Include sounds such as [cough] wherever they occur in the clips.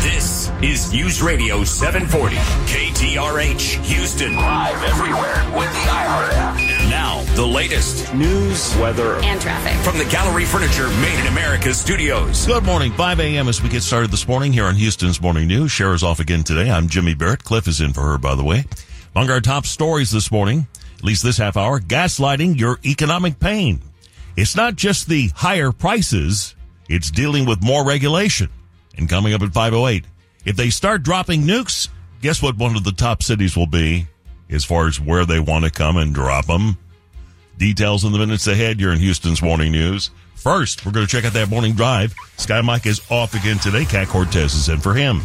This is News Radio 740, KTRH, Houston. Live everywhere with the iHeart app. Now, the latest news, weather, and traffic from the Gallery Furniture Made in America studios. Good morning, 5 a.m. as we get started this morning here on Houston's Morning News. Shara's off again today. I'm Jimmy Barrett. Cliff is in for her, by the way. Among our top stories this morning, at least this half hour, gaslighting your economic pain. It's not just the higher prices, it's dealing with more regulation. And coming up at 508, if they start dropping nukes, guess what one of the top cities will be as far as where they want to come and drop them? Details in the minutes ahead. You're in Houston's Morning News. First, we're going to check out that morning drive. Sky Mike is off again today. Cat Cortez is in for him.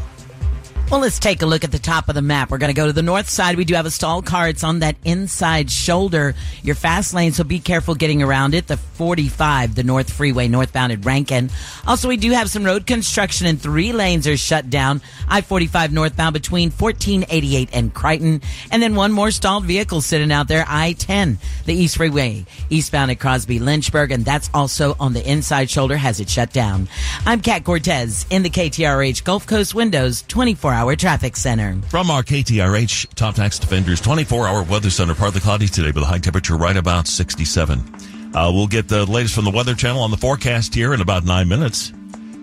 Well, let's take a look at the top of the map. We're going to go to the north side. We do have a stall car. It's on that inside shoulder. Your fast lane, so be careful getting around it. The 45, the North Freeway, northbound at Rankin. Also, we do have some road construction and three lanes are shut down. I-45 northbound between 1488 and Crichton. And then one more stalled vehicle sitting out there, I-10, the East Freeway, eastbound at Crosby Lynchburg. And that's also on the inside shoulder, has it shut down. I'm Kat Cortez in the KTRH Gulf Coast Windows 24 hour traffic center. From our KTRH Top Tax Defenders 24 hour weather center, partly cloudy today with a high temperature right about 67. Uh, we'll get the latest from the Weather Channel on the forecast here in about nine minutes.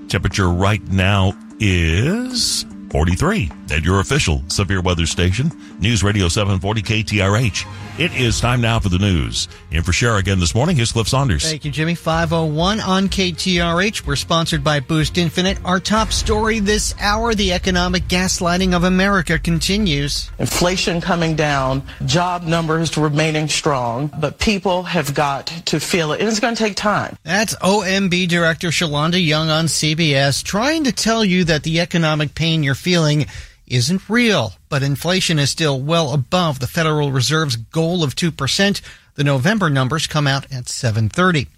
Temperature right now is 43 at your official severe weather station, News Radio 740 KTRH. It is time now for the news. In for Shara again this morning, here's Cliff Saunders. Thank you, Jimmy. 501 on KTRH. We're sponsored by Boost Infinite. Our top story this hour, the economic gaslighting of America continues. Inflation coming down, job numbers remaining strong, but people have got to feel it. And it's going to take time. That's OMB Director Shalanda Young on CBS trying to tell you that the economic pain you're feeling isn't real, but inflation is still well above the Federal Reserve's goal of 2%. The November numbers come out at 730.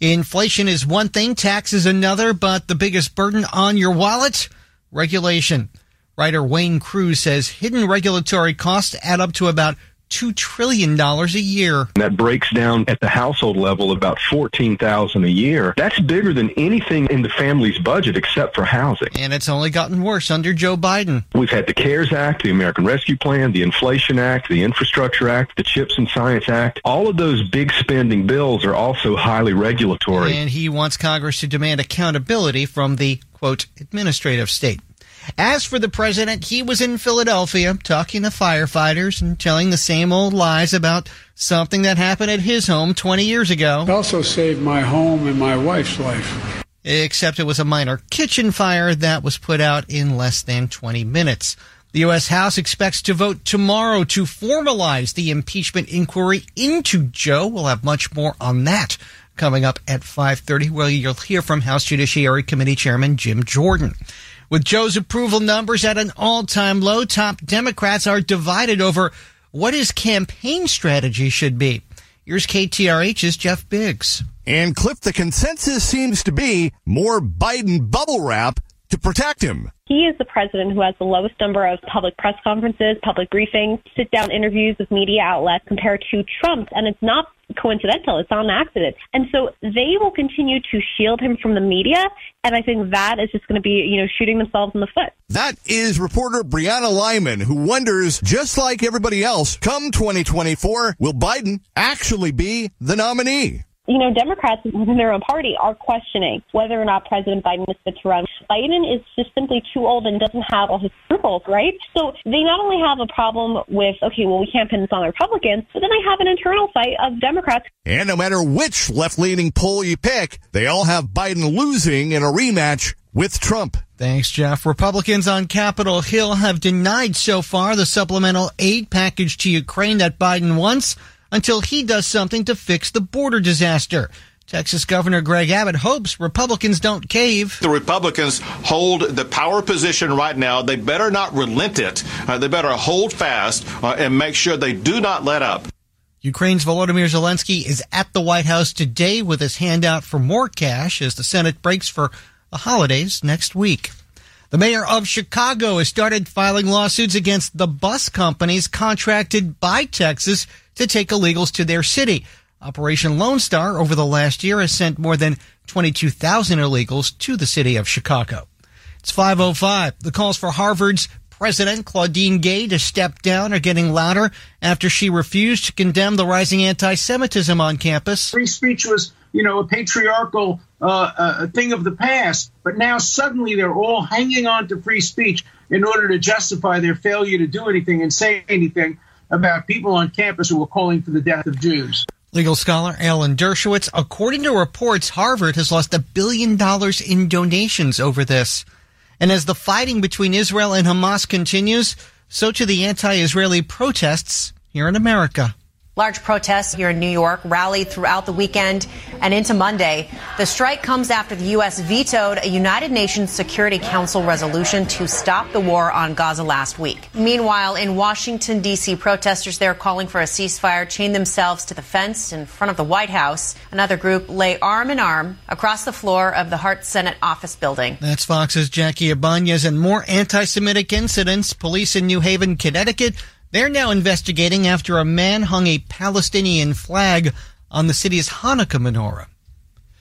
Inflation is one thing, tax is another, but the biggest burden on your wallet? Regulation. Writer Wayne Crews says hidden regulatory costs add up to about $2 trillion a year. That breaks down at the household level about 14000 a year. That's bigger than anything in the family's budget except for housing. And it's only gotten worse under Joe Biden. We've had the CARES Act, the American Rescue Plan, the Inflation Act, the Infrastructure Act, the CHIPS and Science Act. All of those big spending bills are also highly regulatory. And he wants Congress to demand accountability from the, quote, administrative state. As for the president, he was in Philadelphia talking to firefighters and telling the same old lies about something that happened at his home 20 years ago. It also saved my home and my wife's life. Except it was a minor kitchen fire that was put out in less than 20 minutes. The U.S. House expects to vote tomorrow to formalize the impeachment inquiry into Joe. We'll have much more on that coming up at 5.30 where you'll hear from House Judiciary Committee Chairman Jim Jordan. With Joe's approval numbers at an all-time low, top Democrats are divided over what his campaign strategy should be. Here's KTRH's Jeff Biggs. And Cliff, the consensus seems to be more Biden bubble wrap to protect him. He is the president who has the lowest number of public press conferences, public briefings, sit down interviews with media outlets compared to Trump's. And it's not coincidental. It's not an accident. And so they will continue to shield him from the media. And I think that is just going to be, you know, shooting themselves in the foot. That is reporter Brianna Lyman, who wonders, just like everybody else, come 2024, will Biden actually be the nominee? You know, Democrats [laughs] within their own party are questioning whether or not President Biden is fit to run. Biden is just simply too old and doesn't have all his scruples, right? So they not only have a problem with, okay, well, we can't pin this on the Republicans, but then they have an internal fight of Democrats. And no matter which left leaning poll you pick, they all have Biden losing in a rematch with Trump. Thanks, Jeff. Republicans on Capitol Hill have denied so far the supplemental aid package to Ukraine that Biden wants until he does something to fix the border disaster. Texas Governor Greg Abbott hopes Republicans don't cave. The Republicans hold the power position right now. They better not relent it. Uh, they better hold fast uh, and make sure they do not let up. Ukraine's Volodymyr Zelensky is at the White House today with his handout for more cash as the Senate breaks for the holidays next week. The mayor of Chicago has started filing lawsuits against the bus companies contracted by Texas to take illegals to their city. Operation Lone Star over the last year has sent more than 22,000 illegals to the city of Chicago. It's 505. The calls for Harvard's President Claudine Gay to step down are getting louder after she refused to condemn the rising anti-Semitism on campus. Free speech was, you know, a patriarchal uh, uh, thing of the past, but now suddenly they're all hanging on to free speech in order to justify their failure to do anything and say anything about people on campus who were calling for the death of Jews. Legal scholar Alan Dershowitz, according to reports, Harvard has lost a billion dollars in donations over this. And as the fighting between Israel and Hamas continues, so too the anti-Israeli protests here in America. Large protests here in New York rallied throughout the weekend and into Monday. The strike comes after the U.S. vetoed a United Nations Security Council resolution to stop the war on Gaza last week. Meanwhile, in Washington, D.C., protesters there calling for a ceasefire chained themselves to the fence in front of the White House. Another group lay arm in arm across the floor of the Hart Senate office building. That's Fox's Jackie Ibanez and more anti-Semitic incidents. Police in New Haven, Connecticut they're now investigating after a man hung a Palestinian flag on the city's Hanukkah menorah.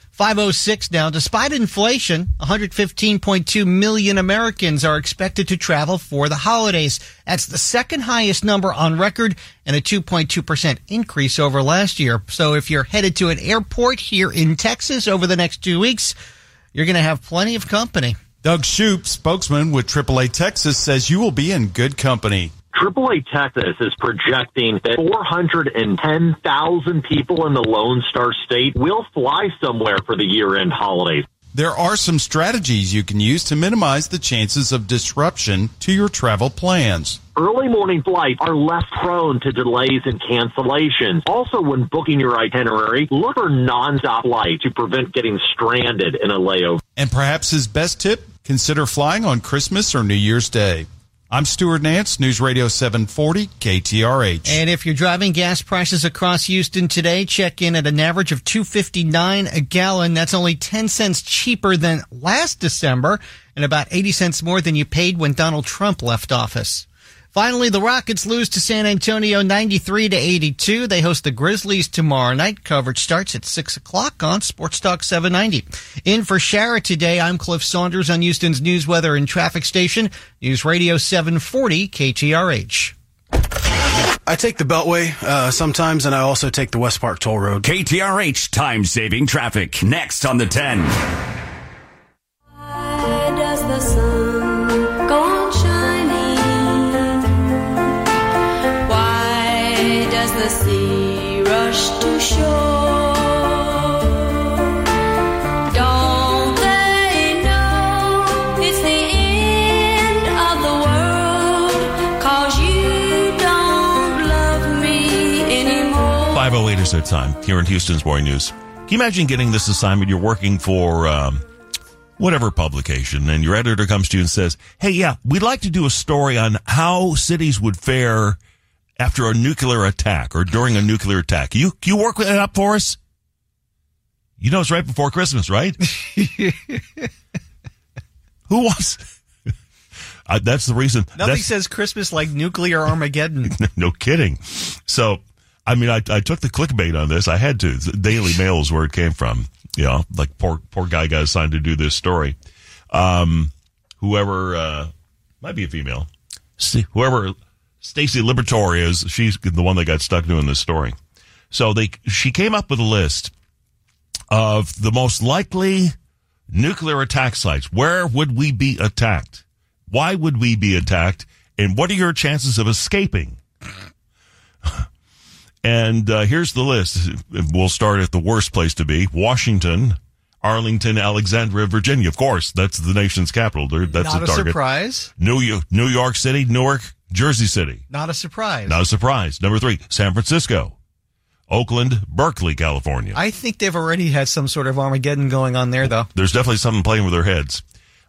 506 now. Despite inflation, 115.2 million Americans are expected to travel for the holidays. That's the second highest number on record and a 2.2% increase over last year. So if you're headed to an airport here in Texas over the next two weeks, you're going to have plenty of company. Doug Shupe, spokesman with AAA Texas, says you will be in good company. AAA Texas is projecting that 410,000 people in the Lone Star State will fly somewhere for the year end holidays. There are some strategies you can use to minimize the chances of disruption to your travel plans. Early morning flights are less prone to delays and cancellations. Also, when booking your itinerary, look for nonstop flights to prevent getting stranded in a layover. And perhaps his best tip consider flying on Christmas or New Year's Day. I'm Stuart Nance, News Radio 740 KTRH. And if you're driving gas prices across Houston today, check in at an average of 259 a gallon. That's only 10 cents cheaper than last December and about 80 cents more than you paid when Donald Trump left office. Finally, the Rockets lose to San Antonio 93 to 82. They host the Grizzlies tomorrow night. Coverage starts at 6 o'clock on Sports Talk 790. In for Shara today, I'm Cliff Saunders on Houston's News, Weather, and Traffic Station, News Radio 740 KTRH. I take the Beltway uh, sometimes, and I also take the West Park Toll Road. KTRH time saving traffic next on the 10. 508 is their time here in Houston's Morning News. Can you imagine getting this assignment? You're working for um, whatever publication, and your editor comes to you and says, Hey, yeah, we'd like to do a story on how cities would fare after a nuclear attack or during a nuclear attack. You you work that up for us? You know it's right before Christmas, right? [laughs] Who wants? Uh, that's the reason. Nothing says Christmas like nuclear Armageddon. [laughs] no kidding. So, I mean, I, I took the clickbait on this. I had to. The Daily Mail is where it came from. You know, like poor poor guy got assigned to do this story. Um, whoever uh, might be a female. See, whoever Stacy Liberatore is she's the one that got stuck doing this story. So they she came up with a list of the most likely nuclear attack sites. Where would we be attacked? Why would we be attacked? And what are your chances of escaping? [laughs] and uh, here's the list. We'll start at the worst place to be: Washington, Arlington, Alexandria, Virginia. Of course, that's the nation's capital. That's Not a target. surprise. New York, New York City, Newark, Jersey City. Not a surprise. Not a surprise. Number three, San Francisco, Oakland, Berkeley, California. I think they've already had some sort of Armageddon going on there, though. There's definitely something playing with their heads.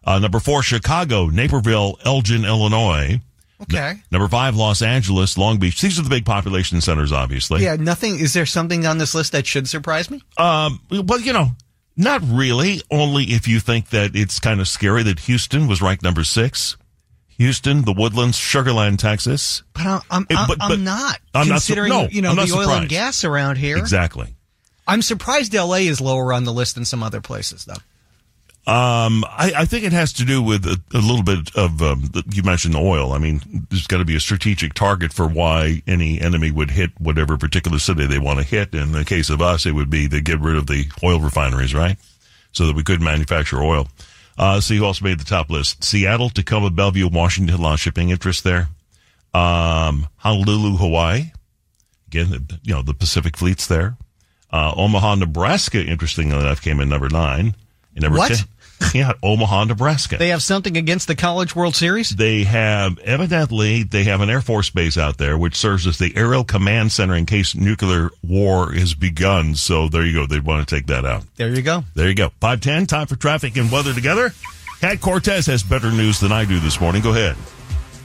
Uh, number four, Chicago, Naperville, Elgin, Illinois. Okay. Number five, Los Angeles, Long Beach. These are the big population centers, obviously. Yeah, nothing. Is there something on this list that should surprise me? Um, well, you know, not really. Only if you think that it's kind of scary that Houston was ranked number six. Houston, the Woodlands, Sugarland, Texas. But I'm, I'm, It- I'm, but- I'm not I'm not considering no, you know the not oil and gas around here. Exactly. I'm surprised L.A. is lower on the list than some other places, though. Um, I, I think it has to do with a, a little bit of, um, the, you mentioned oil. I mean, there's got to be a strategic target for why any enemy would hit whatever particular city they want to hit. In the case of us, it would be to get rid of the oil refineries, right? So that we could manufacture oil. Uh, so you also made the top list. Seattle, Tacoma, Bellevue, Washington, a lot of shipping interest there. Um, Honolulu, Hawaii. Again, you know, the Pacific fleet's there. Uh, Omaha, Nebraska, interestingly enough, came in number nine. And number What? 10 yeah, Omaha, Nebraska. They have something against the College World Series. They have evidently they have an air force base out there which serves as the aerial command center in case nuclear war is begun. So there you go. They want to take that out. There you go. There you go. Five ten. Time for traffic and weather together. Cat Cortez has better news than I do this morning. Go ahead.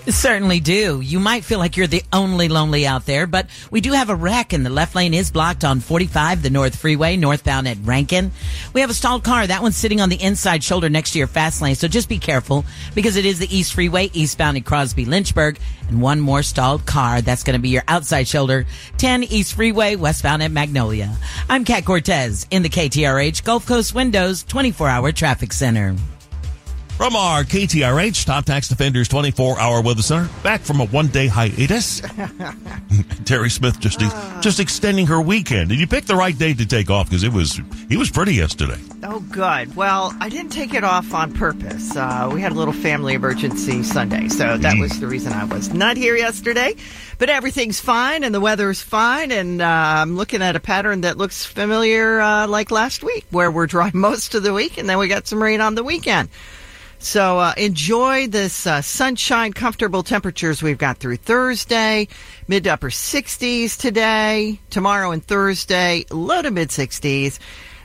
Certainly do. You might feel like you're the only lonely out there, but we do have a wreck and the left lane is blocked on 45, the North Freeway, northbound at Rankin. We have a stalled car. That one's sitting on the inside shoulder next to your fast lane, so just be careful because it is the East Freeway, eastbound at Crosby Lynchburg, and one more stalled car. That's going to be your outside shoulder, 10 East Freeway, westbound at Magnolia. I'm Kat Cortez in the KTRH Gulf Coast Windows 24 hour traffic center. From our KTRH Top Tax Defenders 24 Hour Weather Center, back from a one day hiatus. [laughs] Terry Smith just just extending her weekend. And you picked the right day to take off because it was he was pretty yesterday. Oh, good. Well, I didn't take it off on purpose. Uh, we had a little family emergency Sunday, so that was the reason I was not here yesterday. But everything's fine, and the weather's fine, and uh, I'm looking at a pattern that looks familiar, uh, like last week, where we're dry [laughs] most of the week, and then we got some rain on the weekend. So uh, enjoy this uh, sunshine, comfortable temperatures we've got through Thursday, mid to upper 60s today, tomorrow and Thursday, low to mid 60s.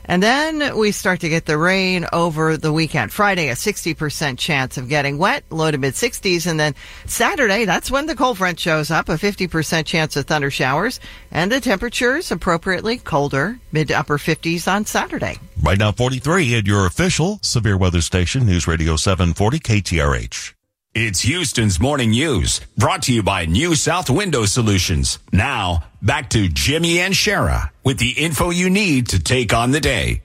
And then we start to get the rain over the weekend. Friday, a 60% chance of getting wet, low to mid 60s. And then Saturday, that's when the cold front shows up, a 50% chance of thunder showers. And the temperatures appropriately colder, mid to upper 50s on Saturday. Right now, 43 at your official severe weather station, News Radio 740 KTRH. It's Houston's Morning News, brought to you by New South Window Solutions. Now, back to Jimmy and Shara with the info you need to take on the day.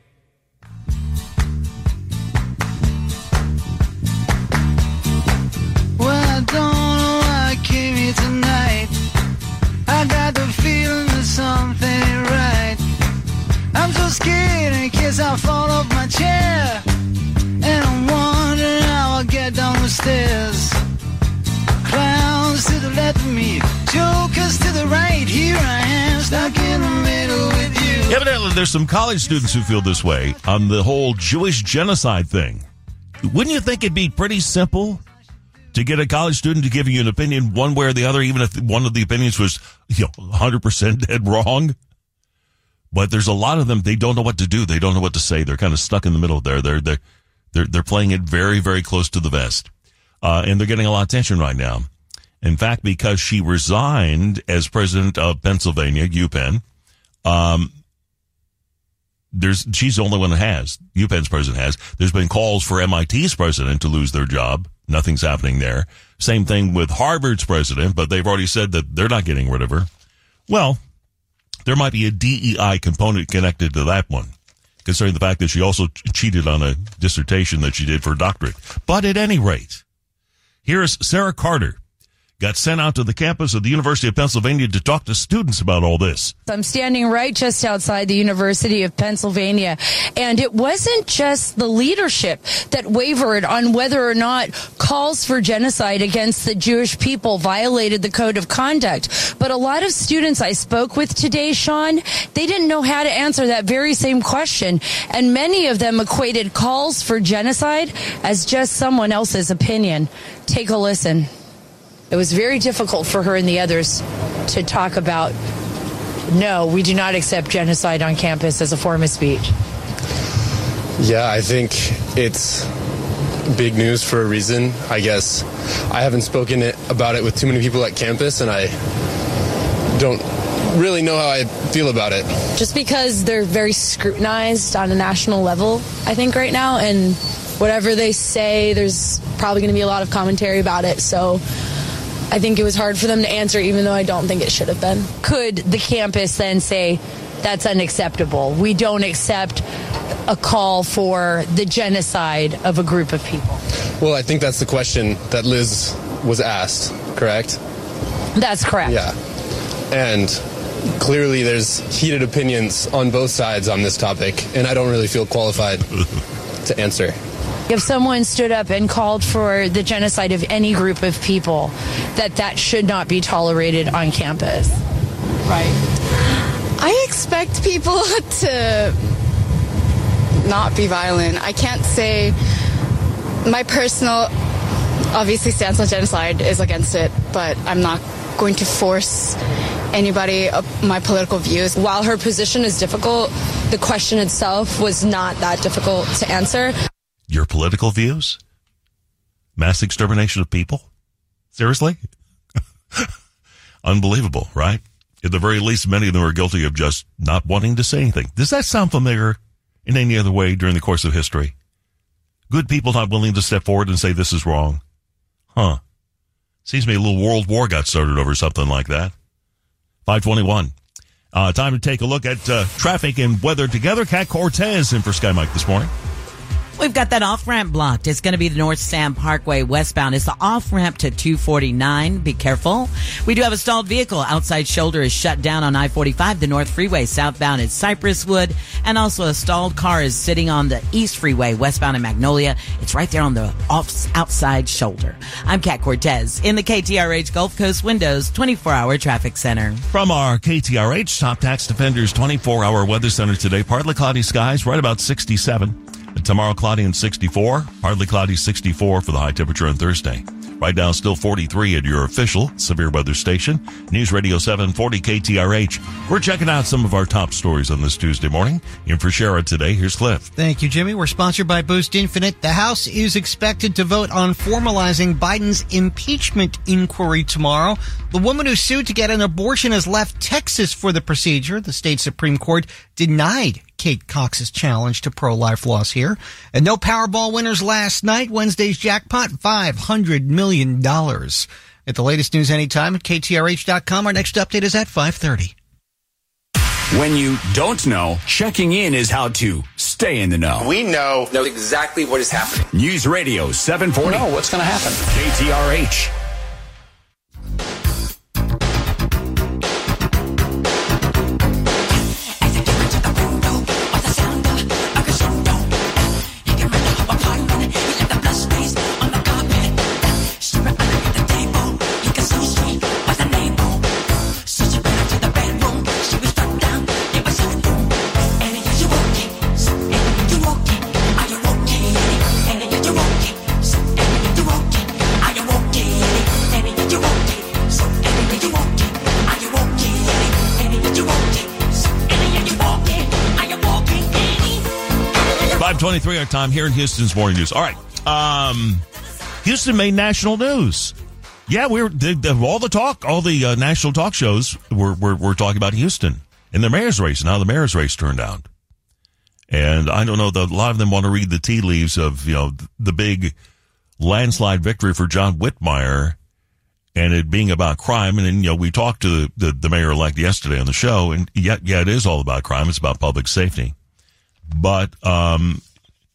Well, I don't know why I came here tonight. I got the feeling that something right. I'm so scared in case I fall off my chair. Get down the stairs. Clowns to the left of me, jokers to the right. Here I am, stuck in the middle with you. Evidently, uh, there's some college students who feel this way on the whole Jewish genocide thing. Wouldn't you think it'd be pretty simple to get a college student to give you an opinion one way or the other, even if one of the opinions was, you know, 100% [laughs] dead wrong? But there's a lot of them, they don't know what to do. They don't know what to say. They're kind of stuck in the middle there. They're, they're, they're, they're playing it very, very close to the vest. Uh, and they're getting a lot of attention right now. In fact, because she resigned as president of Pennsylvania, UPenn, um, there's she's the only one that has UPenn's president has. There's been calls for MIT's president to lose their job. Nothing's happening there. Same thing with Harvard's president, but they've already said that they're not getting rid of her. Well, there might be a DEI component connected to that one, considering the fact that she also cheated on a dissertation that she did for a doctorate. But at any rate, here's Sarah Carter. Got sent out to the campus of the University of Pennsylvania to talk to students about all this. I'm standing right just outside the University of Pennsylvania. And it wasn't just the leadership that wavered on whether or not calls for genocide against the Jewish people violated the code of conduct. But a lot of students I spoke with today, Sean, they didn't know how to answer that very same question. And many of them equated calls for genocide as just someone else's opinion. Take a listen. It was very difficult for her and the others to talk about no, we do not accept genocide on campus as a form of speech. Yeah, I think it's big news for a reason. I guess I haven't spoken it, about it with too many people at campus, and I don't really know how I feel about it. Just because they're very scrutinized on a national level, I think, right now, and whatever they say, there's probably going to be a lot of commentary about it. So I think it was hard for them to answer, even though I don't think it should have been. Could the campus then say, that's unacceptable? We don't accept a call for the genocide of a group of people. Well, I think that's the question that Liz was asked, correct? That's correct. Yeah. And clearly there's heated opinions on both sides on this topic, and I don't really feel qualified [laughs] to answer. If someone stood up and called for the genocide of any group of people, that that should not be tolerated on campus. Right. I expect people [laughs] to not be violent. I can't say my personal, obviously, stance on genocide is against it, but I'm not going to force anybody my political views. While her position is difficult, the question itself was not that difficult to answer. Your political views? Mass extermination of people? Seriously? [laughs] Unbelievable, right? At the very least, many of them are guilty of just not wanting to say anything. Does that sound familiar in any other way during the course of history? Good people not willing to step forward and say this is wrong. Huh. Seems to me a little world war got started over something like that. 521. Uh, time to take a look at uh, traffic and weather together. Cat Cortez in for Sky Mike this morning. We've got that off ramp blocked. It's going to be the North Sam Parkway westbound. It's the off ramp to 249. Be careful. We do have a stalled vehicle. Outside shoulder is shut down on I 45, the North Freeway southbound at Cypress Wood. And also a stalled car is sitting on the East Freeway westbound in Magnolia. It's right there on the off outside shoulder. I'm Kat Cortez in the KTRH Gulf Coast Windows 24 hour traffic center. From our KTRH Top Tax Defenders 24 hour weather center today, partly cloudy skies, right about 67. Tomorrow, cloudy and 64. Partly cloudy 64 for the high temperature on Thursday. Right now, still 43 at your official severe weather station, News Radio 740 KTRH. We're checking out some of our top stories on this Tuesday morning. In for Shara today, here's Cliff. Thank you, Jimmy. We're sponsored by Boost Infinite. The House is expected to vote on formalizing Biden's impeachment inquiry tomorrow. The woman who sued to get an abortion has left Texas for the procedure. The state Supreme Court denied Kate Cox's challenge to pro-life laws here. And no Powerball winners last night. Wednesday's jackpot, $500 million. At the latest news anytime at KTRH.com. Our next update is at 530. When you don't know, checking in is how to stay in the know. We know know exactly what is happening. News Radio 740. know what's going to happen. KTRH. Five twenty-three our time here in Houston's morning news. All right, um, Houston made national news. Yeah, we were all the talk, all the uh, national talk shows were, were were talking about Houston and the mayor's race and how the mayor's race turned out. And I don't know, the, a lot of them want to read the tea leaves of you know the big landslide victory for John Whitmire and it being about crime. And then, you know, we talked to the, the, the mayor elect yesterday on the show, and yeah, yeah, it is all about crime. It's about public safety. But um,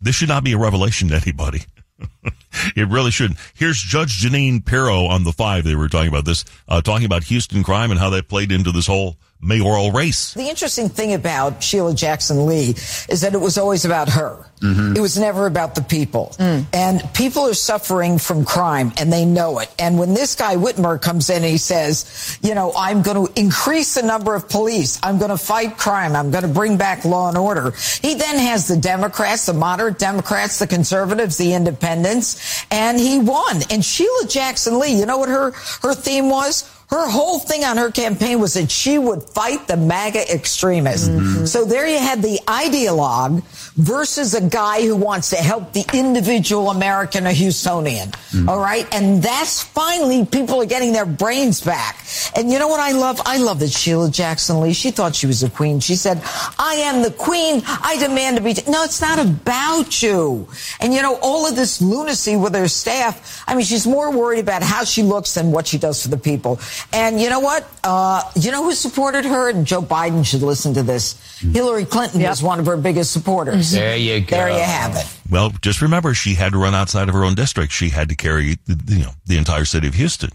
this should not be a revelation to anybody. [laughs] it really shouldn't. Here's Judge Jeanine Pirro on the five. They were talking about this, uh, talking about Houston crime and how that played into this whole mayoral race. The interesting thing about Sheila Jackson Lee is that it was always about her. Mm-hmm. It was never about the people. Mm. And people are suffering from crime and they know it. And when this guy Whitmire comes in and he says, you know, I'm going to increase the number of police. I'm going to fight crime. I'm going to bring back law and order. He then has the Democrats, the moderate Democrats, the conservatives, the independents, and he won. And Sheila Jackson Lee, you know what her, her theme was? Her whole thing on her campaign was that she would fight the MAGA extremists. Mm-hmm. So there you had the ideologue versus a guy who wants to help the individual American or Houstonian. All right. And that's finally people are getting their brains back. And you know what I love? I love that Sheila Jackson Lee, she thought she was a queen. She said, I am the queen. I demand to be. no, it's not about you. And you know, all of this lunacy with her staff. I mean, she's more worried about how she looks than what she does for the people. And you know what? Uh, you know who supported her? And Joe Biden should listen to this. Hillary Clinton was one of her biggest supporters. There you go. There you have it. Well, just remember, she had to run outside of her own district. She had to carry, the, you know, the entire city of Houston.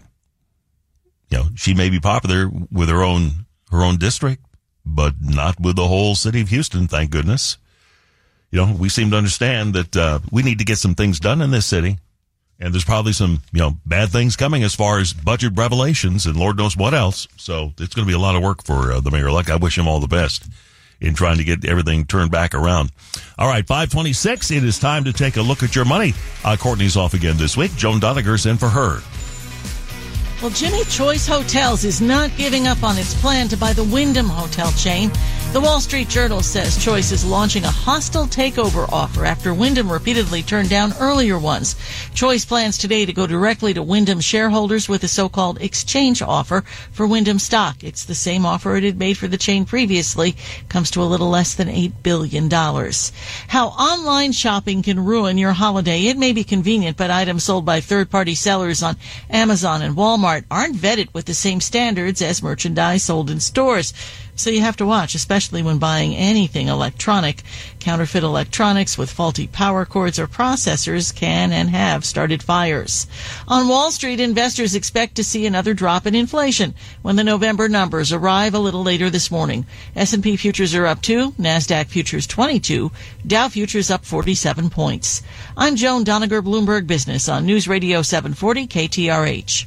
You know, she may be popular with her own her own district, but not with the whole city of Houston. Thank goodness. You know, we seem to understand that uh, we need to get some things done in this city, and there's probably some you know bad things coming as far as budget revelations and Lord knows what else. So it's going to be a lot of work for uh, the mayor. Like I wish him all the best in trying to get everything turned back around. All right, 526. It is time to take a look at your money. Uh, Courtney's off again this week. Joan Doniger's in for her. Well, Jimmy Choice Hotels is not giving up on its plan to buy the Wyndham Hotel chain. The Wall Street Journal says Choice is launching a hostile takeover offer after Wyndham repeatedly turned down earlier ones. Choice plans today to go directly to Wyndham shareholders with a so-called exchange offer for Wyndham stock. It's the same offer it had made for the chain previously, comes to a little less than $8 billion. How online shopping can ruin your holiday. It may be convenient, but items sold by third-party sellers on Amazon and Walmart aren't vetted with the same standards as merchandise sold in stores. So you have to watch, especially when buying anything electronic. Counterfeit electronics with faulty power cords or processors can and have started fires. On Wall Street, investors expect to see another drop in inflation when the November numbers arrive a little later this morning. S&P futures are up 2, Nasdaq futures 22, Dow futures up 47 points. I'm Joan Doniger, Bloomberg Business on News Radio 740 KTRH.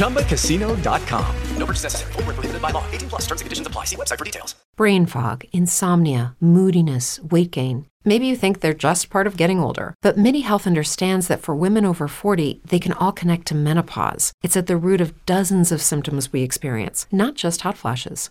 ChumbaCasino.com. No purchase necessary. Void where prohibited by law. 18 plus terms and conditions apply. See website for details. Brain fog, insomnia, moodiness, weight gain. Maybe you think they're just part of getting older, but MIDI Health understands that for women over 40, they can all connect to menopause. It's at the root of dozens of symptoms we experience, not just hot flashes.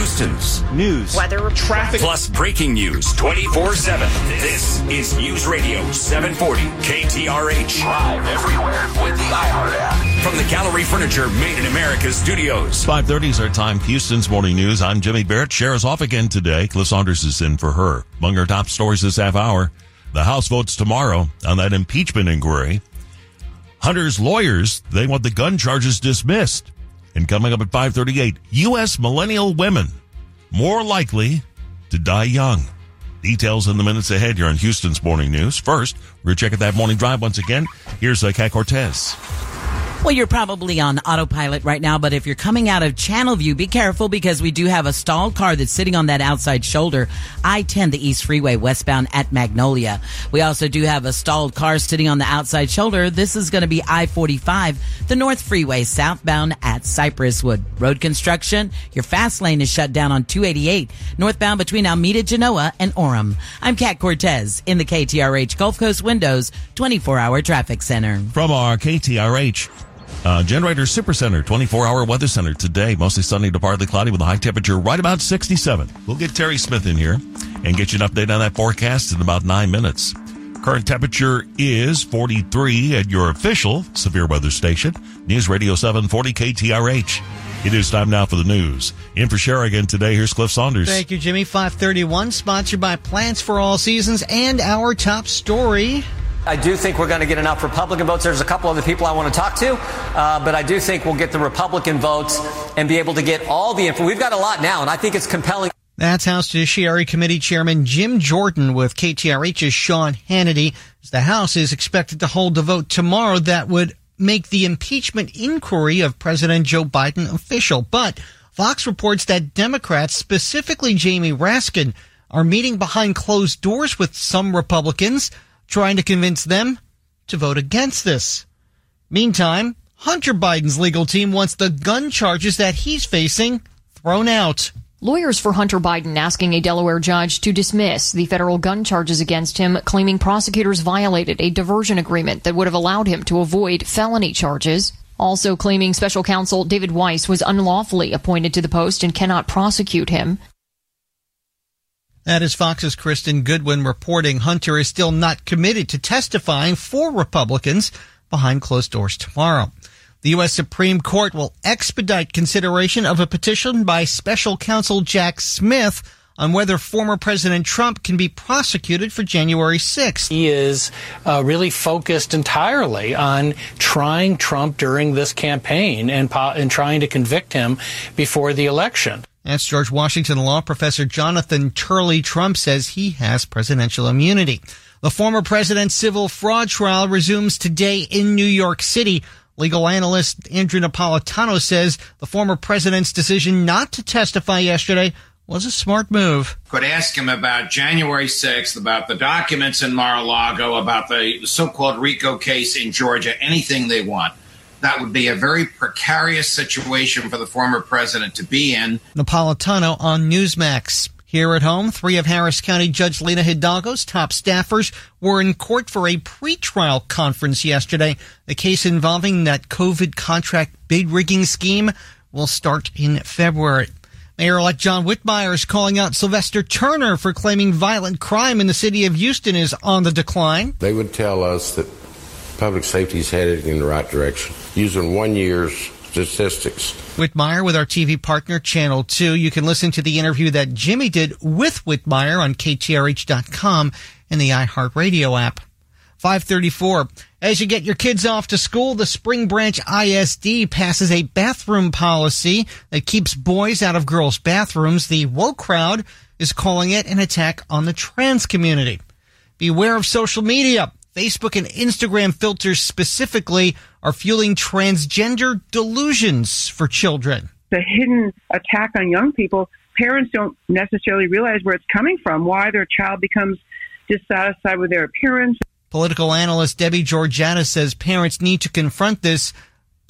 Houston's news, weather, traffic, plus breaking news 24 7. This is News Radio 740 KTRH. Live everywhere with the iHeart app. From the Gallery Furniture Made in America studios. 5.30 is our time. Houston's morning news. I'm Jimmy Barrett. Cher's off again today. Cliff Saunders is in for her. Among our top stories this half hour, the House votes tomorrow on that impeachment inquiry. Hunter's lawyers, they want the gun charges dismissed. And coming up at 538, U.S. millennial women more likely to die young. Details in the minutes ahead here on Houston's Morning News. First, we're checking that morning drive once again. Here's uh, Cat Cortez. Well, you're probably on autopilot right now, but if you're coming out of Channelview, be careful because we do have a stalled car that's sitting on that outside shoulder, I-10, the East Freeway, westbound at Magnolia. We also do have a stalled car sitting on the outside shoulder. This is going to be I-45, the North Freeway, southbound at Cypresswood. Road construction, your fast lane is shut down on 288, northbound between Almeda, Genoa, and Orem. I'm Kat Cortez in the KTRH Gulf Coast Windows 24-hour traffic center. From our KTRH uh, Generator Supercenter 24 hour weather center today. Mostly sunny to partly cloudy with a high temperature right about 67. We'll get Terry Smith in here and get you an update on that forecast in about nine minutes. Current temperature is 43 at your official severe weather station, News Radio 740 KTRH. It is time now for the news. In for Sherigan today, here's Cliff Saunders. Thank you, Jimmy. 531, sponsored by Plants for All Seasons and our top story. I do think we're going to get enough Republican votes. There's a couple other people I want to talk to, uh, but I do think we'll get the Republican votes and be able to get all the info. We've got a lot now, and I think it's compelling. That's House Judiciary Committee Chairman Jim Jordan with KTRH's Sean Hannity. The House is expected to hold a vote tomorrow that would make the impeachment inquiry of President Joe Biden official. But Fox reports that Democrats, specifically Jamie Raskin, are meeting behind closed doors with some Republicans, trying to convince them to vote against this. Meantime, Hunter Biden's legal team wants the gun charges that he's facing thrown out. Lawyers for Hunter Biden asking a Delaware judge to dismiss the federal gun charges against him, claiming prosecutors violated a diversion agreement that would have allowed him to avoid felony charges. Also claiming special counsel David Weiss was unlawfully appointed to the post and cannot prosecute him. That is Fox's Kristen Goodwin reporting Hunter is still not committed to testifying for Republicans behind closed doors tomorrow. The U.S. Supreme Court will expedite consideration of a petition by special counsel Jack Smith on whether former President Trump can be prosecuted for January 6th. He is uh, really focused entirely on trying Trump during this campaign and, po- and trying to convict him before the election. That's George Washington law professor Jonathan Turley. Trump says he has presidential immunity. The former president's civil fraud trial resumes today in New York City. Legal analyst Andrew Napolitano says the former president's decision not to testify yesterday was a smart move. Could ask him about January 6th, about the documents in Mar-a-Lago, about the so-called RICO case in Georgia, anything they want. That would be a very precarious situation for the former president to be in. Napolitano on Newsmax. Here at home, three of Harris County Judge Lina Hidalgo's top staffers were in court for a pretrial conference yesterday. The case involving that COVID contract bid rigging scheme will start in February. Mayor-elect John Whitmire is calling out Sylvester Turner for claiming violent crime in the city of Houston is on the decline. They would tell us that public safety is headed in the right direction. Using one year's statistics. Whitmire with our TV partner, Channel 2. You can listen to the interview that Jimmy did with Whitmire on KTRH.com and the iHeartRadio app. 534. As you get your kids off to school, the Spring Branch ISD passes a bathroom policy that keeps boys out of girls' bathrooms. The woke crowd is calling it an attack on the trans community. Beware of social media. Facebook and Instagram filters specifically are fueling transgender delusions for children. The hidden attack on young people, parents don't necessarily realize where it's coming from, why their child becomes dissatisfied with their appearance. Political analyst Debbie Georgatos says parents need to confront this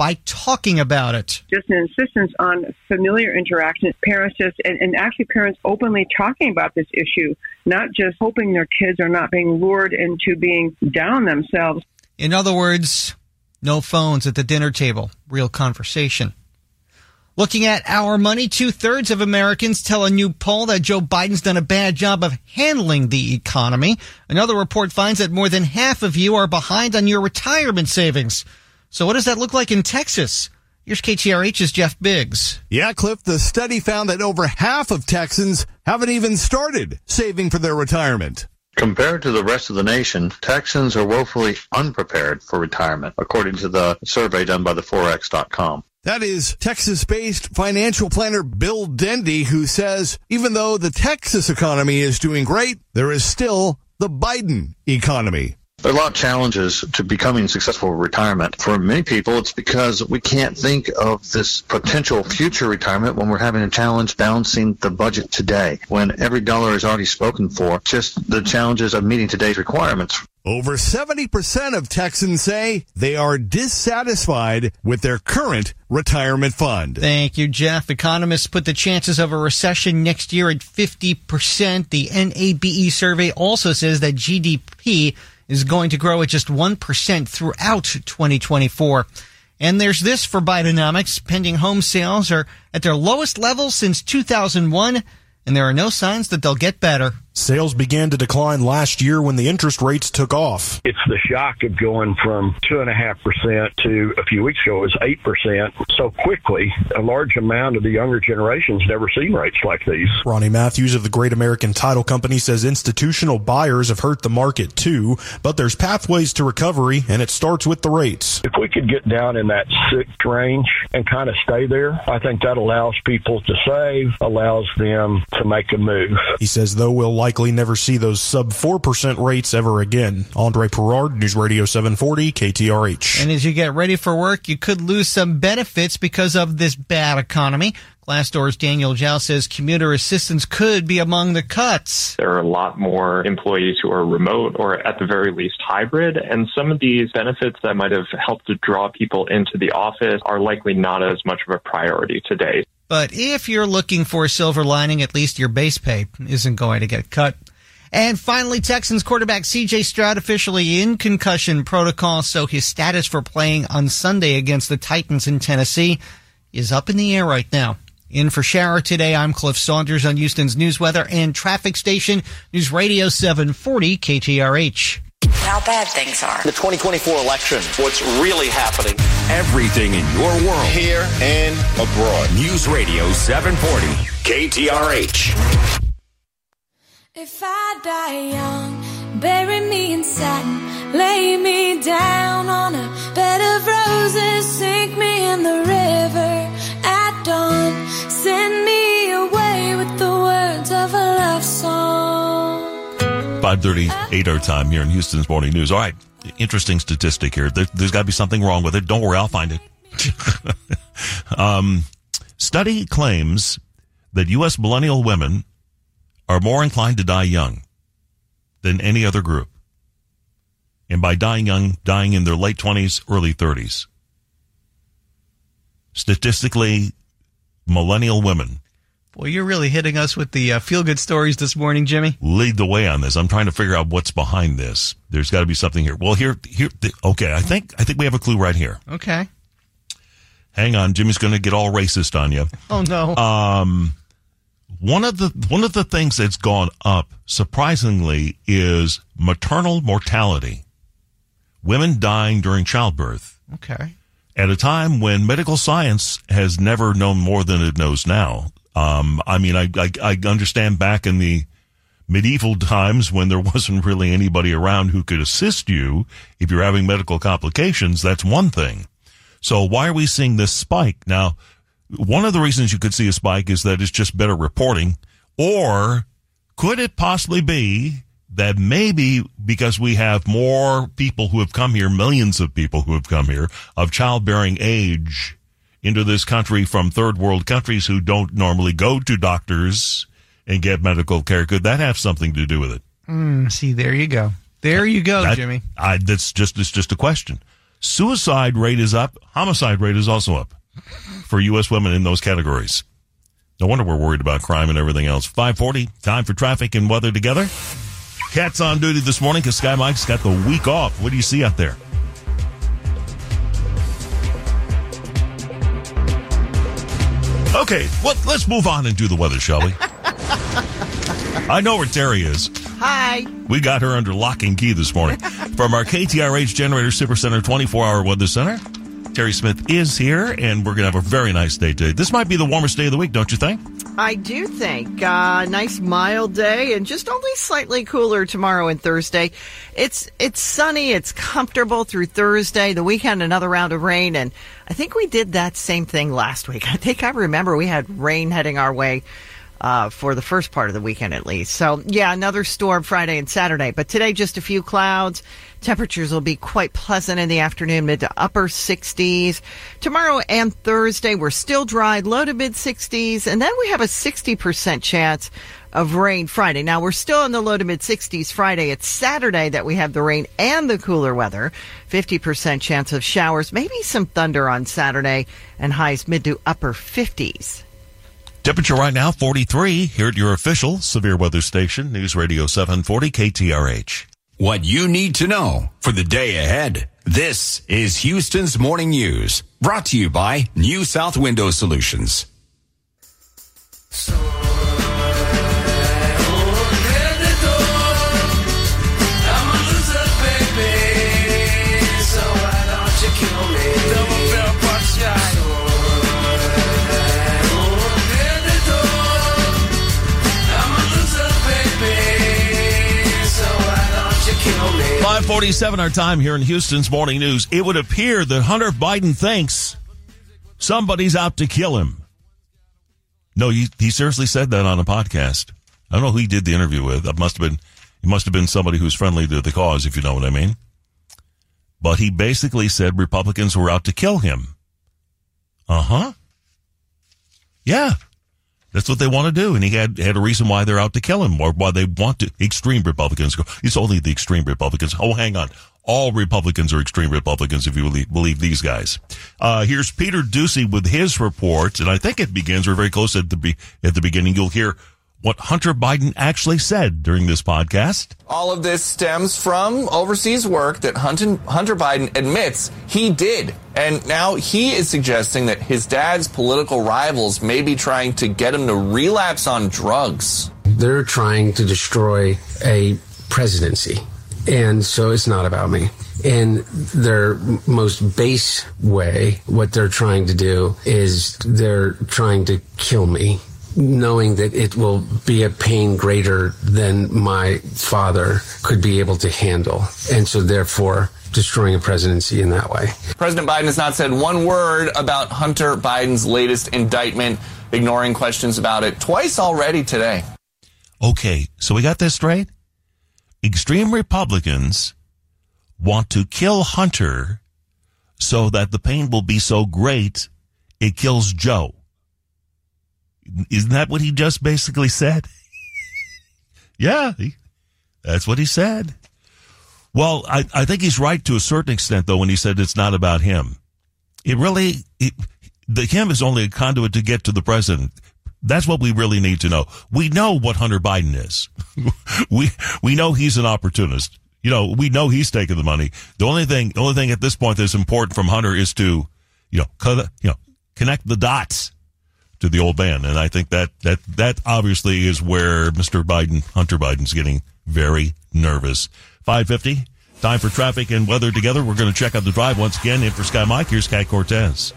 by talking about it. Just an insistence on familiar interaction. Parents just, and, and, actually parents openly talking about this issue, not just hoping their kids are not being lured into being down themselves. In other words, no phones at the dinner table, real conversation. Looking at our money, two thirds of Americans tell a new poll that Joe Biden's done a bad job of handling the economy. Another report finds that more than half of you are behind on your retirement savings. So what does that look like in Texas? Here's KTRH's Jeff Biggs. Yeah, Cliff, the study found that over half of Texans haven't even started saving for their retirement. Compared to the rest of the nation, Texans are woefully unprepared for retirement, according to the survey done by the Forex.com. That is Texas based financial planner Bill Dendy, who says even though the Texas economy is doing great, there is still the Biden economy. There are a lot of challenges to becoming successful retirement. For many people, it's because we can't think of this potential future retirement when we're having a challenge balancing the budget today, when every dollar is already spoken for, just the challenges of meeting today's requirements. Over 70% of Texans say they are dissatisfied with their current retirement fund. Thank you, Jeff. Economists put the chances of a recession next year at 50%. The NABE survey also says that GDP is going to grow at just 1% throughout 2024. And there's this for Bidenomics. Pending home sales are at their lowest level since 2001, and there are no signs that they'll get better. Sales began to decline last year when the interest rates took off. It's the shock of going from 2.5% to a few weeks ago it was 8% so quickly. A large amount of the younger generations never seen rates like these. Ronnie Matthews of the Great American Title Company says institutional buyers have hurt the market too, but there's pathways to recovery and it starts with the rates. If we could get down in that six range and kind of stay there, I think that allows people to save, allows them to make a move. He says, though we'll likely never see those sub 4% rates ever again. Andre Perard, News Radio 740, KTRH. And as you get ready for work, you could lose some benefits because of this bad economy. Glassdoor's Daniel Zhao says commuter assistance could be among the cuts. There are a lot more employees who are remote or at the very least hybrid, and some of these benefits that might have helped to draw people into the office are likely not as much of a priority today. But if you're looking for a silver lining, at least your base pay isn't going to get cut. And finally, Texans quarterback CJ Stroud officially in concussion protocol, so his status for playing on Sunday against the Titans in Tennessee is up in the air right now. In for Shara today, I'm Cliff Saunders on Houston's News Weather and Traffic Station, News Radio 740 KTRH. How bad things are. The 2024 election. What's really happening? Everything in your world. Here and abroad. News Radio 740 KTRH. If I die young, bury me in satin, lay me down on a bed of roses, sink me in the river at dawn, send me away with the words of a love song. 538 our time here in Houston's Morning News. All right, interesting statistic here. There, has got to be something wrong with it. Don't worry, I'll find it. [laughs] um, study claims that U.S. millennial women are more inclined to die young than any other group. And by dying young, dying in their late 20s, early 30s. Statistically, millennial women. Boy, you're really hitting us with the uh, feel good stories this morning, Jimmy. Lead the way on this. I'm trying to figure out what's behind this. There's got to be something here. Well, here, here. Okay, I think I think we have a clue right here. Okay. Hang on, Jimmy's going to get all racist on you. [laughs] Oh no. Um, one of the one of the things that's gone up surprisingly is maternal mortality. Women dying during childbirth. Okay. At a time when medical science has never known more than it knows now. Um, I mean, I, I, I understand back in the medieval times when there [laughs] wasn't really anybody around who could assist you if you're having medical complications. That's one thing. So why are we seeing this spike now? One of the reasons you could see a spike is that it's just better reporting. Or could it possibly be that maybe because we have more people who have come here, millions of people who have come here of childbearing age into this country from third world countries who don't normally go to doctors and get medical care. Could that have something to do with it? Mm, see, there you go. There you go, that, Jimmy. I, that's just, it's just a question. Suicide rate is up. Homicide rate is also up for U.S. women in those categories. No wonder we're worried about crime and everything else. 540, time for traffic and weather together. Cat's on duty this morning because Sky Mike's got the week off. What do you see out there? Okay, well, let's move on and do the weather, shall we? [laughs] I know where Terry is. Hi. We got her under lock and key this morning. [laughs] From our KTRH Generator Supercenter 24 hour weather center, Terry Smith is here, and we're going to have a very nice day today. This might be the warmest day of the week, don't you think? I do think. Uh, nice mild day and just only slightly cooler tomorrow and Thursday. It's it's sunny, it's comfortable through Thursday. The weekend another round of rain and I think we did that same thing last week. [laughs] I think I remember we had rain heading our way uh, for the first part of the weekend at least. So yeah, another storm Friday and Saturday, but today just a few clouds. Temperatures will be quite pleasant in the afternoon, mid to upper 60s. Tomorrow and Thursday, we're still dry, low to mid 60s, and then we have a 60% chance of rain Friday. Now we're still in the low to mid 60s Friday. It's Saturday that we have the rain and the cooler weather. 50% chance of showers, maybe some thunder on Saturday, and highs mid to upper 50s. Temperature right now 43 here at your official severe weather station, News Radio 740 KTRH. What you need to know for the day ahead. This is Houston's Morning News, brought to you by New South Window Solutions. 947 our time here in Houston's morning news. It would appear that Hunter Biden thinks somebody's out to kill him. No, he, he seriously said that on a podcast. I don't know who he did the interview with. It must have been, he must have been somebody who's friendly to the cause, if you know what I mean. But he basically said Republicans were out to kill him. Uh huh. Yeah. That's what they want to do. And he had, had a reason why they're out to kill him or why they want to. Extreme Republicans go, it's only the extreme Republicans. Oh, hang on. All Republicans are extreme Republicans if you believe, these guys. Uh, here's Peter Doocy with his report. And I think it begins, we're very close at the, be, at the beginning. You'll hear what Hunter Biden actually said during this podcast. All of this stems from overseas work that Hunter, Hunter Biden admits he did. And now he is suggesting that his dad's political rivals may be trying to get him to relapse on drugs. They're trying to destroy a presidency. And so it's not about me. In their most base way, what they're trying to do is they're trying to kill me knowing that it will be a pain greater than my father could be able to handle. And so therefore, destroying a presidency in that way. President Biden has not said one word about Hunter Biden's latest indictment, ignoring questions about it twice already today. Okay, so we got this straight? Extreme Republicans want to kill Hunter so that the pain will be so great it kills Joe. Isn't that what he just basically said? [laughs] yeah, he, that's what he said. Well, I, I think he's right to a certain extent, though, when he said it's not about him. It really, it, the him is only a conduit to get to the president. That's what we really need to know. We know what Hunter Biden is. [laughs] we we know he's an opportunist. You know, we know he's taking the money. The only thing, the only thing at this point that's important from Hunter is to, you know, you know, connect the dots to the old man. And I think that, that, that obviously is where Mr. Biden, Hunter Biden's getting very nervous. 550, time for traffic and weather together. We're going to check out the drive once again. In for Sky Mike, here's Cat Cortez.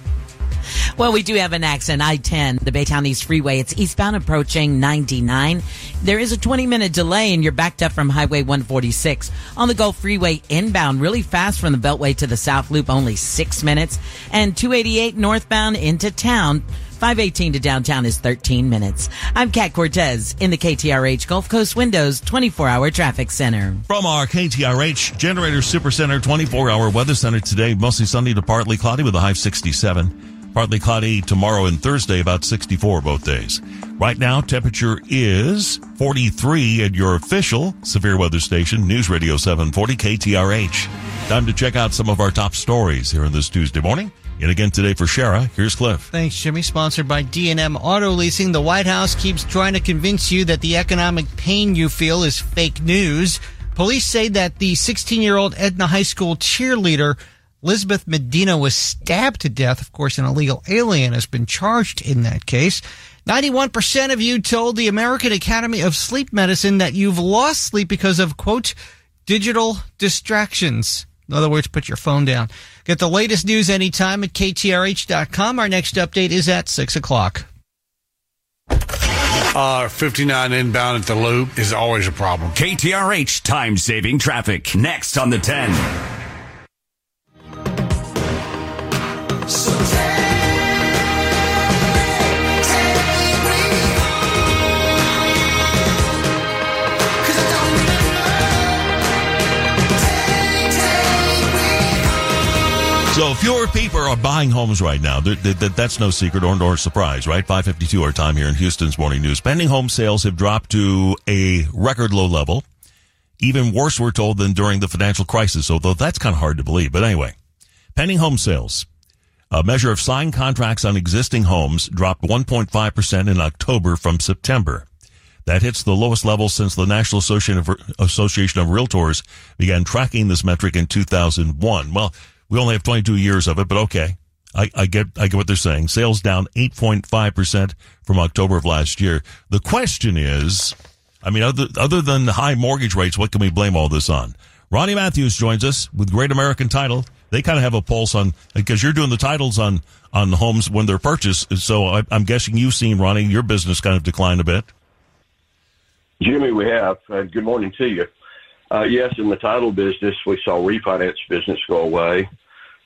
Well, we do have an accident. I-10, the Baytown East Freeway. It's eastbound approaching 99. There is a 20 minute delay and you're backed up from Highway 146 on the Gulf Freeway inbound really fast from the Beltway to the South Loop, only six minutes and 288 northbound into town 518 to downtown is 13 minutes. I'm Kat Cortez in the KTRH Gulf Coast Windows 24 hour traffic center. From our KTRH Generator Super Center 24 hour weather center today, mostly sunny to partly cloudy with a high of 67. Partly cloudy tomorrow and Thursday, about 64 both days. Right now, temperature is 43 at your official severe weather station, News Radio 740 KTRH. Time to check out some of our top stories here on this Tuesday morning. And again today for Shara, here's Cliff. Thanks, Jimmy. Sponsored by D&M Auto Leasing. The White House keeps trying to convince you that the economic pain you feel is fake news. Police say that the 16-year-old Edna High School cheerleader Elizabeth Medina was stabbed to death. Of course, an illegal alien has been charged in that case. 91% of you told the American Academy of Sleep Medicine that you've lost sleep because of, quote, digital distractions. In other words, put your phone down. Get the latest news anytime at KTRH.com. Our next update is at 6 o'clock. Uh, 59 inbound at the loop is always a problem. KTRH time saving traffic. Next on the 10. So fewer people are buying homes right now. That's no secret or surprise, right? 552 our time here in Houston's morning news. Pending home sales have dropped to a record low level. Even worse, we're told, than during the financial crisis, although that's kind of hard to believe. But anyway, pending home sales. A measure of signed contracts on existing homes dropped 1.5% in October from September. That hits the lowest level since the National Association of, Association of Realtors began tracking this metric in 2001. Well, we only have 22 years of it, but okay. I, I get, I get what they're saying. Sales down 8.5% from October of last year. The question is, I mean, other, other than high mortgage rates, what can we blame all this on? Ronnie Matthews joins us with Great American Title. They kind of have a pulse on, because you're doing the titles on, on homes when they're purchased. So I, I'm guessing you've seen, Ronnie, your business kind of decline a bit. Jimmy, we have. Uh, good morning to you. Uh, yes, in the title business, we saw refinance business go away.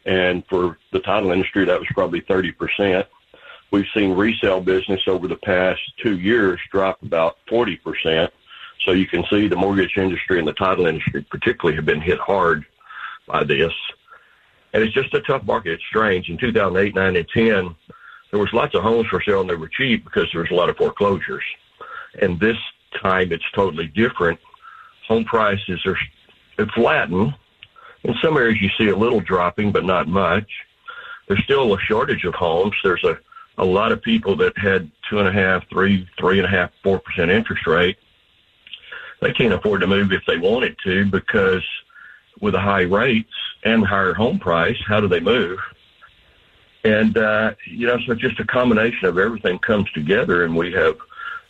And for the title industry, that was probably 30%. We've seen resale business over the past two years drop about 40%. So you can see the mortgage industry and the title industry particularly have been hit hard by this. And it's just a tough market. It's strange. In 2008, 9, and 10, there was lots of homes for sale and they were cheap because there was a lot of foreclosures. And this time it's totally different. Home prices are flattened. In some areas you see a little dropping, but not much. There's still a shortage of homes. There's a, a lot of people that had two and a half, three, three and a half, four percent interest rate. They can't afford to move if they wanted to because with the high rates and higher home price, how do they move? And, uh, you know, so just a combination of everything comes together and we have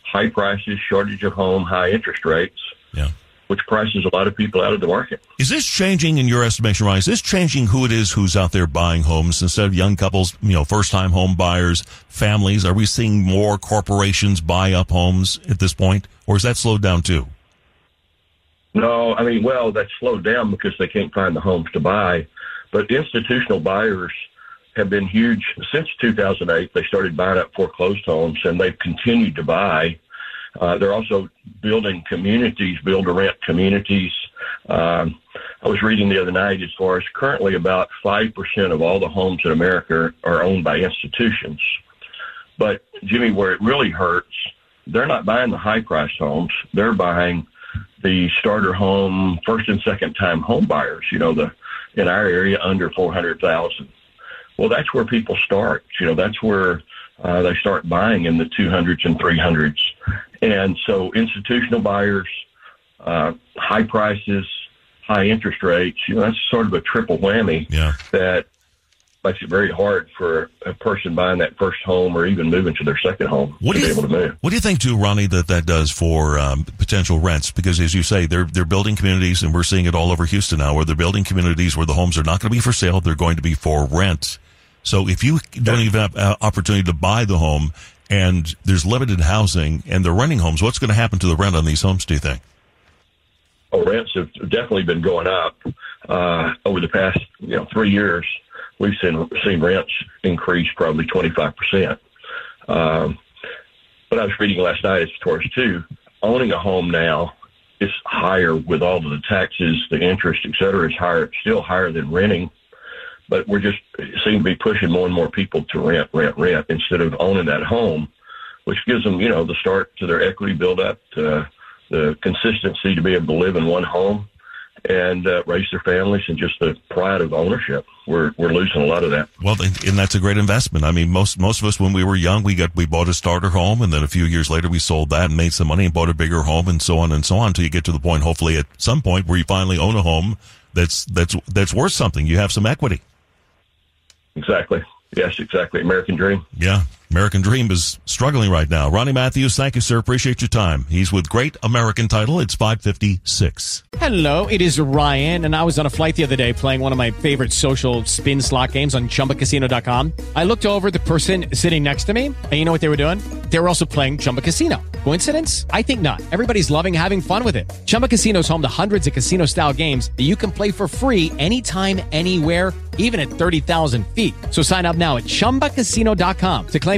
high prices, shortage of home, high interest rates. Yeah. Which prices a lot of people out of the market. Is this changing in your estimation, Ryan? Is this changing who it is who's out there buying homes instead of young couples, you know, first time home buyers, families? Are we seeing more corporations buy up homes at this point? Or is that slowed down too? No, I mean, well, that's slowed down because they can't find the homes to buy. But institutional buyers have been huge since 2008. They started buying up foreclosed homes, and they've continued to buy. Uh, they're also building communities, build to rent communities. Um, I was reading the other night as far as currently about 5% of all the homes in America are owned by institutions. But, Jimmy, where it really hurts, they're not buying the high priced homes. They're buying the starter home, first and second time home buyers, you know, the, in our area under 400,000. Well, that's where people start. You know, that's where uh, they start buying in the 200s and 300s. And so institutional buyers, uh, high prices, high interest rates, you know, that's sort of a triple whammy yeah. that makes it very hard for a person buying that first home or even moving to their second home what to do be you, able to move. What do you think, too, Ronnie, that that does for um, potential rents? Because as you say, they're they're building communities, and we're seeing it all over Houston now, where they're building communities where the homes are not going to be for sale; they're going to be for rent. So if you don't even have uh, opportunity to buy the home, and there's limited housing, and they're renting homes, what's going to happen to the rent on these homes? Do you think? Oh, rents have definitely been going up uh, over the past you know three years we've seen seen rents increase probably 25 percent. Um, but I was reading last night far as too, owning a home now is higher with all of the taxes, the interest, et cetera, is higher, still higher than renting. But we're just seem to be pushing more and more people to rent, rent, rent instead of owning that home, which gives them, you know, the start to their equity build up, uh, the consistency to be able to live in one home and uh, raise their families and just the pride of ownership. We're we're losing a lot of that. Well, and that's a great investment. I mean, most most of us when we were young, we got we bought a starter home, and then a few years later, we sold that and made some money and bought a bigger home, and so on and so on, until you get to the point, hopefully, at some point, where you finally own a home that's that's that's worth something. You have some equity. Exactly. Yes, exactly. American dream. Yeah. American Dream is struggling right now. Ronnie Matthews, thank you, sir. Appreciate your time. He's with Great American Title. It's 556. Hello, it is Ryan, and I was on a flight the other day playing one of my favorite social spin slot games on chumbacasino.com. I looked over the person sitting next to me, and you know what they were doing? They were also playing Chumba Casino. Coincidence? I think not. Everybody's loving having fun with it. Chumba Casino is home to hundreds of casino style games that you can play for free anytime, anywhere, even at 30,000 feet. So sign up now at chumbacasino.com to claim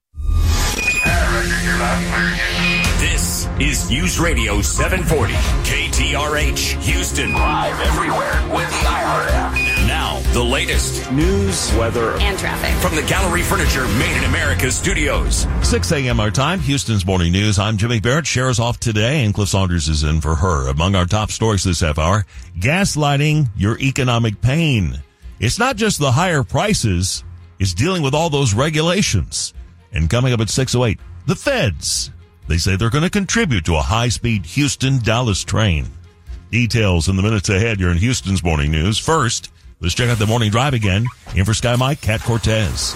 This is News Radio 740 KTRH Houston. Live everywhere with the iHeart app. Now, the latest news, weather, and traffic from the Gallery Furniture Made in America studios. 6 a.m. our time, Houston's morning news. I'm Jimmy Barrett. Shara's off today, and Cliff Saunders is in for her. Among our top stories this half hour, gaslighting your economic pain. It's not just the higher prices, it's dealing with all those regulations. And coming up at 608, the feds. They say they're going to contribute to a high-speed Houston-Dallas train. Details in the minutes ahead. You're in Houston's morning news. First, let's check out the morning drive again. In for Sky Mike, Cat Cortez.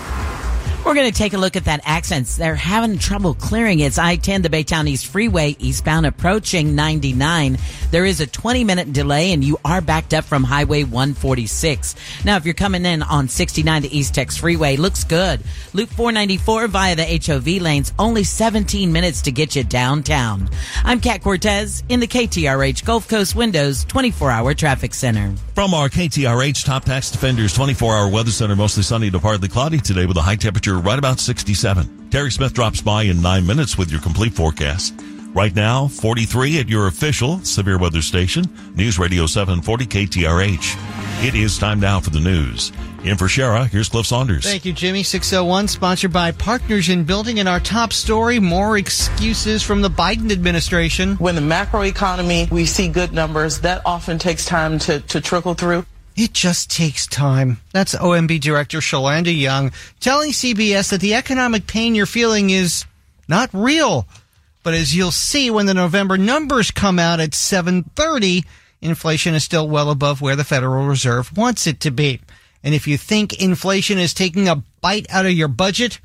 We're going to take a look at that accents. They're having trouble clearing. It's I-10, the Baytown East Freeway, eastbound approaching 99. There is a 20 minute delay and you are backed up from Highway 146. Now, if you're coming in on 69, the East Tex Freeway looks good. Loop 494 via the HOV lanes, only 17 minutes to get you downtown. I'm Kat Cortez in the KTRH Gulf Coast Windows 24 hour traffic center. From our KTRH Top Tax Defenders 24 hour weather center, mostly sunny to partly cloudy today with a high temperature right about 67. Terry Smith drops by in nine minutes with your complete forecast. Right now, 43 at your official severe weather station, News Radio 740 KTRH. It is time now for the news. In for Shara, here's Cliff Saunders. Thank you, Jimmy. 601, sponsored by Partners in Building. And our top story more excuses from the Biden administration. When the macroeconomy, we see good numbers, that often takes time to, to trickle through. It just takes time. That's OMB Director Shalanda Young telling CBS that the economic pain you're feeling is not real. But as you'll see when the November numbers come out at 730, inflation is still well above where the Federal Reserve wants it to be. And if you think inflation is taking a bite out of your budget,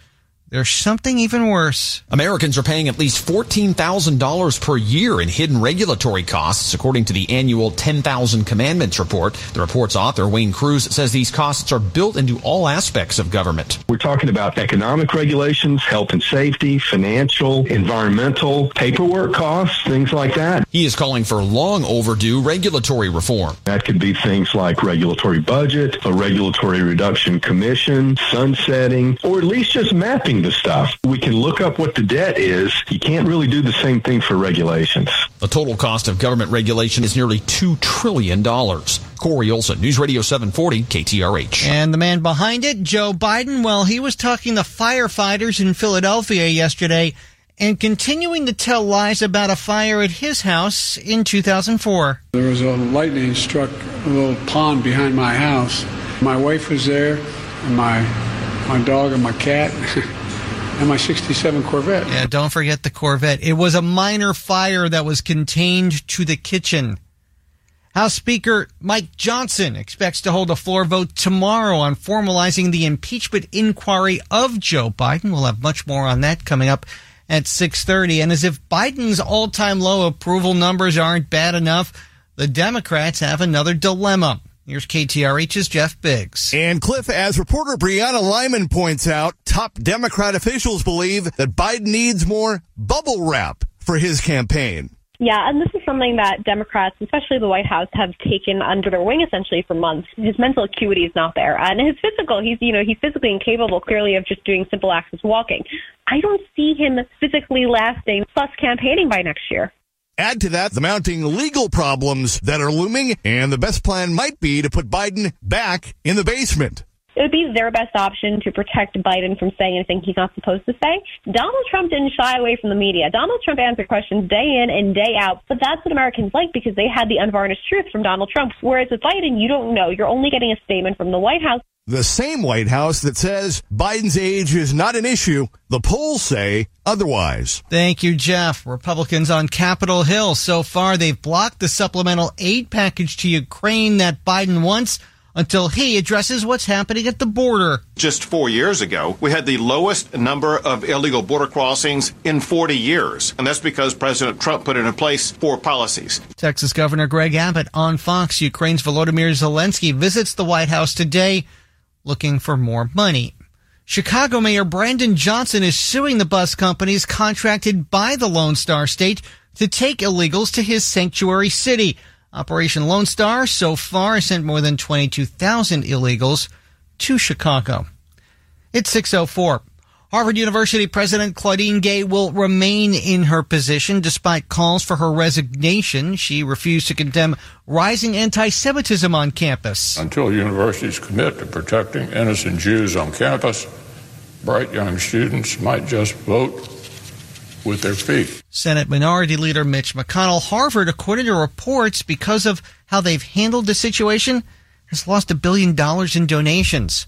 there's something even worse. Americans are paying at least $14,000 per year in hidden regulatory costs, according to the annual 10,000 Commandments report. The report's author, Wayne Crews, says these costs are built into all aspects of government. We're talking about economic regulations, health and safety, financial, environmental, paperwork costs, things like that. He is calling for long overdue regulatory reform. That could be things like regulatory budget, a regulatory reduction commission, sunsetting, or at least just mapping the stuff. We can look up what the debt is. You can't really do the same thing for regulations. The total cost of government regulation is nearly $2 trillion. Corey Olson, News Radio 740, KTRH. And the man behind it, Joe Biden, well, he was talking to firefighters in Philadelphia yesterday and continuing to tell lies about a fire at his house in 2004. There was a lightning struck a little pond behind my house. My wife was there, and my my dog and my cat. [laughs] and my 67 Corvette. Yeah, don't forget the Corvette. It was a minor fire that was contained to the kitchen. House Speaker Mike Johnson expects to hold a floor vote tomorrow on formalizing the impeachment inquiry of Joe Biden. We'll have much more on that coming up at 6:30 and as if Biden's all-time low approval numbers aren't bad enough, the Democrats have another dilemma. Here's KTRH's Jeff Biggs. And Cliff, as reporter Brianna Lyman points out, top Democrat officials believe that Biden needs more bubble wrap for his campaign. Yeah, and this is something that Democrats, especially the White House, have taken under their wing essentially for months. His mental acuity is not there. And his physical, he's, you know, he's physically incapable clearly of just doing simple acts as walking. I don't see him physically lasting plus campaigning by next year. Add to that the mounting legal problems that are looming, and the best plan might be to put Biden back in the basement. It would be their best option to protect Biden from saying anything he's not supposed to say. Donald Trump didn't shy away from the media. Donald Trump answered questions day in and day out, but that's what Americans like because they had the unvarnished truth from Donald Trump. Whereas with Biden, you don't know. You're only getting a statement from the White House. The same White House that says Biden's age is not an issue, the polls say otherwise. Thank you, Jeff. Republicans on Capitol Hill. So far, they've blocked the supplemental aid package to Ukraine that Biden wants until he addresses what's happening at the border. Just four years ago, we had the lowest number of illegal border crossings in 40 years. And that's because President Trump put in place four policies. Texas Governor Greg Abbott on Fox, Ukraine's Volodymyr Zelensky visits the White House today looking for more money. Chicago Mayor Brandon Johnson is suing the bus companies contracted by the Lone Star State to take illegals to his sanctuary city. Operation Lone Star so far has sent more than 22,000 illegals to Chicago. It's 604. Harvard University President Claudine Gay will remain in her position despite calls for her resignation. She refused to condemn rising anti-Semitism on campus. Until universities commit to protecting innocent Jews on campus, bright young students might just vote with their feet. Senate Minority Leader Mitch McConnell, Harvard, according to reports, because of how they've handled the situation, has lost a billion dollars in donations.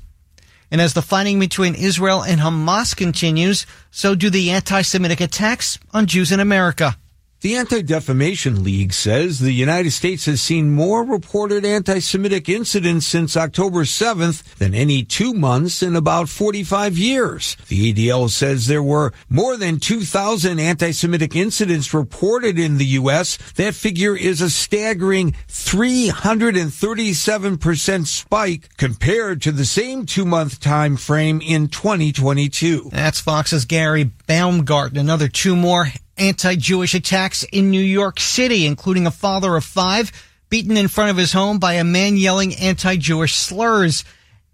And as the fighting between Israel and Hamas continues, so do the anti-Semitic attacks on Jews in America. The Anti Defamation League says the United States has seen more reported anti Semitic incidents since October 7th than any two months in about 45 years. The ADL says there were more than 2,000 anti Semitic incidents reported in the U.S. That figure is a staggering 337% spike compared to the same two month time frame in 2022. That's Fox's Gary Baumgarten. Another two more anti-Jewish attacks in New York City, including a father of five beaten in front of his home by a man yelling anti-Jewish slurs.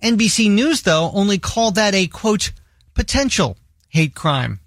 NBC News, though, only called that a quote, potential hate crime.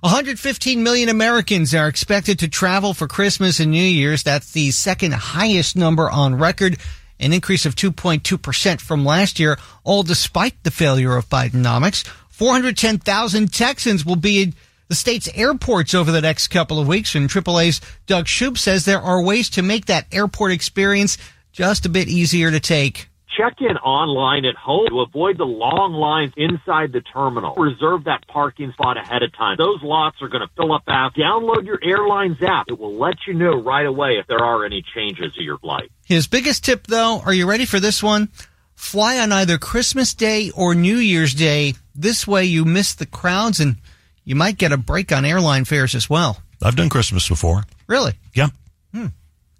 115 million Americans are expected to travel for Christmas and New Year's. That's the second highest number on record, an increase of 2.2% from last year, all despite the failure of Bidenomics. 410,000 Texans will be the state's airports over the next couple of weeks. And AAA's Doug Shupe says there are ways to make that airport experience just a bit easier to take. Check in online at home to avoid the long lines inside the terminal. Reserve that parking spot ahead of time. Those lots are going to fill up fast. Download your airline's app. It will let you know right away if there are any changes to your flight. His biggest tip, though, are you ready for this one? Fly on either Christmas Day or New Year's Day. This way you miss the crowds and you might get a break on airline fares as well. I've done Christmas before. Really? Yeah. Hmm.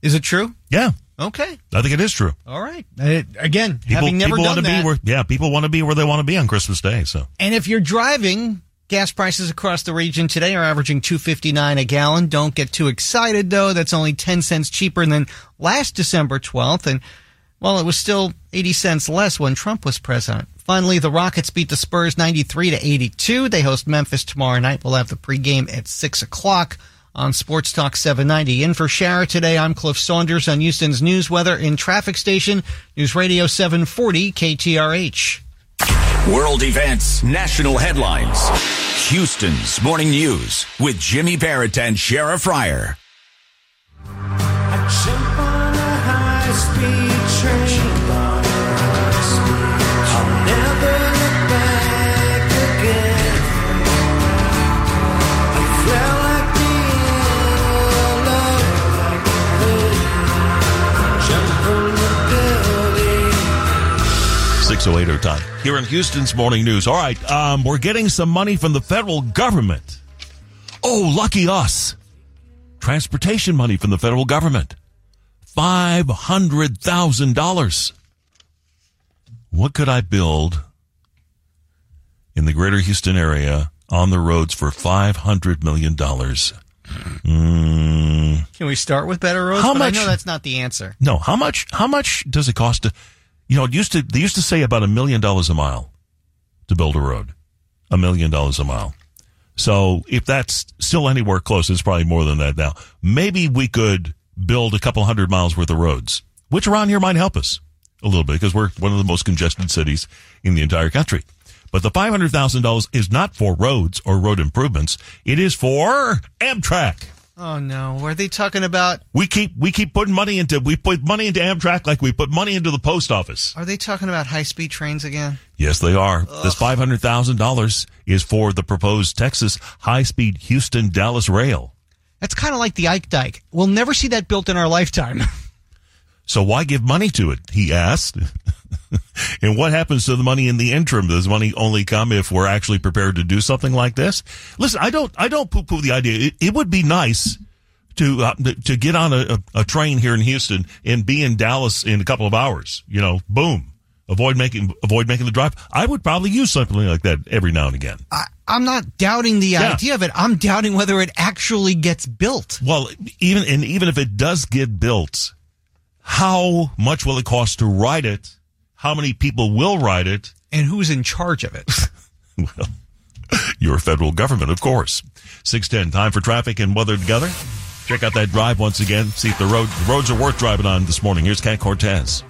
Is it true? Yeah. Okay. I think it is true. All right. Uh, again, People, having never done that. where, yeah, people want to be where they want to be on Christmas Day. So And if you're driving, gas prices across the region today are averaging 2.59 a gallon. Don't get too excited though. That's only 10 cents cheaper than last December 12th and well, it was still 80 cents less when Trump was president. Finally, the Rockets beat the Spurs 93 to 82. They host Memphis tomorrow night. We'll have the pregame at 6 o'clock on Sports Talk 790. In for Shara today, I'm Cliff Saunders on Houston's news, weather, and traffic station, News Radio 740 KTRH. World events, national headlines. Houston's morning news with Jimmy Barrett and Shara Fryer. Jump on the building. 608 our time. Here in Houston's morning news. All right, um, we're getting some money from the federal government. Oh, lucky us. Transportation money from the federal government. $500,000. What could I build in the greater Houston area on the roads for $500 million? Mm, Can we start with better roads? How But much- I know that's not the answer. no, how much, how much does it cost to, you know, it used to, they used to say about a million dollars a mile to build a road. A million dollars a mile. So if that's still anywhere close, it's probably more than that now. Maybe we could build a couple hundred miles worth of roads, which around here might help us a little bit because we're one of the most congested cities in the entire country. But the $500,000 is not for roads or road improvements. It is for Amtrak. Oh no, are they talking about? We keep, we keep putting money into, we put money into Amtrak like we put money into the post office. Are they talking about high speed trains again? Yes, they are. This five hundred thousand dollars is for the proposed Texas high speed Houston Dallas rail. That's kind of like the Ike Dike. We'll never see that built in our lifetime. [laughs] So why give money to it? He asked. [laughs] and what happens to the money in the interim? Does money only come if we're actually prepared to do something like this? Listen, I don't, I don't poo poo the idea. It, it would be nice to, uh, to get on a, a, train here in Houston and be in Dallas in a couple of hours. You know, boom. Avoid making, avoid making the drive. I would probably use something like that every now and again. I, I'm not doubting the Yeah. idea of it. I'm doubting whether it actually gets built. Well, even and even if it does get built, how much will it cost to ride it? How many people will ride it? And who's in charge of it? [laughs] well, your federal government, of course. Six ten. Time for traffic and weather together. Check out that drive once again. See if the road the roads are worth driving on this morning. Here's Cat Cortez.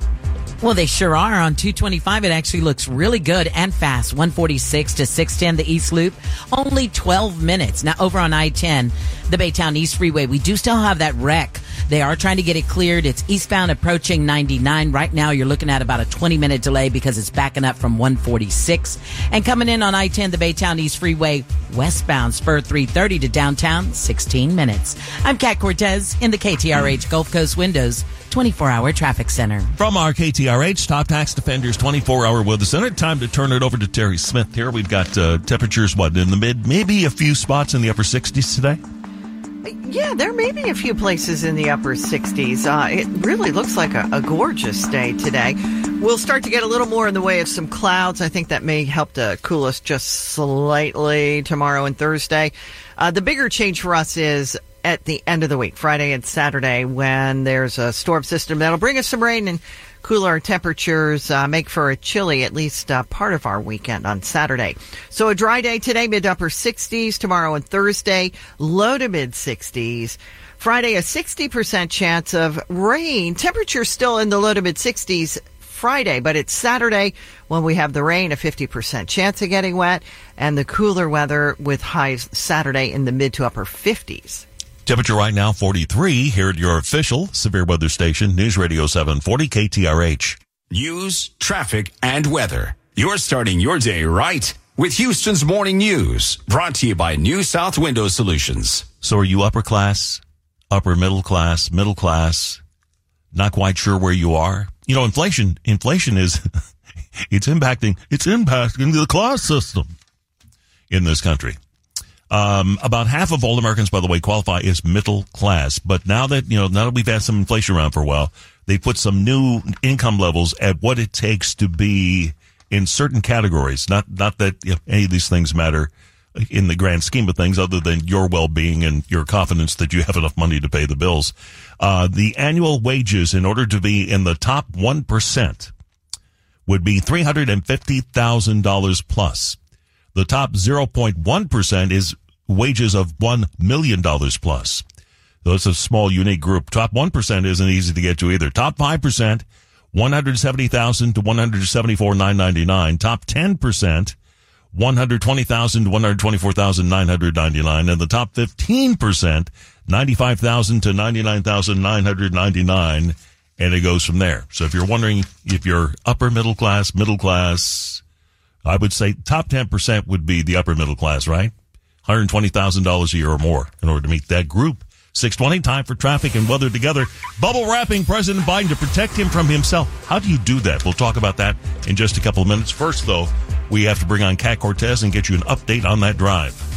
Well, they sure are. On 225, it actually looks really good and fast. 146 to 610, the East Loop. Only 12 minutes. Now, over on I-10, the Baytown East Freeway, we do still have that wreck They are trying to get it cleared. It's eastbound approaching 99. Right now, you're looking at about a 20 minute delay because it's backing up from 146. And coming in on I-10, the Baytown East Freeway, westbound spur 330 to downtown, 16 minutes. I'm Kat Cortez in the KTRH Gulf Coast Windows 24 hour traffic center. From our KTRH Top Tax Defenders 24 hour weather center, time to turn it over to Terry Smith here. We've got uh, temperatures, what, in the mid, maybe a few spots in the upper 60s today? Yeah, there may be a few places in the upper 60s. Uh, it really looks like a, a, gorgeous day today. We'll start to get a little more in the way of some clouds. I think that may help to cool us just slightly tomorrow and Thursday. Uh, the bigger change for us is at the end of the week, Friday and Saturday, when there's a storm system that'll bring us some rain and cooler temperatures, uh, make for a chilly, at least uh, part of our weekend on Saturday. So a dry day today, mid upper 60s, tomorrow and Thursday, low to mid 60s. Friday, a 60% chance of rain. Temperatures still in the low to mid 60s Friday, but it's Saturday when we have the rain, a 50% chance of getting wet, and the cooler weather with highs Saturday in the mid to upper 50s. Temperature right now 43 here at your official severe weather station, News Radio 740 KTRH. News, traffic, and weather. You're starting your day right with Houston's Morning News, brought to you by New South Window Solutions. So are you upper class, upper middle class, middle class? Not quite sure where you are? You know, inflation, inflation is, [laughs] it's impacting, it's impacting the class system in this country. Um, about half of all Americans, by the way, qualify as middle class. But now that, you know, now that we've had some inflation around for a while, they put some new income levels at what it takes to be in certain categories. Not, not that you know, any of these things matter in the grand scheme of things other than your well-being and your confidence that you have enough money to pay the bills. Uh, the annual wages in order to be in the top 1% would be $350,000 plus. The top 0.1% is wages of $1 million plus. So it's a small, unique group. Top 1% isn't easy to get to either. Top 5%, 170,000 to 174,999. Top 10%, 120,000 to 124,999. And the top 15%, 95,000 to 99,999. And it goes from there. So if you're wondering if you're upper middle class, middle class, I would say top 10% would be the upper middle class, right? $120,000 a year or more in order to meet that group. 620 time for traffic and weather together. Bubble wrapping President Biden to protect him from himself. How do you do that? We'll talk about that in just a couple of minutes. First, though, we have to bring on Kat Cortez and get you an update on that drive.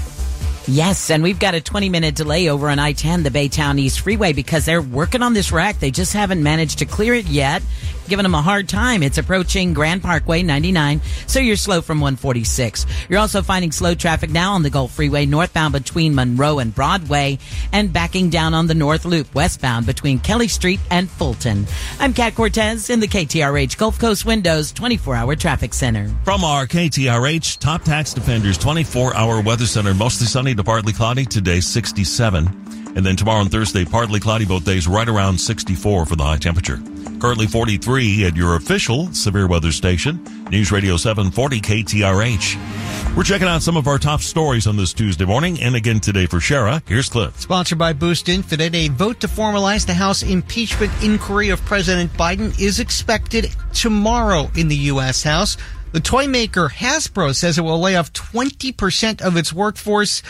Yes, and we've got a 20 minute delay over on I-10, the Baytown East Freeway, because they're working on this wreck. They just haven't managed to clear it yet giving them a hard time. It's approaching Grand Parkway 99, so you're slow from 146. You're also finding slow traffic now on the Gulf Freeway northbound between Monroe and Broadway and backing down on the North Loop westbound between Kelly Street and Fulton. I'm Kat Cortez in the KTRH Gulf Coast Windows 24 hour traffic center. From our KTRH Top Tax Defenders 24 hour weather center, mostly sunny to partly cloudy today, 67. And then tomorrow and Thursday, partly cloudy both days, right around 64 for the high temperature. Currently 43 at your official severe weather station, News Radio 740 KTRH. We're checking out some of our top stories on this Tuesday morning. And again today for Shara, here's Cliff. Sponsored by Boost Infinite, a vote to formalize the House impeachment inquiry of President Biden is expected tomorrow in the U.S. House. The toy maker Hasbro says it will lay off 20% of its workforce.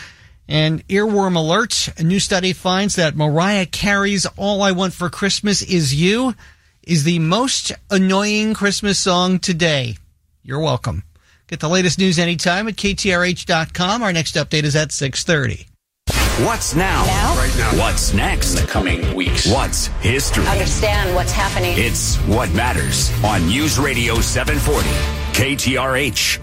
And earworm alerts. A new study finds that Mariah Carey's All I Want for Christmas Is You is the most annoying Christmas song today. You're welcome. Get the latest news anytime at ktrh.com. Our next update is at 6:30. What's now? Now? Right now. What's next? In the coming weeks. What's history? Understand what's happening. It's what matters on News Radio 740 KTRH.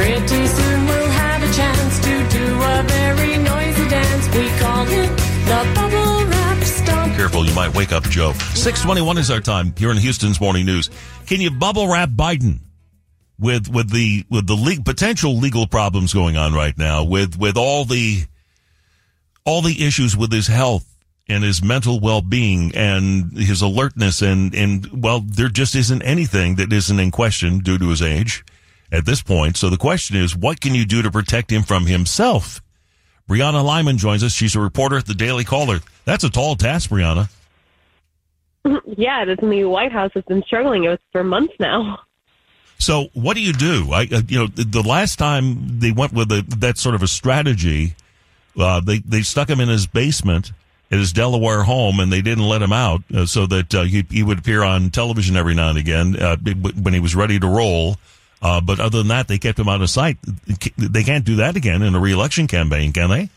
Pretty soon we'll have a chance to do a very noisy dance. We call it the bubble wrap stomp. Careful, you might wake up Joe. 621 is our time here in Houston's Morning News. Can you bubble wrap Biden? With, with the, with the le- potential legal problems going on right now, with, with all the, all the issues with his health and his mental well-being and his alertness and and well there just isn't anything that isn't in question due to his age at this point. So the question is what can you do to protect him from himself? Brianna lyman joins us. She's a reporter at the daily caller. That's a tall task brianna. [laughs] Yeah, the new White House has been struggling with for months now. so what do you do? I uh, you know the, the last time they went with a, that sort of a strategy uh, they they stuck him in his basement at his Delaware home, and they didn't let him out uh, so that uh, he, he would appear on television every now and again uh, when he was ready to roll. Uh, but other than that, they kept him out of sight. They can't do that again in a reelection campaign, can they?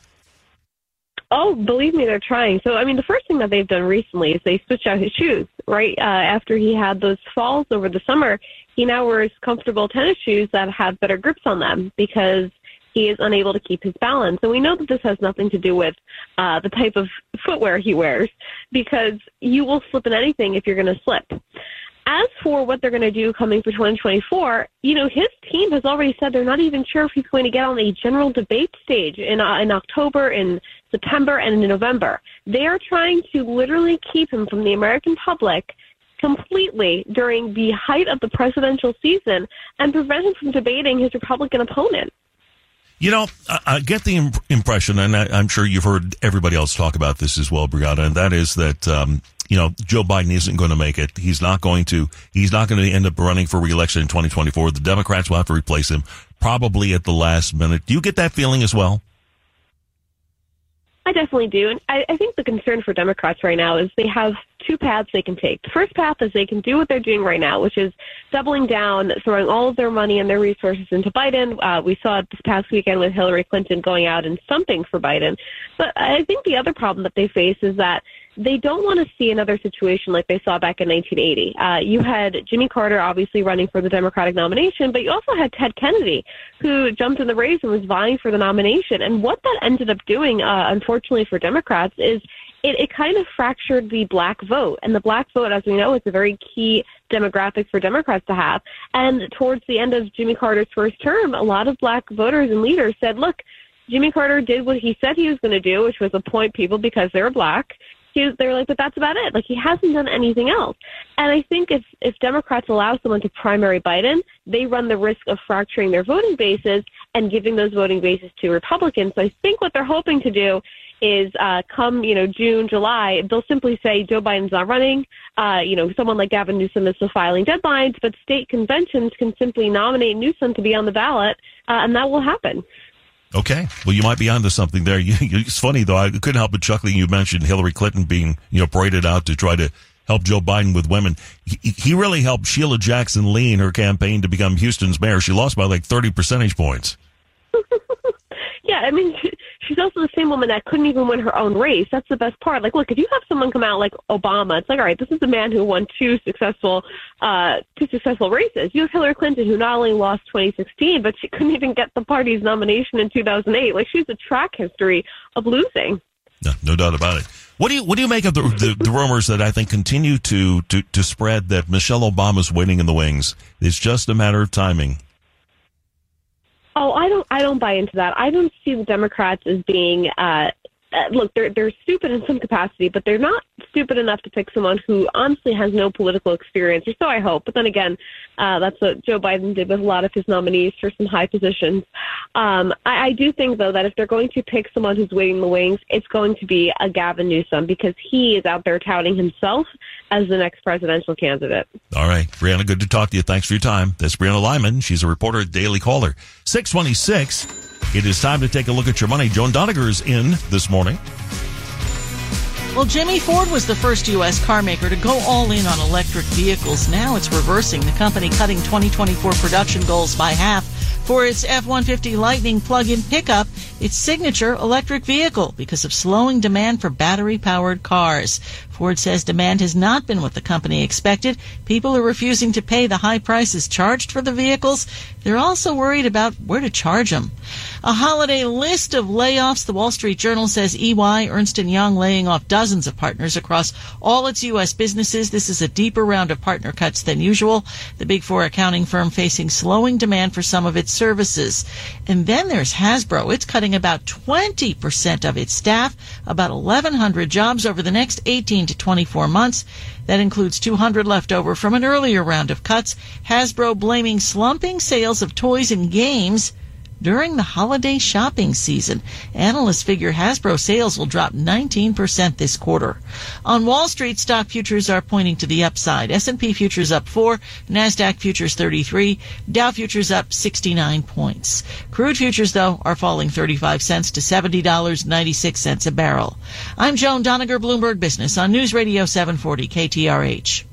Oh, believe me, they're trying. So, I mean, the first thing that they've done recently is they switched out his shoes, right? Uh, after he had those falls over the summer, he now wears comfortable tennis shoes that have better grips on them because he is unable to keep his balance. And we know that this has nothing to do with uh, the type of footwear he wears because you will slip in anything if you're going to slip. As for what they're going to do coming for 2024, you know, his team has already said they're not even sure if he's going to get on a general debate stage in, uh, in October, in September, and in November. They are trying to literally keep him from the American public completely during the height of the presidential season and prevent him from debating his Republican opponent. You know, I, get the imp- impression, and I, am sure you've heard everybody else talk about this as well, Brianna, and that is that um, you know Joe Biden isn't going to make it. He's not going to. He's not going to end up running for reelection in 2024. The Democrats will have to replace him probably at the last minute. Do you get that feeling as well? I definitely do. And I, I think the concern for Democrats right now is they have two paths they can take. The first path is they can do what they're doing right now, which is doubling down, throwing all of their money and their resources into Biden. Uh, we saw it this past weekend with Hillary Clinton going out and stumping for Biden. But I think the other problem that they face is that they don't want to see another situation like they saw back in 1980. Uh, you had Jimmy Carter obviously running for the Democratic nomination, but you also had Ted Kennedy, who jumped in the race and was vying for the nomination. And what that ended up doing, uh, unfortunately for Democrats, is it, it kind of fractured the black vote. And the black vote, as we know, is a very key demographic for Democrats to have. And towards the end of Jimmy Carter's first term, a lot of black voters and leaders said, look, Jimmy Carter did what he said he was going to do, which was appoint people because they were black they were like, but that's about it. Like he hasn't done anything else. And I think if if Democrats allow someone to primary Biden, they run the risk of fracturing their voting bases and giving those voting bases to Republicans. So I think what they're hoping to do is uh, come you know June, July, they'll simply say Joe Biden's not running. Uh, you know, someone like Gavin Newsom is still filing deadlines, but state conventions can simply nominate Newsom to be on the ballot, uh, and that will happen. Okay. Well, you might be onto something there. [laughs] It's funny though. I couldn't help but chuckling. You mentioned Hillary Clinton being, you know, paraded out to try to help Joe Biden with women. He, he really helped Sheila Jackson Lee in her campaign to become Houston's mayor. She lost by like 30 percentage points. [laughs] yeah, I mean, [laughs] she's also the same woman that couldn't even win her own race. That's the best part. Like, look, if you have someone come out like Obama, it's like, all right, this is a man who won two successful, uh, two successful races. You have Hillary Clinton, who not only lost 2016, but she [laughs] couldn't even get the party's nomination in 2008. Like, she's a track history of losing. No, no doubt about it. What do you what do you make of the, the, the rumors that I think continue to, to to spread that Michelle Obama's waiting in the wings? It's just a matter of timing. Oh, I don't. I don't buy into that. I don't see the Democrats as being. Uh, uh, look, they're they're stupid in some capacity, but they're not stupid enough to pick someone who honestly has no political experience, or so I hope. But then again, uh, that's what Joe Biden did with a lot of his nominees for some high positions. Um, I, I do think though that if they're going to pick someone who's waiting the wings, it's going to be a Gavin Newsom because he is out there touting himself as the next presidential candidate. All right, Brianna, good to talk to you. Thanks for your time. That's Brianna Lyman. She's a reporter at Daily Caller. Six twenty six. It is time to take a look at your money. Joan Doniger is in this morning. Well, Jimmy Ford was the first U.S. carmaker to go all in on electric vehicles. Now it's reversing, the company cutting 2024 production goals by half for its F-150 Lightning plug-in pickup, its signature electric vehicle, because of slowing demand for battery-powered cars. Ford says demand has not been what the company expected. People are refusing to pay the high prices charged for the vehicles. They're also worried about where to charge them. A holiday list of layoffs. The Wall Street Journal says EY, Ernst & Young laying off dozens of partners across all its U.S. businesses. This is a deeper round of partner cuts than usual. The Big Four accounting firm facing slowing demand for some of its services. And then there's Hasbro. It's cutting about 20% of its staff, about 1,100 jobs over the next 18 to 24 months. That includes 200 left over from an earlier round of cuts. Hasbro blaming slumping sales of toys and games during the holiday shopping season. Analysts figure Hasbro sales will drop 19% this quarter. On Wall Street, stock futures are pointing to the upside. S&P futures up 4, Nasdaq futures 33, Dow futures up 69 points. Crude futures though are falling 35 cents to $70.96 a barrel. I'm Joan Doniger, Bloomberg Business on News Radio 740 KTRH.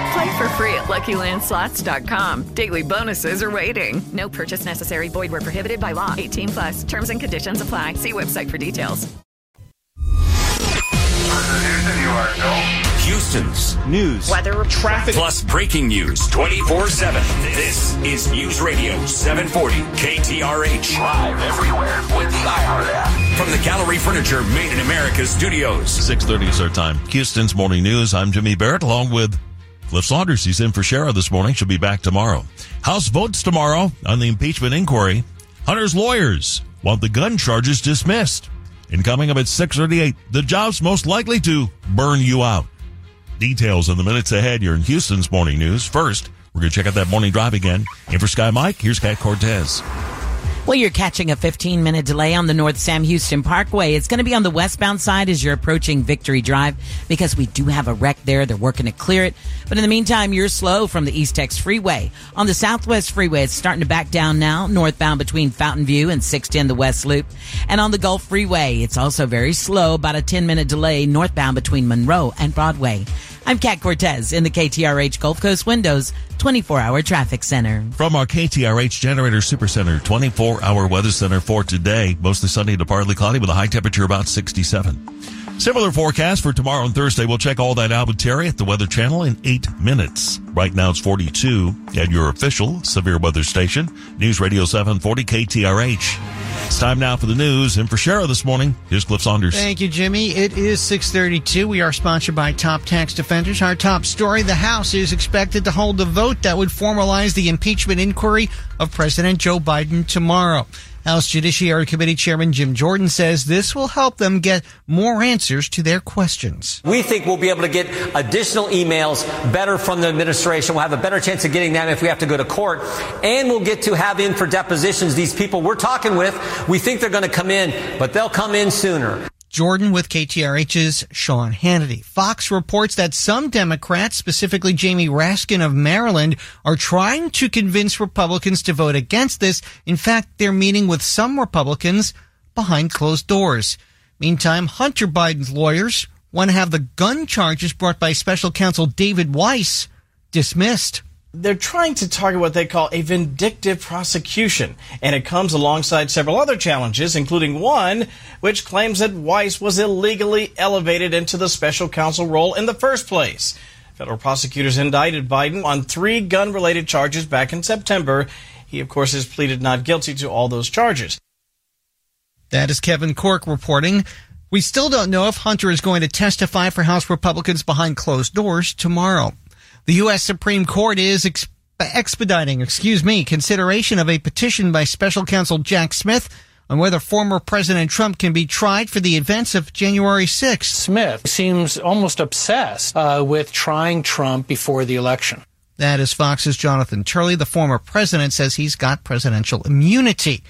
Play for free at LuckyLandSlots.com. Daily bonuses are waiting. No purchase necessary. Void where prohibited by law. 18 plus. Terms and conditions apply. See website for details. Houston's news, weather, traffic, plus breaking news 24 7. This is News Radio 740 KTRH. Live everywhere with the iHeart app. From the Gallery Furniture Made in America studios. 6.30 is our time. Houston's Morning News. I'm Jimmy Barrett along with Cliff Saunders. He's in for Shara this morning. She'll be back tomorrow. House votes tomorrow on the impeachment inquiry. Hunter's lawyers want the gun charges dismissed. And coming up at 6.38, the jobs most likely to burn you out. Details in the minutes ahead. You're in Houston's Morning News. First, we're going to check out that morning drive again. In for Sky Mike, here's Kat Cortez. Well, you're catching a 15 minute delay on the North Sam Houston Parkway. It's going to be on the westbound side as you're approaching Vickery Drive because we do have a wreck there. They're working to clear it. But in the meantime, you're slow from the East Tex Freeway. On the Southwest Freeway, it's starting to back down now, northbound between Fountain View and 610 the West Loop. And on the Gulf Freeway, it's also very slow, about a 10 minute delay northbound between Monroe and Broadway. I'm Kat Cortez in the KTRH Gulf Coast Windows 24 hour traffic center. From our KTRH Generator Supercenter 24 hour weather center for today, mostly sunny to partly cloudy with a high temperature about 67. Similar forecast for tomorrow and Thursday. We'll check all that out with Terry at the Weather Channel in eight minutes. Right now it's 42 at your official severe weather station, News Radio 740 KTRH. It's time now for the news. And for Shara this morning, here's Cliff Saunders. Thank you, Jimmy. It is 632. We are sponsored by Top Tax Defenders. Our top story, the House is expected to hold a vote that would formalize the impeachment inquiry of President Joe Biden tomorrow. House Judiciary Committee Chairman Jim Jordan says this will help them get more answers to their questions. We think we'll be able to get additional emails better from the administration. We'll have a better chance of getting them if we have to go to court. And we'll get to have in for depositions these people we're talking with. We think they're going to come in, but they'll come in sooner. Jordan with KTRH's Sean Hannity. Fox reports that some Democrats, specifically Jamie Raskin of Maryland, are trying to convince Republicans to vote against this. In fact, they're meeting with some Republicans behind closed doors. Meantime, Hunter Biden's lawyers want to have the gun charges brought by special counsel David Weiss dismissed they're trying to target what they call a vindictive prosecution, and it comes alongside several other challenges, including one which claims that Weiss was illegally elevated into the special counsel role in the first place. Federal prosecutors indicted Biden on three gun related charges back in September. He, of course, has pleaded not guilty to all those charges. That is Kevin Corke reporting. We still don't know if Hunter is going to testify for House Republicans behind closed doors tomorrow. The U.S. Supreme Court is ex- expediting, excuse me, consideration of a petition by special counsel Jack Smith on whether former President Trump can be tried for the events of January 6th. Smith seems almost obsessed uh, with trying Trump before the election. That is Fox's Jonathan Turley. The former president says he's got presidential immunity.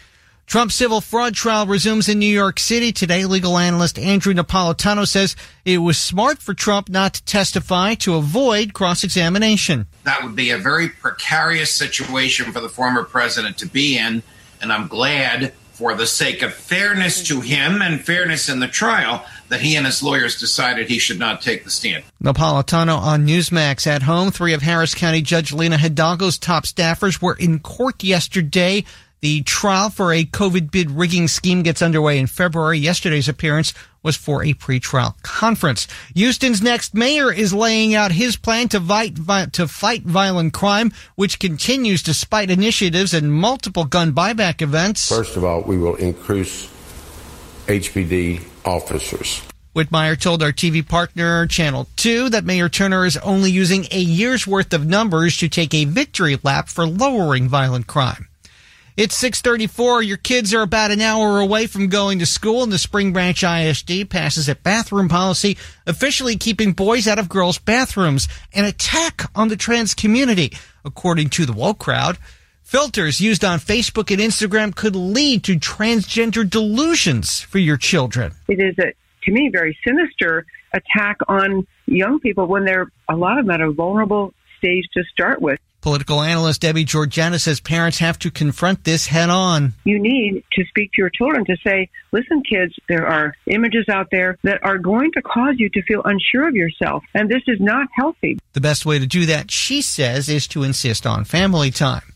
Trump's civil fraud trial resumes in New York City today. Legal analyst Andrew Napolitano says it was smart for Trump not to testify to avoid cross examination. That would be a very precarious situation for the former president to be in, and I'm glad for the sake of fairness to him and fairness in the trial that he and his lawyers decided he should not take the stand. Napolitano on Newsmax at home. Three of Harris County Judge Lina Hidalgo's top staffers were in court yesterday. The trial for a COVID bid rigging scheme gets underway in February. Yesterday's appearance was for a pretrial conference. Houston's next mayor is laying out his plan to fight, to fight violent crime, which continues despite initiatives and multiple gun buyback events. First of all, we will increase HPD officers. Whitmire told our TV partner Channel 2 that Mayor Turner is only using a year's worth of numbers to take a victory lap for lowering violent crime. It's 634. Your kids are about an hour away from going to school and the Spring Branch ISD passes a bathroom policy officially keeping boys out of girls' bathrooms. An attack on the trans community, according to the woke crowd. Filters used on Facebook and Instagram could lead to transgender delusions for your children. It is a, to me, very sinister attack on young people when they're a lot of them at a vulnerable stage to start with. Political analyst Debbie Georgatos says parents have to confront this head on. You need to speak to your children to say, listen, kids, there are images out there that are going to cause you to feel unsure of yourself, and this is not healthy. The best way to do that, she says, is to insist on family time.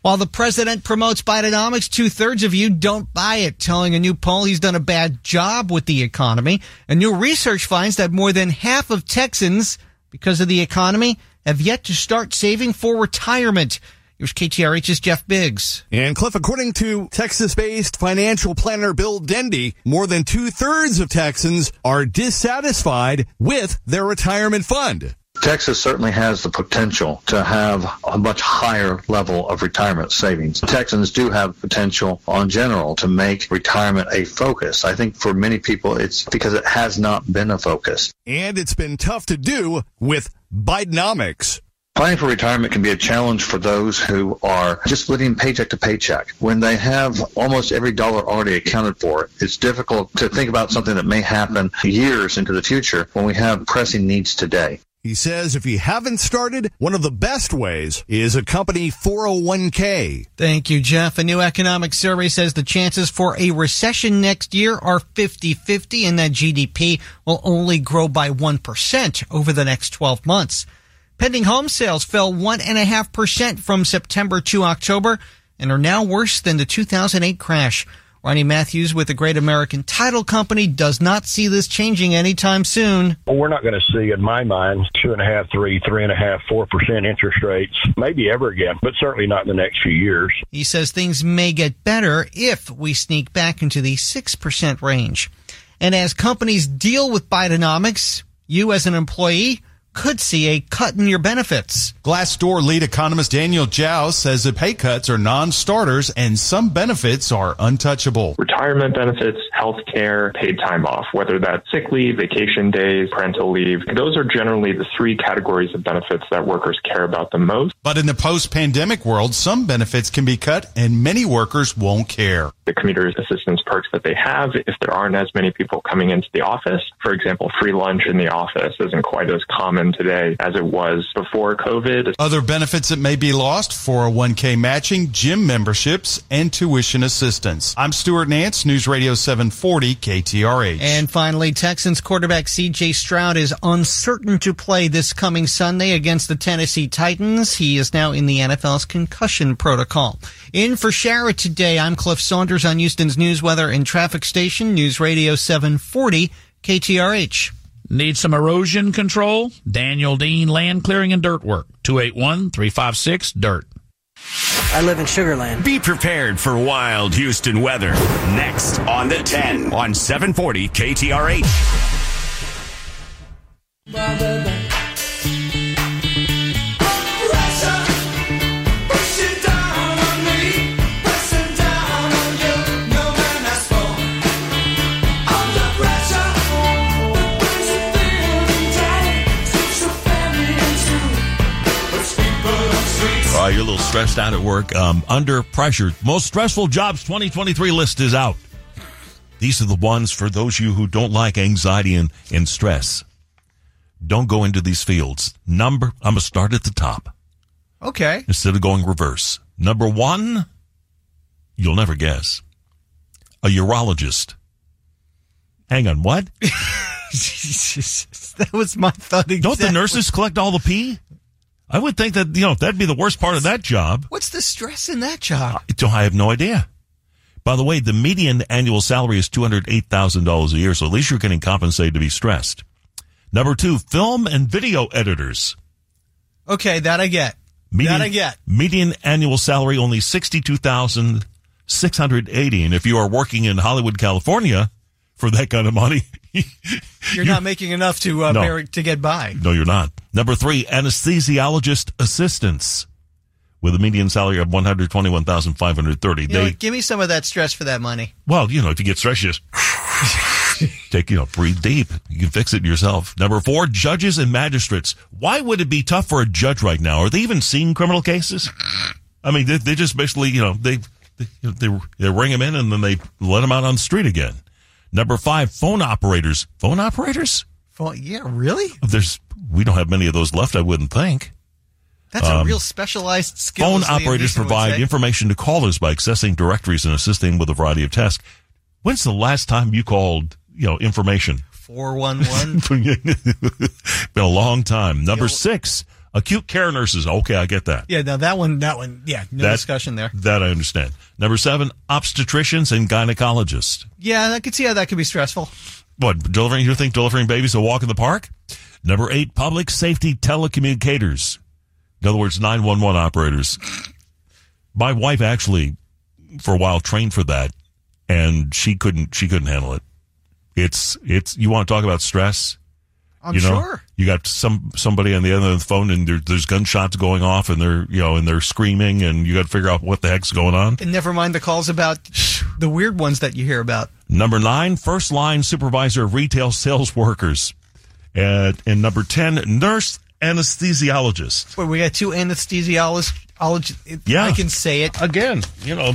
While the president promotes Bidenomics, two thirds of you don't buy it, telling a new poll he's done a bad job with the economy. A new research finds that more than half of Texans, because of the economy, have yet to start saving for retirement. Here's KTRH's Jeff Biggs. And Cliff, according to Texas-based financial planner Bill Dendy, more than two thirds of Texans are dissatisfied with their retirement fund. Texas certainly has the potential to have a much higher level of retirement savings. Texans do have potential on general to make retirement a focus. I think for many people it's because it has not been a focus. And it's been tough to do with Bidenomics. Planning for retirement can be a challenge for those who are just living paycheck to paycheck. When they have almost every dollar already accounted for, it's difficult to think about something that may happen years into the future when we have pressing needs today. He says if you haven't started, one of the best ways is a company 401k. Thank you, Jeff. A new economic survey says the chances for a recession next year are 50-50 and that GDP will only grow by 1% over the next 12 months. Pending home sales fell 1.5% from September to October and are now worse than the 2008 crash. Ronnie Matthews with the Great American Title Company does not see this changing anytime soon. Well, we're not going to see, in my mind, two and a half, three, three and a half, four percent interest rates, maybe ever again, but certainly not in the next few years. He says things may get better if we sneak back into the six percent range. And as companies deal with Bidenomics, you as an employee could see a cut in your benefits. Glassdoor lead economist Daniel Zhao says the pay cuts are non-starters and some benefits are untouchable. Retirement benefits, health care, paid time off, whether that's sick leave, vacation days, parental leave. Those are generally the three categories of benefits that workers care about the most. But in the post-pandemic world, some benefits can be cut and many workers won't care. The commuter assistance perks that they have, if there aren't as many people coming into the office, for example, free lunch in the office isn't quite as common today as it was before COVID. Other benefits that may be lost 401k matching, gym memberships, and tuition assistance. I'm Stuart Nance, News Radio 740 KTRH. And finally, Texans quarterback CJ Stroud is uncertain to play this coming Sunday against the Tennessee Titans. He is now in the NFL's concussion protocol. In for Shara today, I'm Cliff Saunders on Houston's News Weather and Traffic Station, News Radio 740 KTRH. Need some erosion control? Daniel Dean Land Clearing and Dirt Work. 281-356-DIRT. I live in Sugarland. Be prepared for wild Houston weather. Next on the 10 on 740 KTRH. You're a little stressed out at work, um, under pressure. Most stressful jobs 2023 list is out. These are the ones for those of you who don't like anxiety and, and stress. Don't go into these fields. Number, I'm going to start at the top Okay. instead of going reverse. Number one, You'll never guess. A urologist. Hang on, what? [laughs] that was my thought. Exactly. Don't the nurses collect all the pee? I would think that, you know, that'd be the worst part of that job. What's the stress in that job? I have no idea. By the way, the median annual salary is $208,000 a year, so at least you're getting compensated to be stressed. Number two, film and video editors. Okay, that I get. Median, that I get. Median annual salary only 62680 And if you are working in Hollywood, California for that kind of money, [laughs] you're, you're, not making enough to uh, no. to get by. No, you're not. Number three, anesthesiologist assistants with a median salary of one hundred twenty-one thousand five hundred thirty. They give me some of that stress for that money. Well, you know, if you get stressed, you just [laughs] take you know, breathe deep. You can fix it yourself. Number four, judges and magistrates. Why would it be tough for a judge right now? Are they even seeing criminal cases? I mean, they, they just basically, you know, they they, they they ring them in and then they let them out on the street again. Number five, phone operators. Phone operators? Phone, yeah, really? There's we don't have many of those left. I wouldn't think. That's um, a real specialized skill. Phone operators provide information to callers by accessing directories and assisting with a variety of tasks. When's the last time you called, you know, information? 411. [laughs] Been a long time. Number six, acute care nurses. Okay, I get that. Yeah, now that one, that one, yeah, no that, discussion there. That I understand. Number seven, obstetricians and gynecologists. Yeah, I could see how that could be stressful. What, delivering, you think delivering babies a walk in the park? Number eight, public safety telecommunicators. In other words, 911 operators. My wife actually, for a while, trained for that, and she couldn't. She couldn't handle it. It's it's. You want to talk about stress? I'm you know, sure. You got some somebody on the other end of the phone, and there, there's gunshots going off, and they're you know, and they're screaming, and you got to figure out what the heck's going on. And never mind the calls about the weird ones that you hear about. Number nine, first line supervisor of retail sales workers. And, and number 10, nurse anesthesiologist. Well, we got two anesthesiologists. Yeah, I can say it again. You know,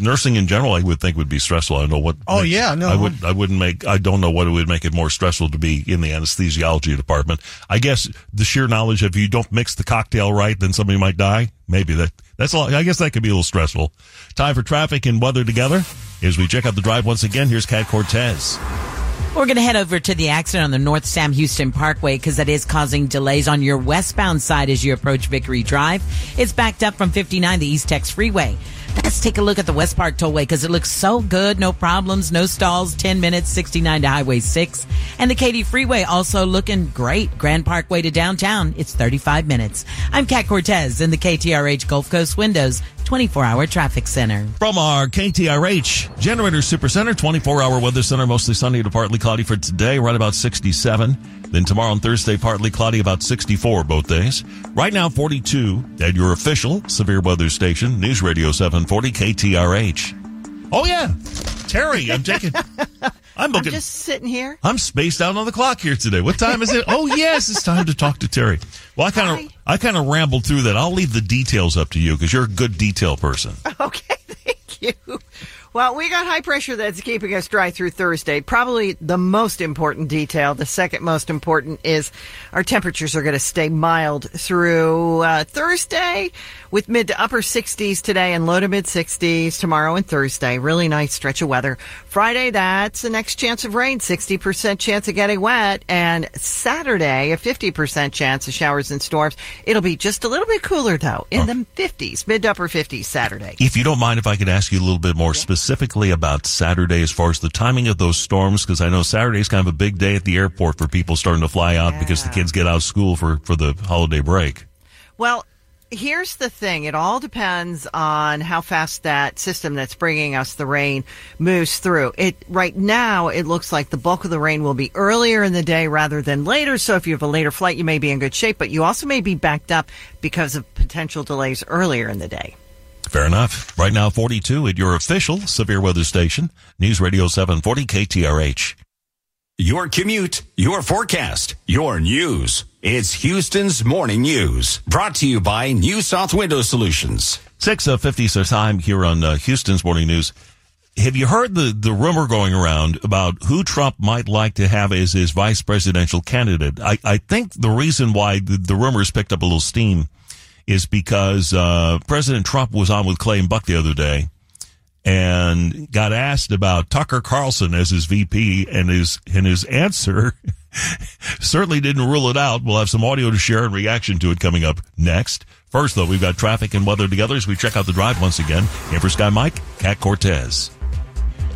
nursing in general, I would think would be stressful. I don't know what. Oh makes, yeah, no, I would. I wouldn't make. I don't know what it would make it more stressful to be in the anesthesiology department. I guess the sheer knowledge of you don't mix the cocktail right, then somebody might die. Maybe that. That's a lot. I guess that could be a little stressful. Time for traffic and weather together. As we check out the drive once again, here's Kat Cortez. We're going to head over to the accident on the North Sam Houston Parkway because that is causing delays on your westbound side as you approach Vickery Drive. It's backed up from 59, the East Tex Freeway. Let's take a look at the West Park Tollway because it looks so good. No problems, no stalls, 10 minutes, 69 to Highway 6. And the Katy Freeway also looking great. Grand Parkway to downtown, it's 35 minutes. I'm Kat Cortez in the KTRH Gulf Coast Windows 24 hour traffic center. From our KTRH Generator Super Center 24 hour weather center, mostly sunny to partly cloudy for today, right about 67. Then tomorrow and Thursday, partly cloudy, about 64 both days. Right now, 42 at your official severe weather station, News Radio 740 KTRH. Oh, yeah. Terry, I'm taking. [laughs] I'm looking. I'm just sitting here. I'm spaced out on the clock here today. What time is it? oh yes, it's time to talk to Terry. Well, I kind of I kind of rambled through that. I'll leave the details up to you because you're a good detail person. [laughs] Okay, thank you. Well, we got high pressure that's keeping us dry through Thursday. Probably the most important detail. The second most important is our temperatures are going to stay mild through uh, Thursday with mid to upper 60s today and low to mid 60s tomorrow and Thursday. Really nice stretch of weather. Friday, that's the next chance of rain, 60% chance of getting wet. And Saturday, a 50% chance of showers and storms. It'll be just a little bit cooler though, in oh. the 50s, mid to upper 50s Saturday. If you don't mind, if I could ask you a little bit more yeah. Specifically about Saturday as far as the timing of those storms, because I know Saturday is kind of a big day at the airport for people starting to fly out yeah. because the kids get out of school for, for the holiday break. Well, here's the thing it all depends on how fast that system that's bringing us the rain moves through it right now it looks like the bulk of the rain will be earlier in the day rather than later so if you have a later flight you may be in good shape but you also may be backed up because of potential delays earlier in the day Fair enough. Right now, 42 at your official severe weather station, News Radio 740 KTRH. Your commute, your forecast, your news. It's Houston's Morning News, brought to you by New South Window Solutions. 650 so time here on uh, Houston's Morning News. Have you heard the, the rumor going around about who Trump might like to have as his vice presidential candidate? I, I think the reason why the, the rumors picked up a little steam is because uh, President Trump was on with Clay and Buck the other day and got asked about Tucker Carlson as his VP and his, and his answer [laughs] certainly didn't rule it out. We'll have some audio to share and reaction to it coming up next. First, though, we've got traffic and weather together as we check out the drive once again. In for Sky Mike, Kat Cortez.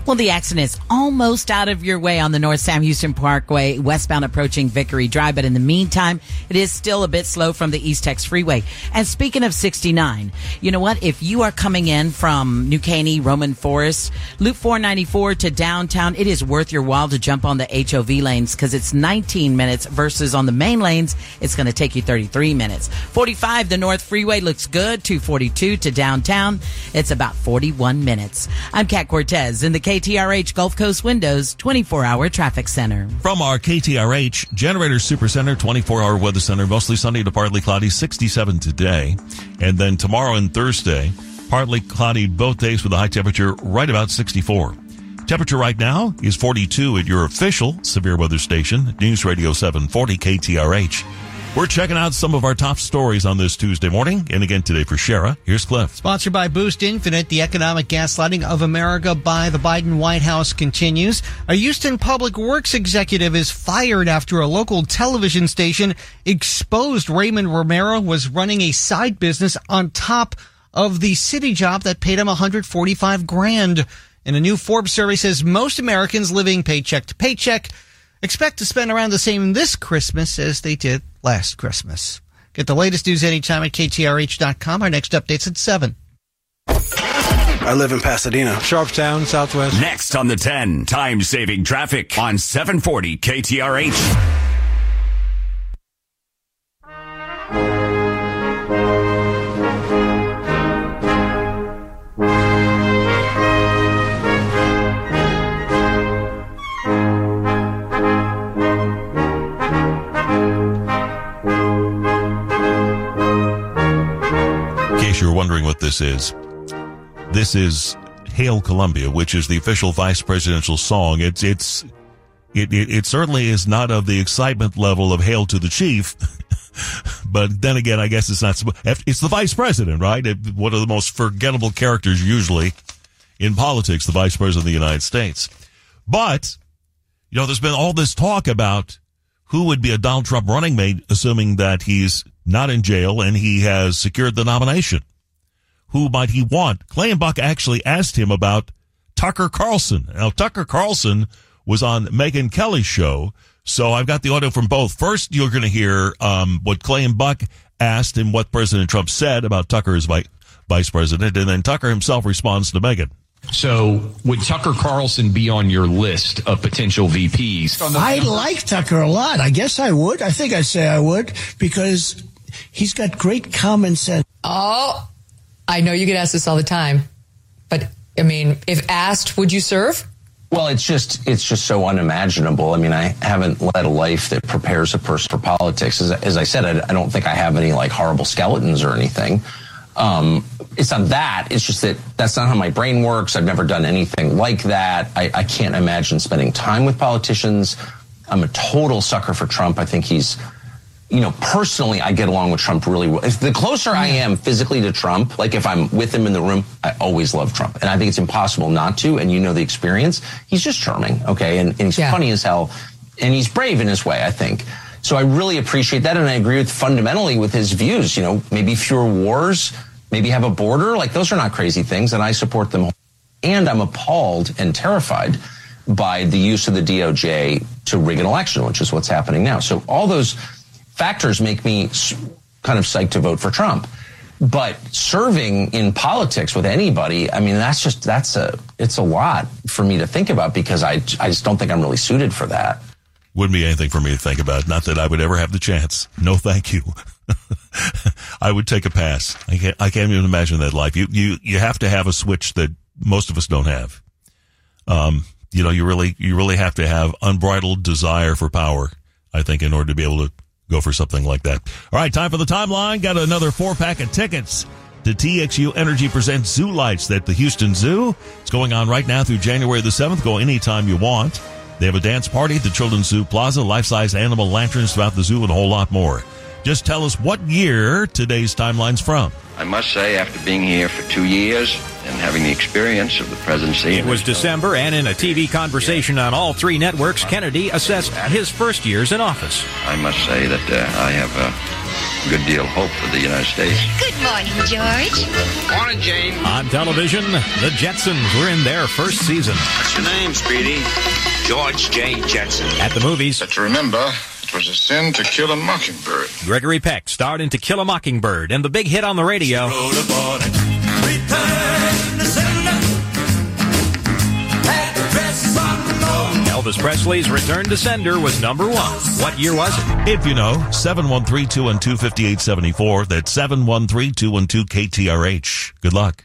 Well, the accident is almost out of your way on the North Sam Houston Parkway, westbound approaching Vickery Drive. But in the meantime, it is still a bit slow from the East Tex Freeway. And speaking of 69, you know what? If you are coming in from New Caney, Roman Forest, Loop 494 to downtown, it is worth your while to jump on the HOV lanes because it's 19 minutes versus on the main lanes, it's going to take you 33 minutes. 45, the North Freeway looks good. 242 to downtown, it's about 41 minutes. I'm Kat Cortez in the KTRH Gulf Coast Windows 24 hour traffic center. From our KTRH Generator Super Center 24 hour weather center, mostly sunny to partly cloudy, 67 today. And then tomorrow and Thursday, partly cloudy both days with a high temperature right about 64. Temperature right now is 42 at your official severe weather station, News Radio 740 KTRH. We're checking out some of our top stories on this Tuesday morning. And again today for Shara, here's Cliff. Sponsored by Boost Infinite, the economic gaslighting of America by the Biden White House continues. A Houston Public Works executive is fired after a local television station exposed Raymond Romero was running a side business on top of the city job that paid him 145 grand. And a new Forbes survey says most Americans living paycheck to paycheck expect to spend around the same this Christmas as they did last Christmas. Get the latest news anytime at KTRH.com. Our next update's at 7. I live in Pasadena. Sharpstown, Southwest. Next on the 10, time saving traffic on 740 KTRH. You're wondering what this is, this is Hail Columbia, which is the official vice presidential song. It's, it's, it, it, it certainly is not of the excitement level of Hail to the Chief. [laughs] but then again, I guess it's not, it's the vice president, right? One of the most forgettable characters usually in politics, the vice president of the United States. But, you know, there's been all this talk about who would be a Donald Trump running mate, assuming that he's not in jail and he has secured the nomination. Who might he want? Clay and Buck actually asked him about Tucker Carlson. Now, Tucker Carlson was on Megyn Kelly's show, so I've got the audio from both. First, you're going to hear um, what Clay and Buck asked and what President Trump said about Tucker as vi- vice president, and then Tucker himself responds to Megyn. So, would Tucker Carlson be on your list of potential VPs? I like Tucker a lot. I guess I would. I think I'd say I would because he's got great common sense. Oh, I know you get asked this all the time, but I mean, if asked, would you serve? Well, it's just it's just so unimaginable. I mean, I haven't led a life that prepares a person for politics. As, as I said, I, I, don't think I have any like horrible skeletons or anything. Um, it's not that. It's just that that's not how my brain works. I've never done anything like that. I, I can't imagine spending time with politicians. I'm a total sucker for Trump. I think he's you know, personally, I get along with Trump really well. If the closer I am physically to Trump, like if I'm with him in the room, I always love Trump. And I think it's impossible not to. And you know the experience. He's just charming. Okay. And, and he's yeah. funny as hell. And he's brave in his way, I think. So I really appreciate that. And I agree with fundamentally with his views. You know, maybe fewer wars, maybe have a border. Like those are not crazy things. And I support them. And I'm appalled and terrified by the use of the DOJ to rig an election, which is what's happening now. So all those factors make me kind of psyched to vote for Trump. But serving in politics with anybody, I mean, that's just, that's a, it's a lot for me to think about because I, I just don't think I'm really suited for that. Wouldn't be anything for me to think about. Not that I would ever have the chance. No, thank you. [laughs] I would take a pass. I can't, I can't even imagine that life. You, you, you have to have a switch that most of us don't have. Um, you know, you really, you really have to have unbridled desire for power, I think, in order to be able to go for something like that. All right, time for the timeline. Got another four pack of tickets to TXU Energy presents Zoo Lights at the Houston Zoo. It's going on right now through January the 7th. Go anytime you want. They have a dance party at the Children's Zoo Plaza, life-size animal lanterns throughout the zoo, and a whole lot more. Just tell us what year today's timeline's from. I must say, after being here for two years and having the experience of the presidency. It was December, and in a TV conversation on all three networks, Kennedy assessed his first years in office. I must say that uh, I have a good deal of hope for the United States. Good morning, George. Morning, Jane. On television, the Jetsons were in their first season. What's your name, Speedy? George J. Jetson. At the movies, But remember, it was a sin to kill a mockingbird. Gregory Peck starred in To Kill a Mockingbird, and the big hit on the radio. Elvis Presley's Return to Sender was number one. What year was it? If you know, 713-212-5874. That's 713-212-KTRH. Good luck.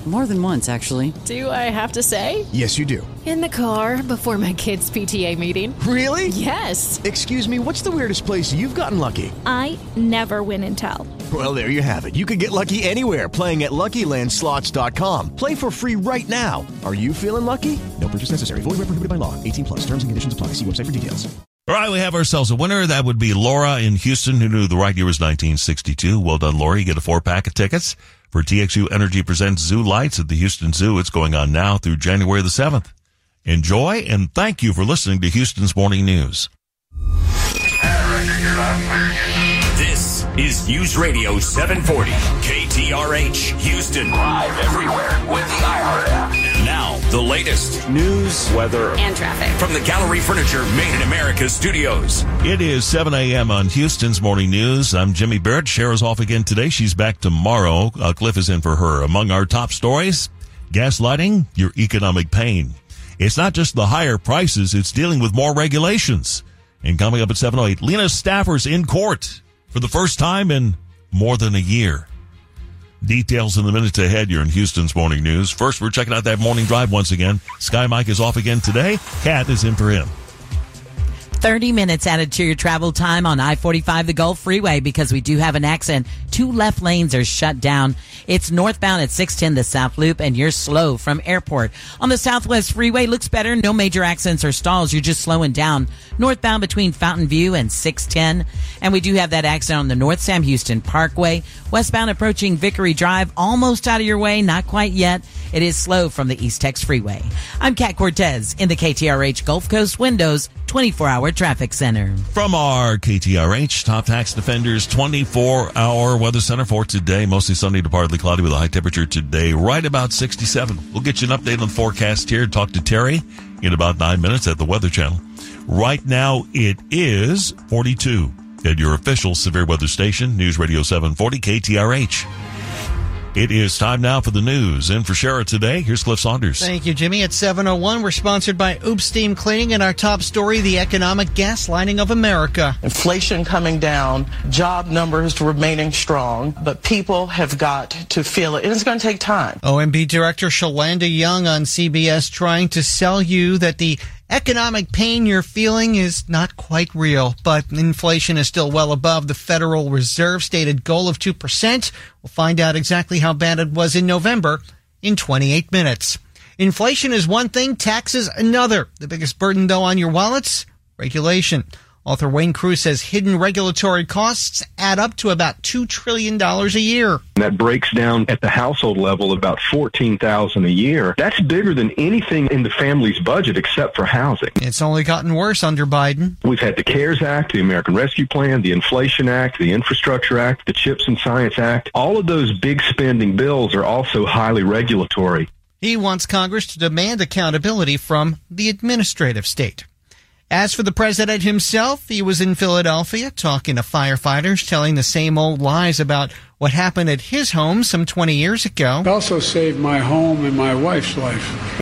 More than once, actually. Do I have to say? Yes, you do. In the car before my kids' PTA meeting. Really? Yes. Excuse me, what's the weirdest place you've gotten lucky? I never win and tell. Well, there you have it. You can get lucky anywhere playing at LuckyLandSlots.com. Play for free right now. Are you feeling lucky? No purchase necessary. Void where prohibited by law. 18 plus. Terms and conditions apply. See website for details. All right, we have ourselves a winner. That would be Laura in Houston, who knew the right year was 1962. Well done, Laura. You get a four pack of tickets for TXU Energy Presents Zoo Lights at the Houston Zoo. It's going on now through January the 7th. Enjoy and thank you for listening to Houston's Morning News. This is News Radio 740 KTRH Houston. Live everywhere with the. And now the latest news, weather, And traffic. from the Gallery Furniture Made in America studios. It is 7 a.m. on Houston's Morning News. I'm Jimmy Barrett. Shara's off again today. She's back tomorrow. Uh, Cliff is in for her. Among our top stories, gaslighting, your economic pain. It's not just the higher prices, it's dealing with more regulations. And coming up at 7.08, Lena Stafford's in court for the first time in more than a year. Details in the minutes ahead. You're in Houston's Morning News. First, we're checking out that morning drive once again. Sky Mike is off again today. Kat is in for him. 30 minutes added to your travel time on I-45, the Gulf Freeway, because we do have an accident. Two left lanes are shut down. It's northbound at 610, the South Loop, and you're slow from airport. On the Southwest Freeway, looks better. No major accidents or stalls. You're just slowing down. Northbound between Fountain View and 610. And we do have that accident on the North Sam Houston Parkway. Westbound approaching Vickery Drive, almost out of your way, not quite yet. It is slow from the East Tex Freeway. I'm Kat Cortez in the KTRH Gulf Coast Windows 24 hour traffic center. From our KTRH Top Tax Defenders 24 hour weather center for today, mostly sunny to partly cloudy with a high temperature today, right about 67. We'll get you an update on the forecast here. Talk to Terry in about nine minutes at the Weather Channel. Right now it is 42 at your official severe weather station, News Radio 740 KTRH. It is time now for the news. And for Shara today, here's Cliff Saunders. Thank you, Jimmy. At 701, we're sponsored by Oop Steam Cleaning and our top story, the economic gaslighting of America. Inflation coming down, job numbers remaining strong, but people have got to feel it. And it's going to take time. OMB Director Shalanda Young on CBS trying to sell you that the economic pain you're feeling is not quite real, but inflation is still well above the Federal Reserve stated goal of 2%. We'll find out exactly how bad it was in November in 28 minutes. Inflation is one thing, taxes another. The biggest burden though on your wallets? Regulation. Author Wayne Crews says hidden regulatory costs add up to about $2 trillion a year. That breaks down at the household level about 14,000 a year. That's bigger than anything in the family's budget except for housing. It's only gotten worse under Biden. We've had the CARES Act, the American Rescue Plan, the Inflation Act, the Infrastructure Act, the CHIPS and Science Act. All of those big spending bills are also highly regulatory. He wants Congress to demand accountability from the administrative state. As for the president himself, he was in Philadelphia talking to firefighters, telling the same old lies about what happened at his home some 20 years ago. It also saved my home and my wife's life.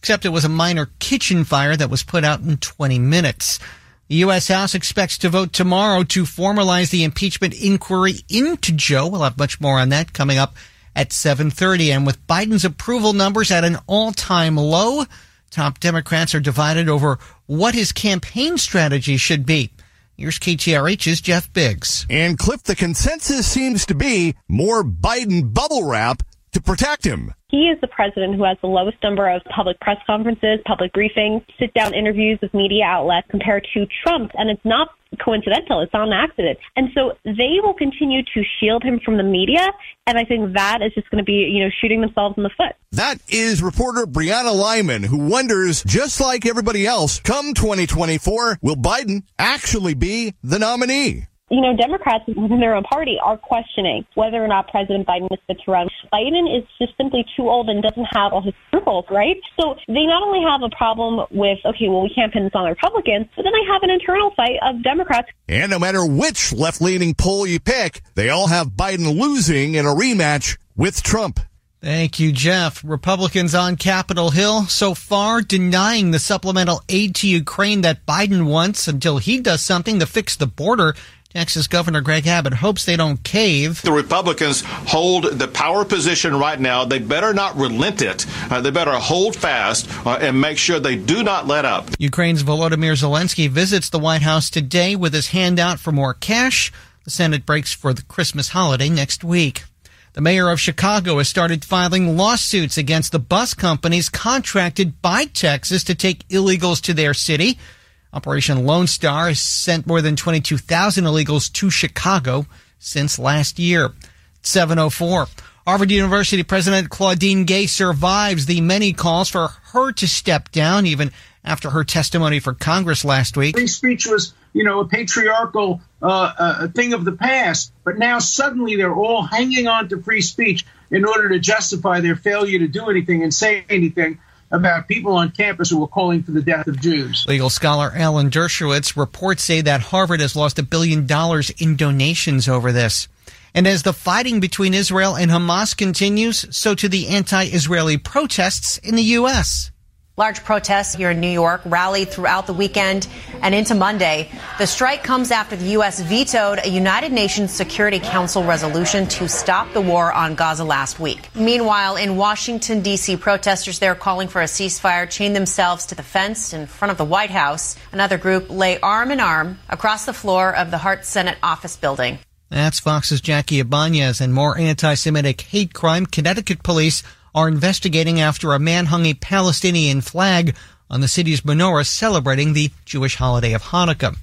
Except it was a minor kitchen fire that was put out in 20 minutes. The U.S. House expects to vote tomorrow to formalize the impeachment inquiry into Joe. We'll have much more on that coming up at 7:30 and with Biden's approval numbers at an all-time low, top Democrats are divided over what his campaign strategy should be. Here's KTRH's Jeff Biggs. And Cliff, the consensus seems to be more Biden bubble wrap to protect him. He is the president who has the lowest number of public press conferences, public briefings, sit down interviews with media outlets compared to Trump. And it's not coincidental. It's not an accident. And so they will continue to shield him from the media. And I think that is just going to be, you know, shooting themselves in the foot. That is reporter Brianna Lyman, who wonders, just like everybody else, come 2024, will Biden actually be the nominee? You know, Democrats within their own party are questioning whether or not President Biden is fit to run. Biden is just simply too old and doesn't have all his scruples, right? So they not only have a problem with, okay, well, we can't pin this on the Republicans, but then they have an internal fight of Democrats. And no matter which left leaning poll you pick, they all have Biden losing in a rematch with Trump. Thank you, Jeff. Republicans on Capitol Hill so far denying the supplemental aid to Ukraine that Biden wants until he does something to fix the border. Texas Governor Greg Abbott hopes they don't cave. The Republicans hold the power position right now. They better not relent it. Uh, they better hold fast uh, and make sure they do not let up. Ukraine's Volodymyr Zelensky visits the White House today with his handout for more cash. The Senate breaks for the Christmas holiday next week. The mayor of Chicago has started filing lawsuits against the bus companies contracted by Texas to take illegals to their city. Operation Lone Star has sent more than 22,000 illegals to Chicago since last year. 704. Harvard University President Claudine Gay survives the many calls for her to step down, even after her testimony for Congress last week. Free speech was, you know, a patriarchal uh, uh, thing of the past, but now suddenly they're all hanging on to free speech in order to justify their failure to do anything and say anything about people on campus who were calling for the death of Jews. Legal scholar Alan Dershowitz reports say that Harvard has lost a billion dollars in donations over this. And as the fighting between Israel and Hamas continues, so to the anti-Israeli protests in the U.S. Large protests here in New York rallied throughout the weekend and into Monday. The strike comes after the U.S. vetoed a United Nations Security Council resolution to stop the war on Gaza last week. Meanwhile, in Washington, D.C., protesters there calling for a ceasefire chained themselves to the fence in front of the White House. Another group lay arm in arm across the floor of the Hart Senate office building. That's Fox's Jackie Ibanez and more anti-Semitic hate crime. Connecticut police are investigating after a man hung a Palestinian flag on the city's menorah celebrating the Jewish holiday of Hanukkah.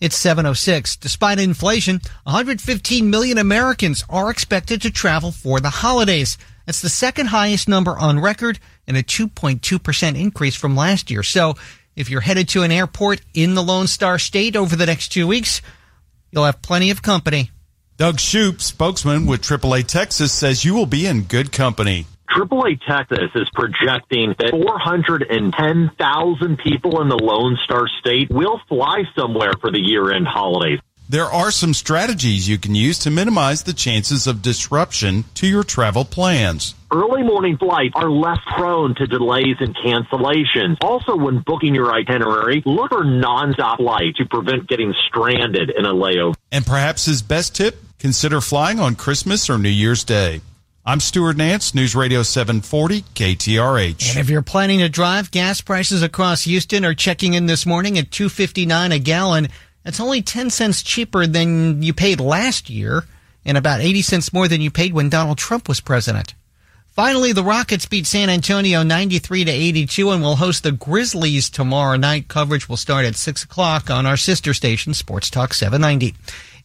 It's 706. Despite inflation, 115 million Americans are expected to travel for the holidays. That's the second highest number on record and a 2.2% increase from last year. So if you're headed to an airport in the Lone Star State over the next two weeks, you'll have plenty of company. Doug Shupe, spokesman with AAA Texas, says you will be in good company. AAA Texas is projecting that 410,000 people in the Lone Star State will fly somewhere for the year end holidays. There are some strategies you can use to minimize the chances of disruption to your travel plans. Early morning flights are less prone to delays and cancellations. Also, when booking your itinerary, look for nonstop flights to prevent getting stranded in a layover. And perhaps his best tip consider flying on Christmas or New Year's Day. I'm Stuart Nance, News Radio 740 KTRH. And if you're planning to drive, gas prices across Houston are checking in this morning at 2.59 a gallon. That's only 10 cents cheaper than you paid last year and about 80 cents more than you paid when Donald Trump was president. Finally, the Rockets beat San Antonio 93 to 82 and will host the Grizzlies tomorrow night. Coverage will start at 6 o'clock on our sister station, Sports Talk 790.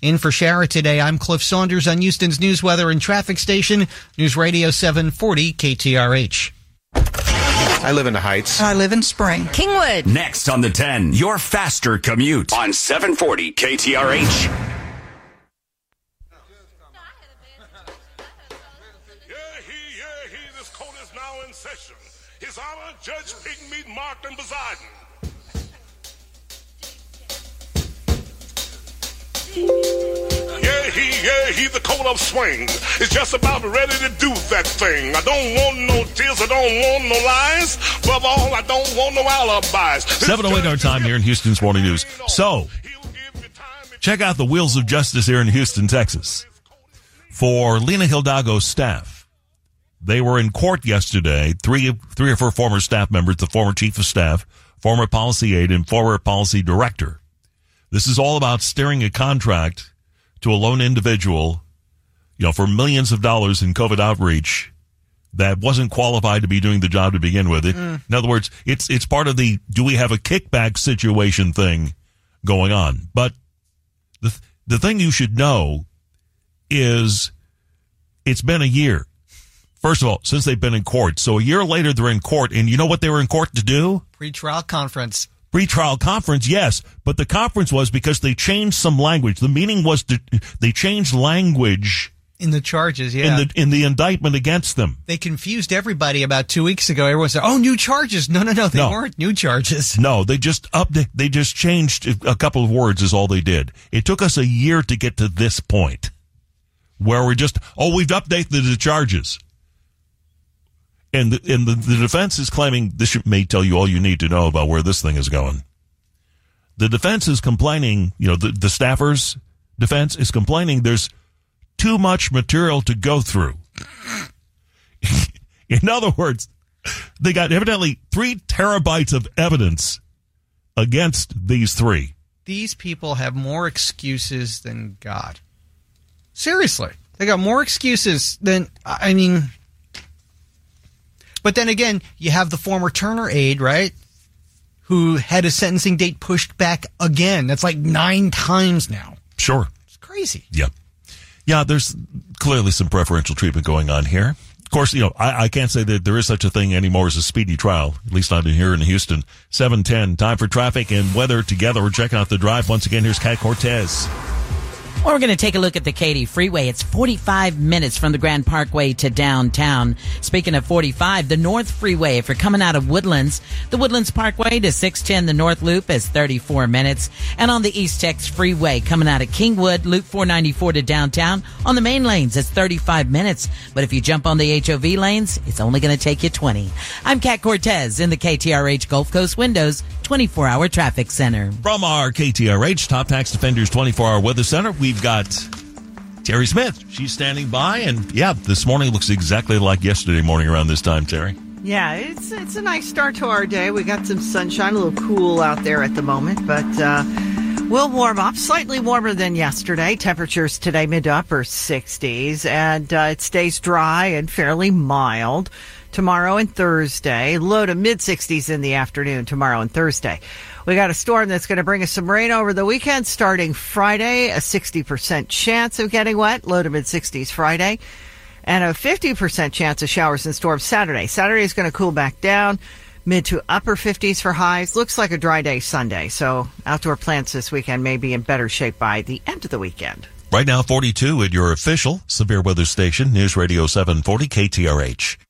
In for Shara today, I'm Cliff Saunders on Houston's News Weather and Traffic Station, News Radio 740 KTRH. I live in the Heights. I live in Spring. Kingwood. Next on the 10, your faster commute on 740 KTRH. Yeah, he, yeah, he, the coat of swing is just about ready to do that thing. I don't want no tears, I don't want no lies. Above all, I don't want no alibis. 708 our time here in Houston's Morning News. So, check out the Wheels of Justice here in Houston, Texas. For Lina Hidalgo's staff, they were in court yesterday. Three, three of her former staff members, the former chief of staff, former policy aide, and former policy director. This is all about steering a contract to a lone individual, you know, for millions of dollars in COVID outreach that wasn't qualified to be doing the job to begin with. It, Mm. In other words, it's it's part of the do we have a kickback situation thing going on. But the the thing you should know is it's been a year. First of all, since they've been in court. So a year later they're in court and you know what they were in court to do? Pre-trial conference. Pre-trial conference, yes, but the conference was because they changed some language. The meaning was to, they changed language In the charges, yeah. in the in the indictment against them. they confused everybody about two weeks ago. Everyone said, "Oh, new charges." No, no, no, they No. weren't new charges. No, they just update. They just changed a couple of words. Is all they did. It took us a year to get to this point, where we're just oh we've updated the charges, and the, and the, the defense is claiming this may tell you all you need to know about where this thing is going. The defense is complaining. You know, the, the staffers defense is complaining. There's too much material to go through. [laughs] In other words, they got evidently three terabytes of evidence against these three. These people have more excuses than God. Seriously, they got more excuses than I mean. But then again, you have the former Turner aide, right? Who had his sentencing date pushed back again. That's like nine times now. Sure. It's crazy. Yeah. Yeah, there's clearly some preferential treatment going on here. Of course, you know, I, I can't say that there is such a thing anymore as a speedy trial, at least not in here in Houston. 710, time for traffic and weather together. We're checking out the drive. Once again, here's Kat Cortez. Well, we're going to take a look at the Katy Freeway. It's 45 minutes from the Grand Parkway to downtown. Speaking of 45, the North Freeway, if you're coming out of Woodlands, the Woodlands Parkway to 610, the North Loop is 34 minutes. And on the East Tex Freeway, coming out of Kingwood, Loop 494 to downtown, on the main lanes, it's 35 minutes. But if you jump on the HOV lanes, it's only going to take you 20. I'm Kat Cortez in the KTRH Gulf Coast Windows 24 hour traffic center. From our KTRH Top Tax Defenders 24 hour weather center, we've got Terry Smith. She's standing by, and yeah, this morning looks exactly like yesterday morning around this time, Terry. Yeah, it's it's a nice start to our day. We got some sunshine, a little cool out there at the moment, but uh, we'll warm up. Slightly warmer than yesterday. Temperatures today mid to upper 60s, and uh, it stays dry and fairly mild tomorrow and Thursday. Low to mid 60s in the afternoon tomorrow and Thursday. We got a storm that's going to bring us some rain over the weekend starting Friday, a 60% chance of getting wet, low to mid 60s Friday and a 50% chance of showers and storms Saturday. Saturday is going to cool back down, mid to upper 50s for highs. Looks like a dry day Sunday, so outdoor plants this weekend may be in better shape by the end of the weekend. Right now, 42 at your official severe weather station, News Radio 740 KTRH.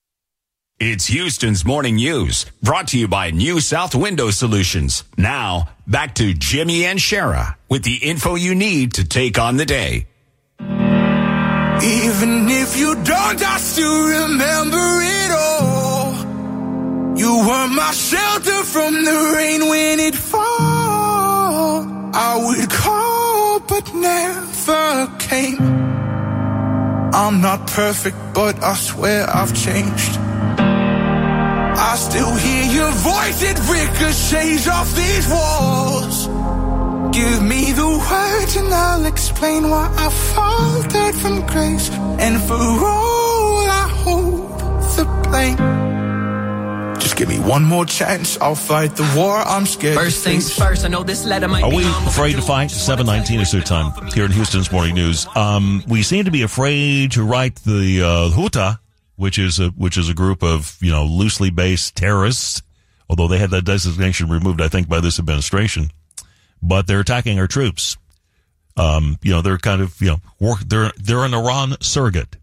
It's Houston's morning news, brought to you by New South Window Solutions. Now, back to Jimmy and Shara with the info you need to take on the day. Even if you don't, I still remember it all. You were my shelter from the rain when it fall. I would call, but never came. I'm not perfect, but I swear I've changed. I still hear your voice, it ricochets off these walls. Give me the words and I'll explain why I faltered from grace. And for all I hold the blame. Just give me one more chance, I'll fight the war I'm scared First to things face. first, I know this letter might be. Are we long afraid to fight? 719 is their time here in Houston's morning news. Um, we seem to be afraid to write the, uh, Houthi, which is a, which is a group of, you know, loosely based terrorists, although they had that designation removed, I think, by this administration. But they're attacking our troops. Um, you know, they're kind of, you know, work, they're, they're an Iran surrogate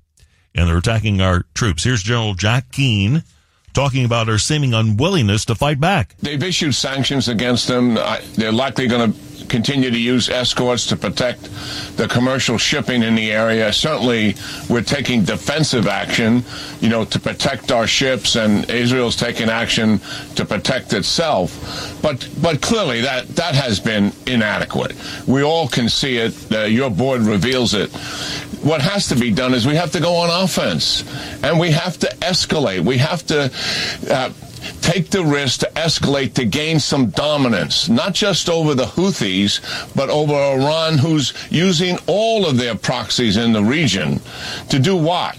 and they're attacking our troops. Here's General Jack Keane talking about our seeming unwillingness to fight back. They've issued sanctions against them. They're likely going to continue to use escorts to protect the commercial shipping in the area. Certainly, we're taking defensive action, you know, to protect our ships, and Israel's taking action to protect itself. But but clearly, that that has been inadequate. We all can see it. Uh, your board reveals it. What has to be done is we have to go on offense, and we have to escalate. We have to. Uh, take the risk to escalate to gain some dominance, not just over the Houthis, but over Iran, who's using all of their proxies in the region to do what?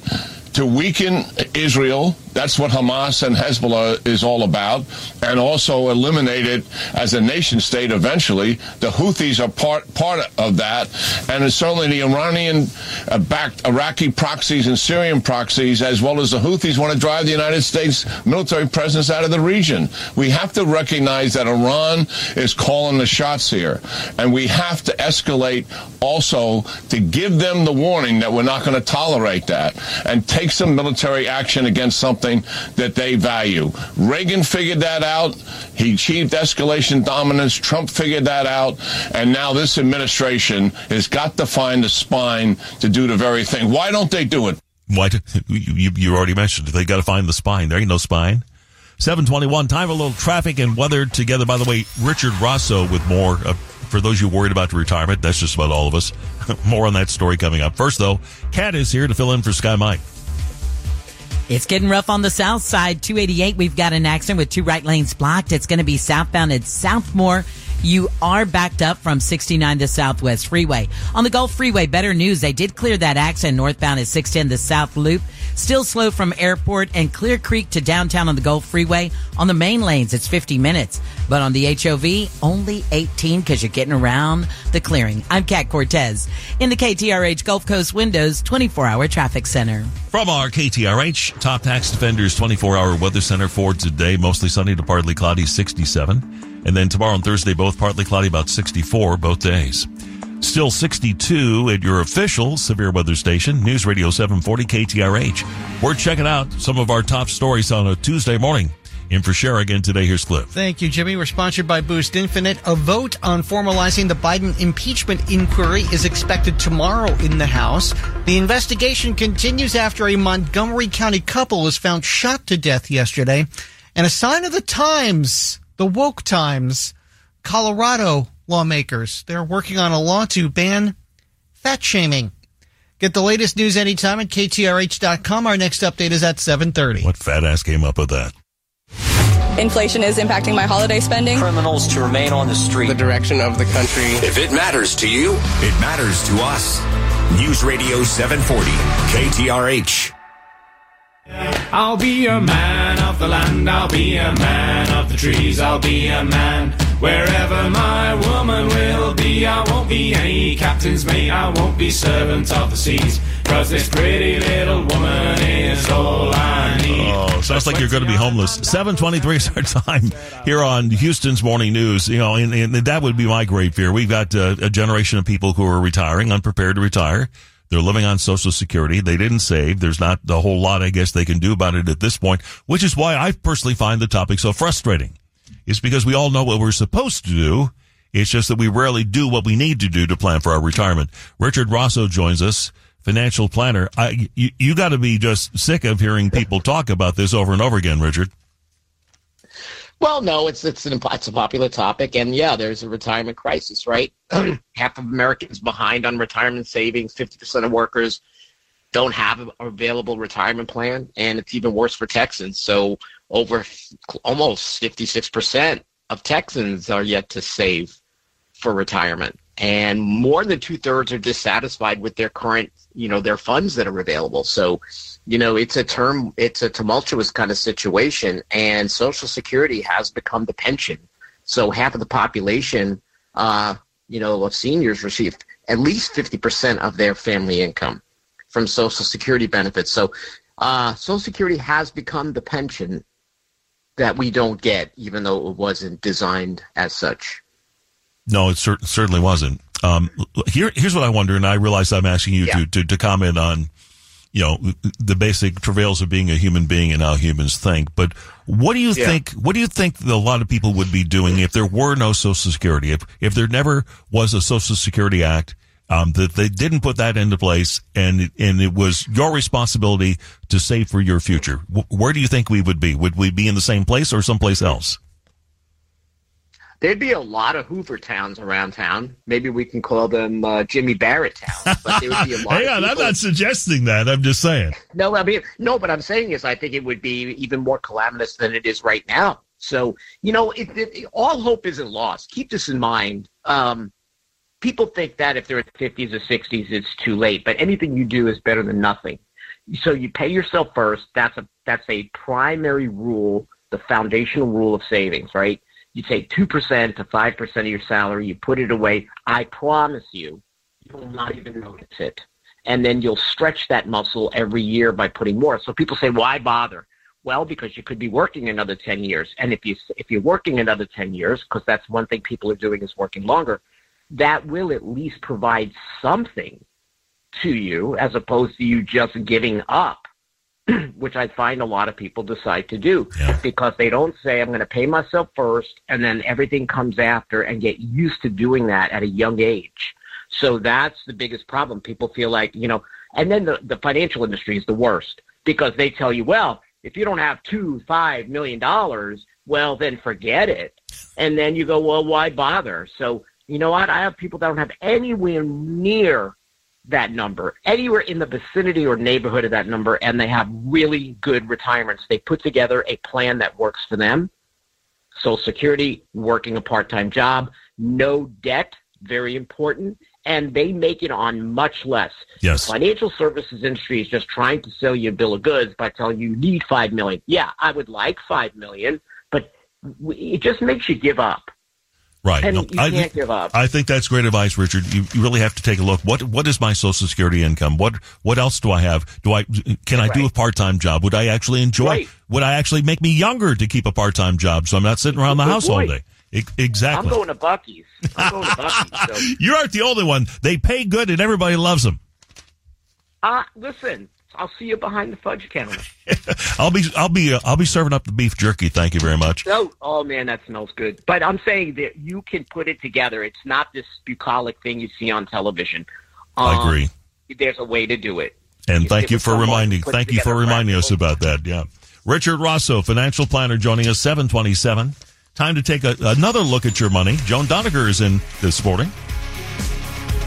to weaken Israel. That's what Hamas and Hezbollah is all about, and also eliminate it as a nation state eventually. The Houthis are part part of that, and certainly the Iranian-backed uh, Iraqi proxies and Syrian proxies, as well as the Houthis, want to drive the United States military presence out of the region. We have to recognize that Iran is calling the shots here, and we have to escalate also to give them the warning that we're not going to tolerate that and take some military action against something that they value. Reagan figured that out. He achieved escalation dominance. Trump figured that out. And now this administration has got to find the spine to do the very thing. Why don't they do it? Why? You, you already mentioned they got to find the spine. There ain't no spine. 721. Time for a little traffic and weather together. By the way, Richard Rosso with more. Uh, for those you worried about retirement, that's just about all of us. [laughs] more on that story coming up. First, though, Kat is here to fill in for Sky Mike. It's getting rough on the south side. 288, we've got an accident with two right lanes blocked. It's going to be southbound at Southmore. You are backed up from 69 to Southwest Freeway. On the Gulf Freeway, better news. They did clear that accident northbound at 610 the South Loop. Still slow from Airport and Clear Creek to downtown on the Gulf Freeway. On the main lanes, it's 50 minutes. But on the HOV, only 18 because you're getting around the clearing. I'm Kat Cortez in the KTRH Gulf Coast Windows 24 hour traffic center. From our KTRH Top Tax Defenders 24 hour weather center for today, mostly sunny to partly cloudy 67. And then tomorrow and Thursday, both partly cloudy about 64 both days. Still 62 at your official severe weather station, News Radio 740 KTRH. We're checking out some of our top stories on a Tuesday morning. In for Shara again today, here's Cliff. Thank you, Jimmy. We're sponsored by Boost Infinite. A vote on formalizing the Biden impeachment inquiry is expected tomorrow in the House. The investigation continues after a Montgomery County couple was found shot to death yesterday. And a sign of the times, the woke times, Colorado lawmakers. They're working on a law to ban fat shaming. Get the latest news anytime at ktrh.com. Our next update is at 7:30. What fat ass came up with that? Inflation is impacting my holiday spending. Criminals to remain on the street. The direction of the country. If it matters to you, it matters to us. News Radio 740 KTRH. I'll be a man of the land, I'll be a man of the trees, I'll be a man Wherever my woman will be, I won't be any captain's mate, I won't be servant of the seas. Cause this pretty little woman is all I need. Oh, sounds like you're going to be homeless. 723 is our [laughs] time here on Houston's Morning News. You know, and, and that would be my great fear. We've got uh, a generation of people who are retiring, unprepared to retire. They're living on Social Security. They didn't save. There's not a whole lot, I guess, they can do about it at this point, which is why I personally find the topic so frustrating is because we all know what we're supposed to do. It's just that we rarely do what we need to do to plan for our retirement. Richard Rosso joins us, financial planner. I, you, you got to be just sick of hearing people talk about this over and over again, Richard. Well, no, it's it's an it's a popular topic, and yeah, there's a retirement crisis, right? [clears throat] Half of Americans behind on retirement savings. Fifty percent of workers don't have an available retirement plan, and it's even worse for Texans. So over almost 56% of Texans are yet to save for retirement. And more than two thirds are dissatisfied with their current, you know, their funds that are available. So, you know, it's a term, it's a tumultuous kind of situation. And Social Security has become the pension. So half of the population, uh, you know, of seniors receive at least 50% of their family income from Social Security benefits. So uh, Social Security has become the pension that we don't get, even though it wasn't designed as such. No, it cer- certainly wasn't. Um, here, here's what I wonder, and I realize I'm asking you yeah. to, to, to comment on, you know, the basic travails of being a human being and how humans think. But what do you yeah. think? What do you think a lot of people would be doing if there were no Social Security? If if there never was a Social Security Act um, that they didn't put that into place, and and it was your responsibility to save for your future. where do you think we would be? Would we be in the same place or someplace else? There'd be a lot of Hoover towns around town. Maybe we can call them uh, Jimmy Barrett towns. But there would be a [laughs] lot. Hang on, I'm not suggesting that. I'm just saying. No, I mean, no. But I'm saying is, I think it would be even more calamitous than it is right now. So you know, it, it, all hope isn't lost. Keep this in mind. Um, people think that if they're in the 50s or 60s, it's too late. But anything you do is better than nothing. So you pay yourself first. That's a that's a primary rule, the foundational rule of savings, right? You take two percent to five percent of your salary, you put it away. I promise you, you will not even notice it. And then you'll stretch that muscle every year by putting more. So people say, why bother? Well, because you could be working another 10 years. And if you, if you're working another 10 years, because that's one thing people are doing is working longer, that will at least provide something to you as opposed to you just giving up, [clears throat] which I find a lot of people decide to do Yeah. because they don't say, I'm going to pay myself first and then everything comes after and get used to doing that at a young age. So that's the biggest problem. People feel like, you know, and then the, the financial industry is the worst because they tell you, well, if you don't have two, five million dollars, well, then forget it. And then you go, well, why bother? So, you know what? I have people that don't have anywhere near that number, anywhere in the vicinity or neighborhood of that number, and they have really good retirements. They put together a plan that works for them. Social Security, working a part-time job, no debt, very important, and they make it on much less. Yes. Financial services industry is just trying to sell you a bill of goods by telling you you need five million. Yeah, I would like five million, but it just makes you give up. Right. And No, you I, can't give up. I think that's great advice, Richard. You, you really have to take a look. What what is my Social Security income? What what else do I have? Do I can I do a part time job? Would I actually enjoy? Right. Would I actually make me younger to keep a part time job so I'm not sitting around the Good house all day? Exactly. I'm going to Buc-ee's. I'm going to [laughs] Buc-ee's. So. you aren't the only one. They pay good and everybody loves them. Uh, listen, I'll see you behind the fudge counter. [laughs] I'll be I'll be uh, I'll be serving up the beef jerky. Thank you very much. Oh, oh man, that smells good. But I'm saying that you can put it together. It's not this bucolic thing you see on television. I Um, agree. There's a way to do it. And You thank you for reminding. Thank you for reminding us about that. Yeah, Richard Rosso, financial planner, joining us seven twenty seven. Time to take a, another look at your money. Joan Doniger is in this morning.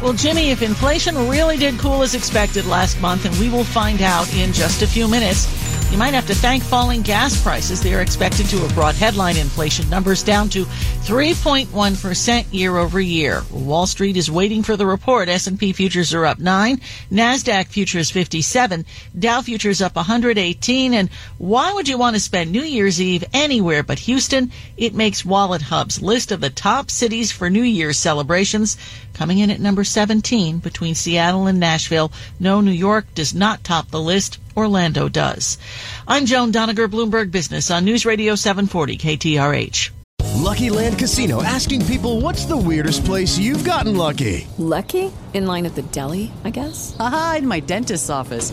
Well, Jimmy, if inflation really did cool as expected last month, and we will find out in just a few minutes, you might have to thank falling gas prices. They are expected to have brought headline inflation numbers down to 3.1% year over year. Wall Street is waiting for the report. S&P futures are up 9, Nasdaq futures 57, Dow futures up 118, and why would you want to spend New Year's Eve anywhere but Houston? It makes WalletHub's list of the top cities for New Year's celebrations coming in at number 17 between Seattle and Nashville. No, New York does not top the list. Orlando does. I'm Joan Doniger, Bloomberg Business on News Radio 740 KTRH. LuckyLand Casino asking people what's the weirdest place you've gotten lucky? Lucky? In line at the deli, I guess? Aha, in my dentist's office.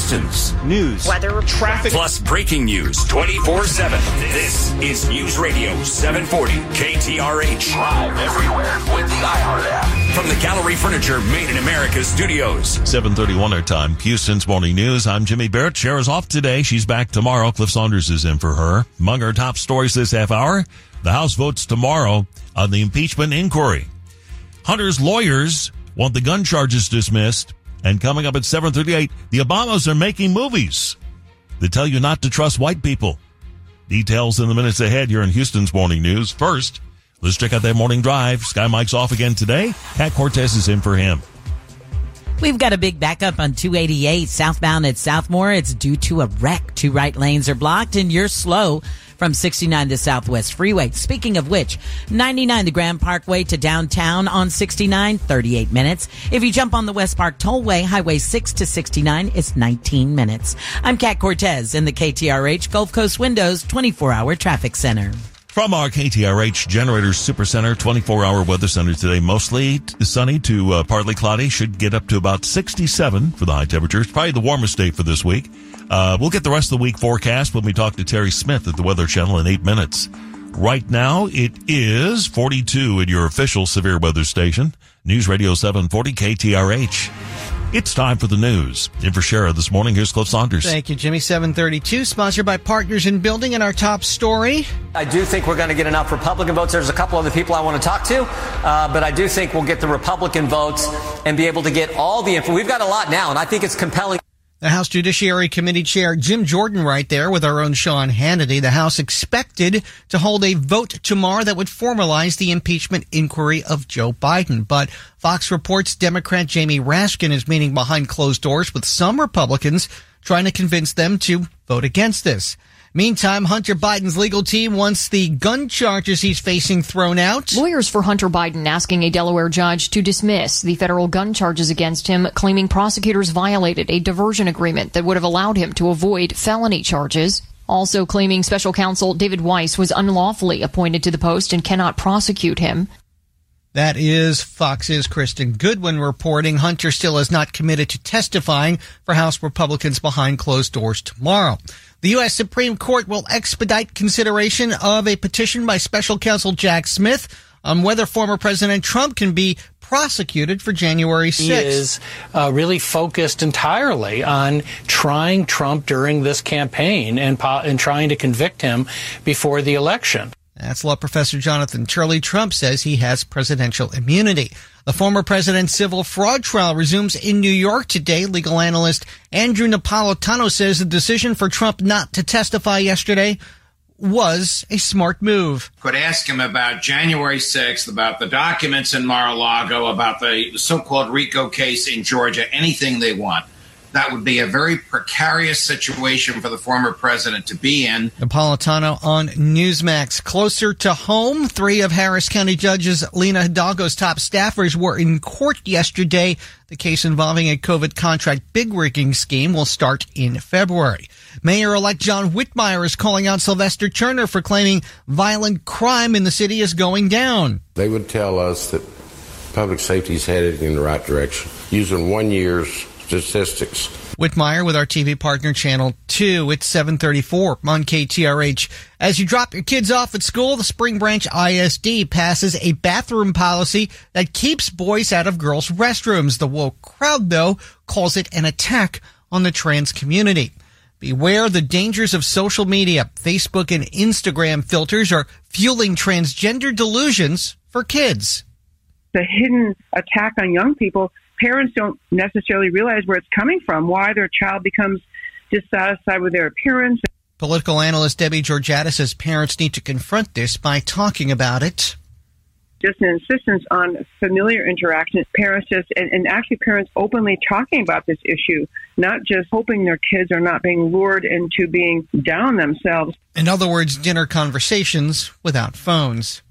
Houston's news, weather, traffic, plus breaking news 24 7. This is News Radio 740 KTRH. Live everywhere with the iHeart app. From the Gallery Furniture Made in America studios. 731 our time. Houston's Morning News. I'm Jimmy Barrett. Shara is off today. She's back tomorrow. Cliff Saunders is in for her. Among our top stories this half hour, the House votes tomorrow on the impeachment inquiry. Hunter's lawyers want the gun charges dismissed. And coming up at 738, the Obamas are making movies that tell you not to trust white people. Details in the minutes ahead here in Houston's Morning News. First, let's check out that morning drive. Sky Mike's off again today. Kat Cortez is in for him. We've got a big backup on 288 southbound at Southmore. It's due to a wreck. Two right lanes are blocked and you're slow from 69 to Southwest Freeway. Speaking of which, 99 the Grand Parkway to downtown on 69, 38 minutes. If you jump on the Westpark Tollway, Highway 6 to 69, it's 19 minutes. I'm Kat Cortez in the KTRH Gulf Coast Windows 24 hour traffic center. From our KTRH Generators Supercenter 24 hour weather center today, mostly sunny to uh, partly cloudy. Should get up to about 67 for the high temperatures. Probably the warmest day for this week. Uh, we'll get the rest of the week forecast when we talk to Terry Smith at the Weather Channel in eight minutes. Right now, it is 42 at your official severe weather station, News Radio 740 KTRH. It's time for the news. In for Shara this morning, here's Cliff Saunders. Thank you, Jimmy. 732, sponsored by Partners in Building and our top story. I do think we're going to get enough Republican votes. There's a couple other people I want to talk to, uh, but I do think we'll get the Republican votes and be able to get all the info. We've got a lot now, and I think it's compelling. The House Judiciary Committee Chair Jim Jordan right there with our own Sean Hannity. The House expected to hold a vote tomorrow that would formalize the impeachment inquiry of Joe Biden. But Fox reports Democrat Jamie Raskin is meeting behind closed doors with some Republicans trying to convince them to vote against this. Meantime, Hunter Biden's legal team wants the gun charges he's facing thrown out. Lawyers for Hunter Biden asking a Delaware judge to dismiss the federal gun charges against him, claiming prosecutors violated a diversion agreement that would have allowed him to avoid felony charges. Also claiming special counsel David Weiss was unlawfully appointed to the post and cannot prosecute him. That is Fox's Kristen Goodwin reporting. Hunter still is not committed to testifying for House Republicans behind closed doors tomorrow. The U.S. Supreme Court will expedite consideration of a petition by special counsel Jack Smith on whether former President Trump can be prosecuted for January 6th. He is uh, really focused entirely on trying Trump during this campaign and, po- and trying to convict him before the election. That's law professor Jonathan Turley. Trump says he has presidential immunity. The former president's civil fraud trial resumes in New York today. Legal analyst Andrew Napolitano says the decision for Trump not to testify yesterday was a smart move. Could ask him about January 6th, about the documents in Mar-a-Lago, about the so-called RICO case in Georgia, anything they want. That would be a very precarious situation for the former president to be in. Napolitano on Newsmax. Closer to home, three of Harris County judges Lina Hidalgo's top staffers were in court yesterday. The case involving a COVID contract bid rigging scheme will start in February. Mayor-elect John Whitmire is calling out Sylvester Turner for claiming violent crime in the city is going down. They would tell us that public safety is headed in the right direction using one year's statistics. Whitmire with our TV partner Channel 2. It's 734 on KTRH. As you drop your kids off at school, the Spring Branch ISD passes a bathroom policy that keeps boys out of girls' restrooms. The woke crowd, though, calls it an attack on the trans community. Beware the dangers of social media. Facebook and Instagram filters are fueling transgender delusions for kids. The hidden attack on young people parents don't necessarily realize where it's coming from, why their child becomes dissatisfied with their appearance. Political analyst Debbie Georgatos says parents need to confront this by talking about it. Just an insistence on familiar interaction. Parents just, and, and actually parents openly talking about this issue, not just hoping their kids are not being lured into being down themselves. In other words, dinner conversations without phones.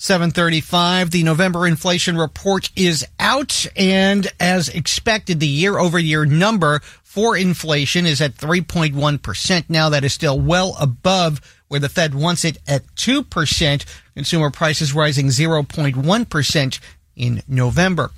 735. The November inflation report is out. And as expected, the year over year number for inflation is at 3.1%. Now that is still well above where the Fed wants it at 2%. Consumer prices rising 0.1% in November.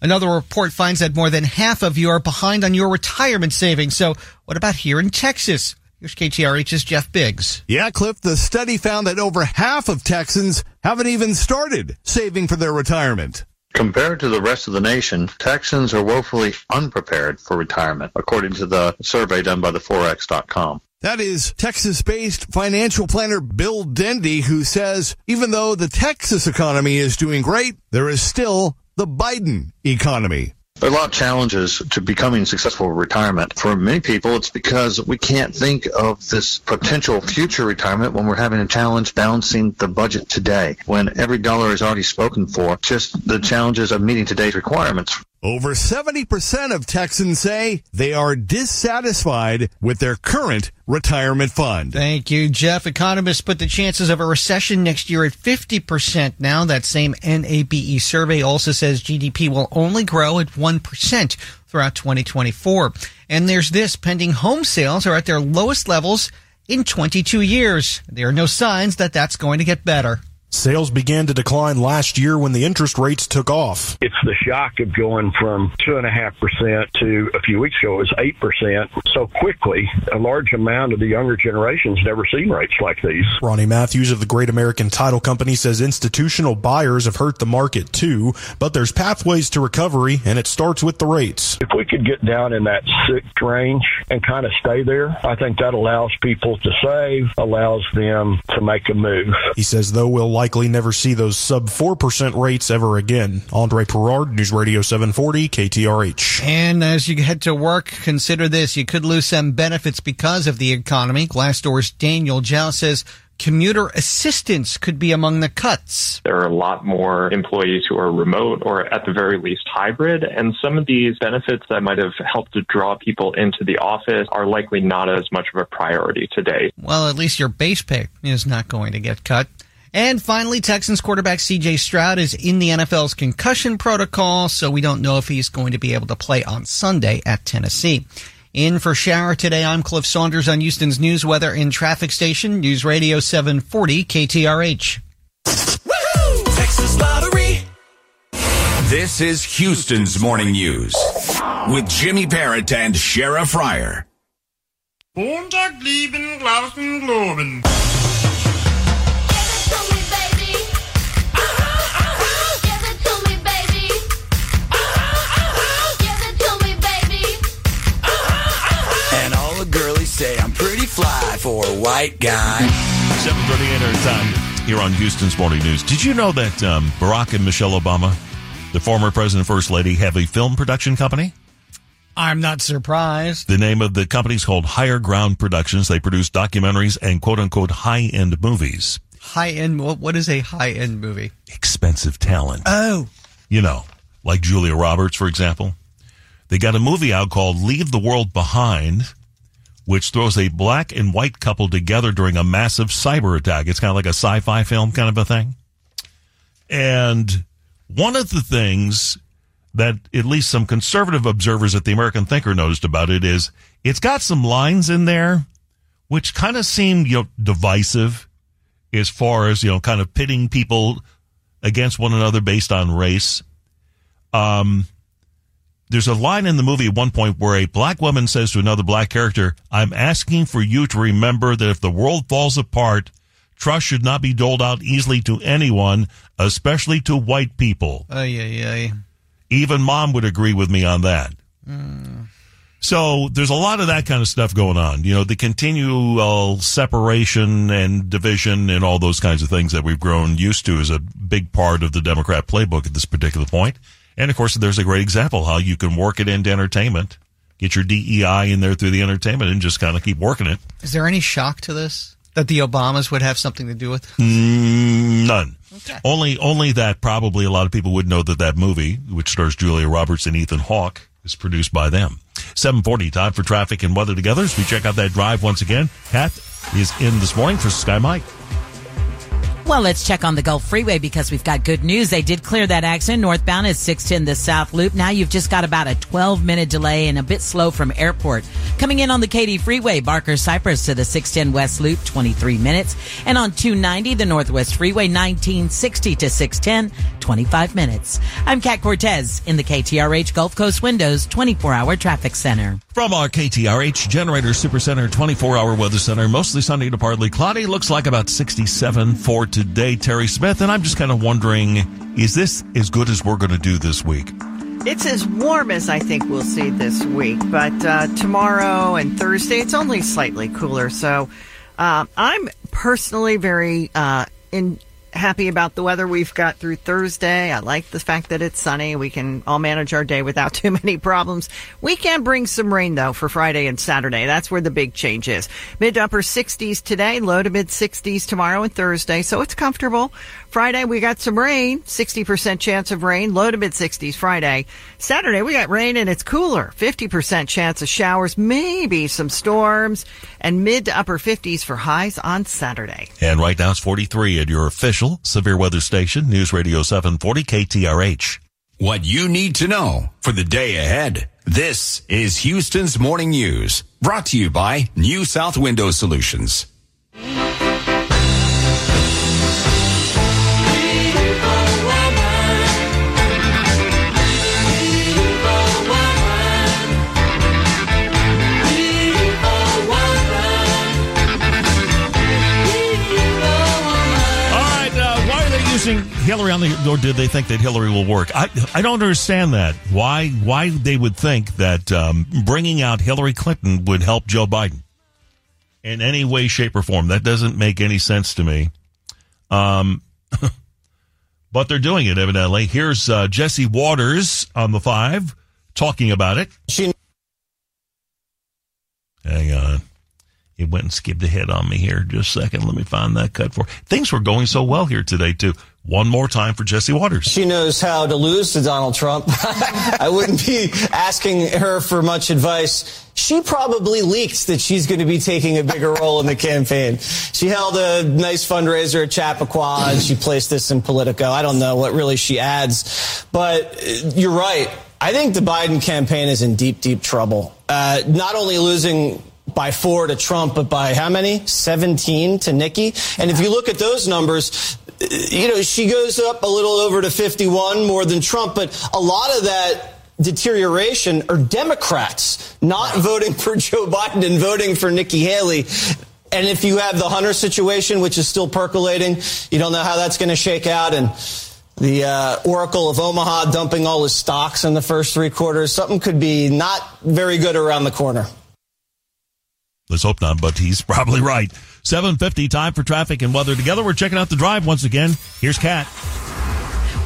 Another report finds that more than half of you are behind on your retirement savings. So what about here in Texas? Here's KTRH's Jeff Biggs. Yeah, Cliff, the study found that over half of Texans haven't even started saving for their retirement. Compared to the rest of the nation, Texans are woefully unprepared for retirement, according to the survey done by the Forex.com. That is Texas based financial planner Bill Dendy, who says even though the Texas economy is doing great, there is still the Biden economy. There are a lot of challenges to becoming successful retirement. For many people, it's because we can't think of this potential future retirement when we're having a challenge balancing the budget today. When every dollar is already spoken for, just the challenges of meeting today's requirements. Over 70% of Texans say they are dissatisfied with their current retirement fund. Thank you, Jeff. Economists put the chances of a recession next year at 50% now. That same NABE survey also says GDP will only grow at 1% throughout 2024. And there's this pending home sales are at their lowest levels in 22 years. There are no signs that that's going to get better. Sales began to decline last year when the interest rates took off. It's the shock of going from 2.5% to a few weeks ago, it was 8% so quickly. A large amount of the younger generations never seen rates like these. Ronnie Matthews of the Great American Title Company says institutional buyers have hurt the market too, but there's pathways to recovery and it starts with the rates. If we could get down in that six range and kind of stay there, I think that allows people to save, allows them to make a move. He says, though, we'll likely never see those sub 4% rates ever again. Andre Perard, News Radio 740, KTRH. And as you head to work, consider this. You could lose some benefits because of the economy. Glassdoor's Daniel Zhao says commuter assistance could be among the cuts. There are a lot more employees who are remote or at the very least hybrid, and some of these benefits that might have helped to draw people into the office are likely not as much of a priority today. Well, at least your base pay is not going to get cut. And finally, Texans quarterback CJ Stroud is in the NFL's concussion protocol, so we don't know if he's going to be able to play on Sunday at Tennessee. In for Shara today, I'm Cliff Saunders on Houston's News Weather and Traffic Station, News Radio 740 KTRH. Texas Lottery. This is Houston's Morning News with Jimmy Barrett and Shara Fryer. Montag lieben Glauben Globen. Fly for a white guy. 738 our time here on Houston's Morning News. Did you know that um, Barack and Michelle Obama, the former president and first lady, have a film production company? I'm not surprised. The name of the company is called Higher Ground Productions. They produce documentaries and quote unquote high end movies. High end, what, what is a high end movie? Expensive talent. Oh. You know, like Julia Roberts, for example. They got a movie out called Leave the World Behind, which throws a black and white couple together during a massive cyber attack. It's kind of like a sci fi film kind of a thing. And one of the things that at least some conservative observers at the American Thinker noticed about it is it's got some lines in there which kind of seem, you know, divisive as far as, you know, kind of pitting people against one another based on race. Um, there's a line in the movie at one point where a black woman says to another black character, I'm asking for you to remember that if the world falls apart, trust should not be doled out easily to anyone, especially to white people. Ay, ay, ay. Even mom would agree with me on that. Mm. So there's a lot of that kind of stuff going on. You know, the continual separation and division and all those kinds of things that we've grown used to is a big part of the Democrat playbook at this particular point. And of course, there's a great example how you can work it into entertainment, get your DEI in there through the entertainment and just kind of keep working it. Is there any shock to this? That the Obamas would have something to do with? Mm, none. Only, only that probably a lot of people would know that that movie, which stars Julia Roberts and Ethan Hawke, is produced by them. 740, time for traffic and weather together as we check out that drive once again. Pat is in this morning for Sky Mike. Well, let's check on the Gulf Freeway because we've got good news. They did clear that accident northbound at 610 the South Loop. Now you've just got about a 12 minute delay and a bit slow from airport. Coming in on the Katy Freeway, Barker Cypress to the 610 West Loop, 23 minutes. And on 290, the Northwest Freeway, 1960 to 610, 25 minutes. I'm Kat Cortez in the KTRH Gulf Coast Windows 24 hour traffic center. From our KTRH Generator Supercenter 24 hour weather center, mostly sunny to partly cloudy. Looks like about 67 for today, Terry Smith. And I'm just kind of wondering, is this as good as we're going to do this week? It's as warm as I think we'll see this week, but uh, tomorrow and Thursday it's only slightly cooler. So uh, I'm personally very uh, in happy about the weather we've got through Thursday. I like the fact that it's sunny. We can all manage our day without [laughs] too many problems. We can bring some rain though for Friday and Saturday. That's where the big change is. Mid to upper 60s today, low to mid 60s tomorrow and Thursday. So it's comfortable. Friday we got some rain, 60% chance of rain, low to mid 60s Friday. Saturday we got rain and it's cooler, 50% chance of showers, maybe some storms, and mid to upper 50s for highs on Saturday. And right now it's 43 at your official severe weather station, News Radio 740 KTRH. What you need to know for the day ahead. This is Houston's Morning News, brought to you by New South Window Solutions. Hillary on the, or did they think that Hillary will work? I, I don't understand that. Why, why they would think that um, bringing out Hillary Clinton would help Joe Biden in any way, shape, or form. That doesn't make any sense to me. Um, [laughs] but they're doing it evidently. Here's uh, Jesse Watters on the five talking about it. She- Hang on. It went and skipped ahead on me here. Just a second. Let me find that cut for. Things were going so well here today, too. One more time for Jesse Watters. She knows how to lose to Donald Trump. [laughs] I wouldn't be asking her for much advice. She probably leaked that she's going to be taking a bigger role in the campaign. She held a nice fundraiser at Chappaqua and she placed this in Politico. I don't know what really she adds, but uh, you're right. I think the Biden campaign is in deep, deep trouble. Uh, not only losing by four to Trump, but by how many? 17 to Nikki. And if you look at those numbers, you know, she goes up a little over to 51 more than Trump, but a lot of that deterioration are Democrats not voting for Joe Biden and voting for Nikki Haley. And if you have the Hunter situation, which is still percolating, you don't know how that's going to shake out. And the uh, Oracle of Omaha dumping all his stocks in the first three quarters, something could be not very good around the corner. Let's hope not, but he's [laughs] probably right. 750 time for traffic and weather together. We're checking out the drive once again. Here's Kat.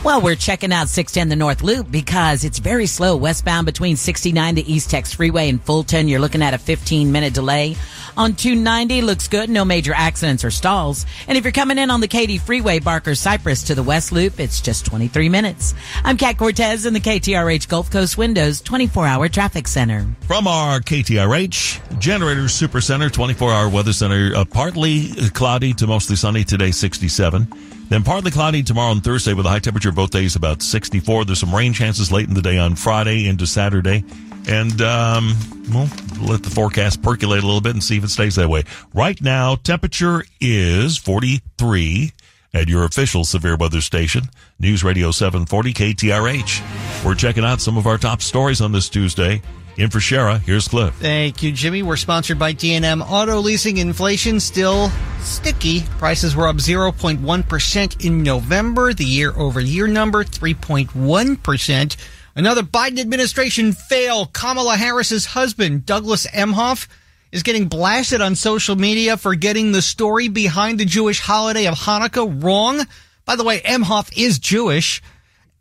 Well, we're checking out 610 the North Loop because it's very slow westbound between 69 to East Tex Freeway and Fulton. You're looking at a 15 minute delay. On 290 looks good. No major accidents or stalls. And if you're coming in on the Katy Freeway, Barker Cypress to the West Loop, it's just 23 minutes. I'm Kat Cortez in the KTRH Gulf Coast Windows 24 hour traffic center. From our KTRH Generator Super Center 24 hour weather center, uh, partly cloudy to mostly sunny today, 67. Then partly cloudy tomorrow and Thursday with a high temperature both days about 64. There's some rain chances late in the day on Friday into Saturday. And, um, well, let the forecast percolate a little bit and see if it stays that way. Right now, temperature is 43 at your official severe weather station, News Radio 740 KTRH. We're checking out some of our top stories on this Tuesday. In for Shara, here's Cliff. Thank you, Jimmy. We're sponsored by DNM Auto Leasing. Inflation still sticky. Prices were up 0.1% in November. The year over year number, 3.1%. Another Biden administration fail. Kamala Harris's husband, Douglas Emhoff, is getting blasted on social media for getting the story behind the Jewish holiday of Hanukkah wrong. By the way, Emhoff is Jewish.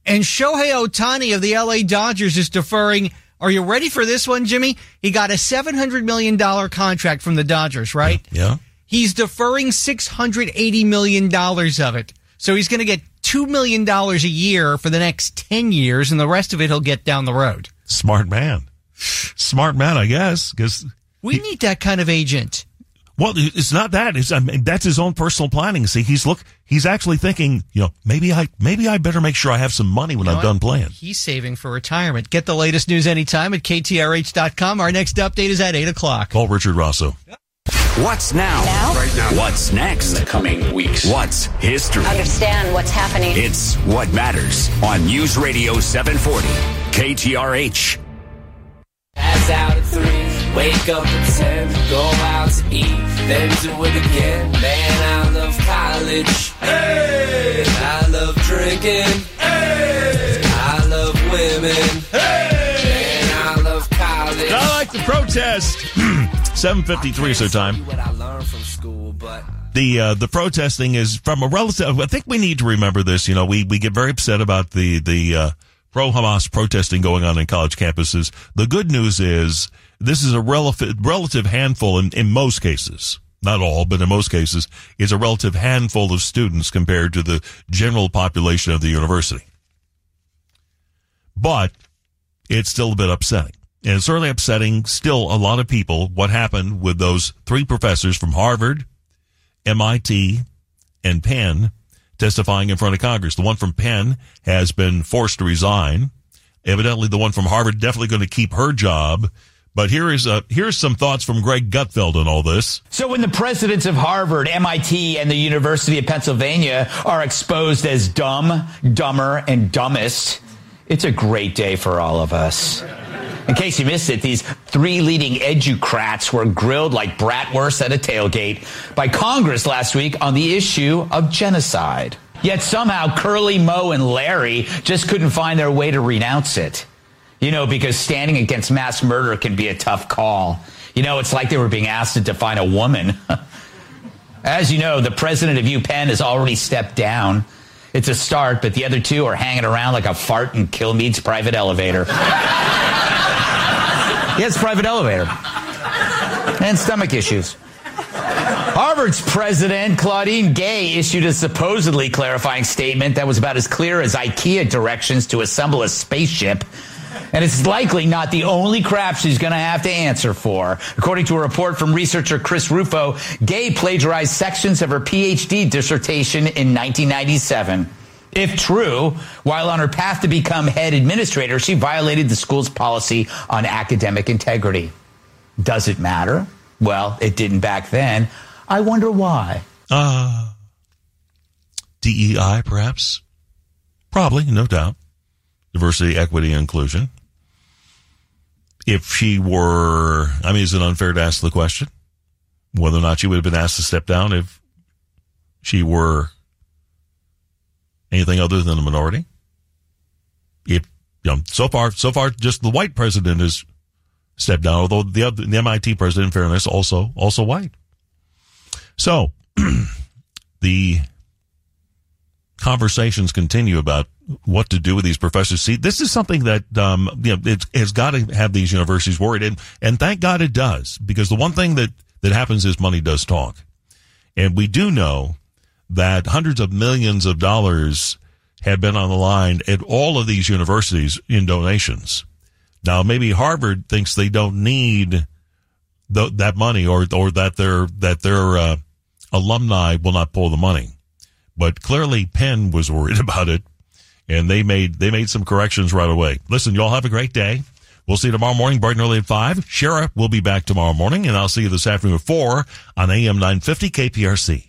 And Shohei Ohtani of the LA Dodgers is deferring. Are you ready for this one, Jimmy? He got a $700 million contract from the Dodgers, right? Yeah. He's deferring $680 million of it. So he's going to get $2 million a year for the next 10 years, and the rest of it he'll get down the road. Smart man. Smart man, I guess, because we he, need that kind of agent. Well, it's not that. It's I mean, that's his own personal planning. See, he's look. He's actually thinking. You know, maybe I maybe I better make sure I have some money when you I'm done playing. He's saving for retirement. Get the latest news anytime at ktrh.com. Our next update is at eight o'clock. Call Richard Rosso. What's now? Now? Right now. What's next? In the coming weeks. What's history? Understand what's happening. It's what matters on News Radio 740 KTRH. Pass out at three, wake up at ten, go out to eat, then do it again. Man, I love college. Hey! I love drinking. Hey! I love women. Hey! Man, I love college. I like the protest. 753 is their time. The uh, the protesting is from a relative. I think we need to remember this. You know, we, we get very upset about the the uh, pro Hamas protesting going on in college campuses. The good news is this is a relative relative handful in, in most cases. Not all, but in most cases, it's a relative handful of students compared to the general population of the university. But it's still a bit upsetting. And it's certainly upsetting still a lot of people what happened with those three professors from Harvard, MIT, and Penn testifying in front of Congress. The one from Penn has been forced to resign. Evidently, the one from Harvard definitely going to keep her job. But here is a, here's some thoughts from Greg Gutfeld on all this. So when the presidents of Harvard, MIT, and the University of Pennsylvania are exposed as dumb, dumber, and dumbest, it's a great day for all of us. In case you missed it, these three leading educrats were grilled like bratwursts at a tailgate by Congress last week on the issue of genocide. Yet somehow Curly, Moe, and Larry just couldn't find their way to renounce it. You know, because standing against mass murder can be a tough call. You know, it's like they were being asked to define a woman. [laughs] As you know, the president of UPenn has already stepped down. It's a start, but the other two are hanging around like a fart in Kilmeade's private elevator. [laughs] yes, private elevator. And stomach issues. Harvard's president, Claudine Gay, issued a supposedly clarifying statement that was about as clear as IKEA directions to assemble a spaceship. And it's likely not the only crap she's going to have to answer for. According to a report from researcher Chris Rufo, Gay plagiarized sections of her PhD dissertation in 1997. If true, while on her path to become head administrator, she violated the school's policy on academic integrity. Does it matter? Well, it didn't back then. I wonder why. Uh, DEI, perhaps? Probably, no doubt. Diversity, equity, inclusion. If she were, I mean, is it unfair to ask the question? Whether or not she would have been asked to step down if she were anything other than a minority? If, you know, so far, so far, just the white president has stepped down, although the, the MIT president, in fairness, also, also white. So [clears throat] the conversations continue about what to do with these professors. See, this is something that um, you know it has got to have these universities worried, and and thank God it does, because the one thing that that happens is money does talk, and we do know that hundreds of millions of dollars have been on the line at all of these universities in donations. Now, maybe Harvard thinks they don't need th- that money, or or that their that their uh, alumni will not pull the money. But clearly, Penn was worried [laughs] about it, and they made they made some corrections right away. Listen, y'all have a great day. We'll see you tomorrow morning, bright and early at five. Shara will be back tomorrow morning, and I'll see you this afternoon at four on AM nine fifty KPRC.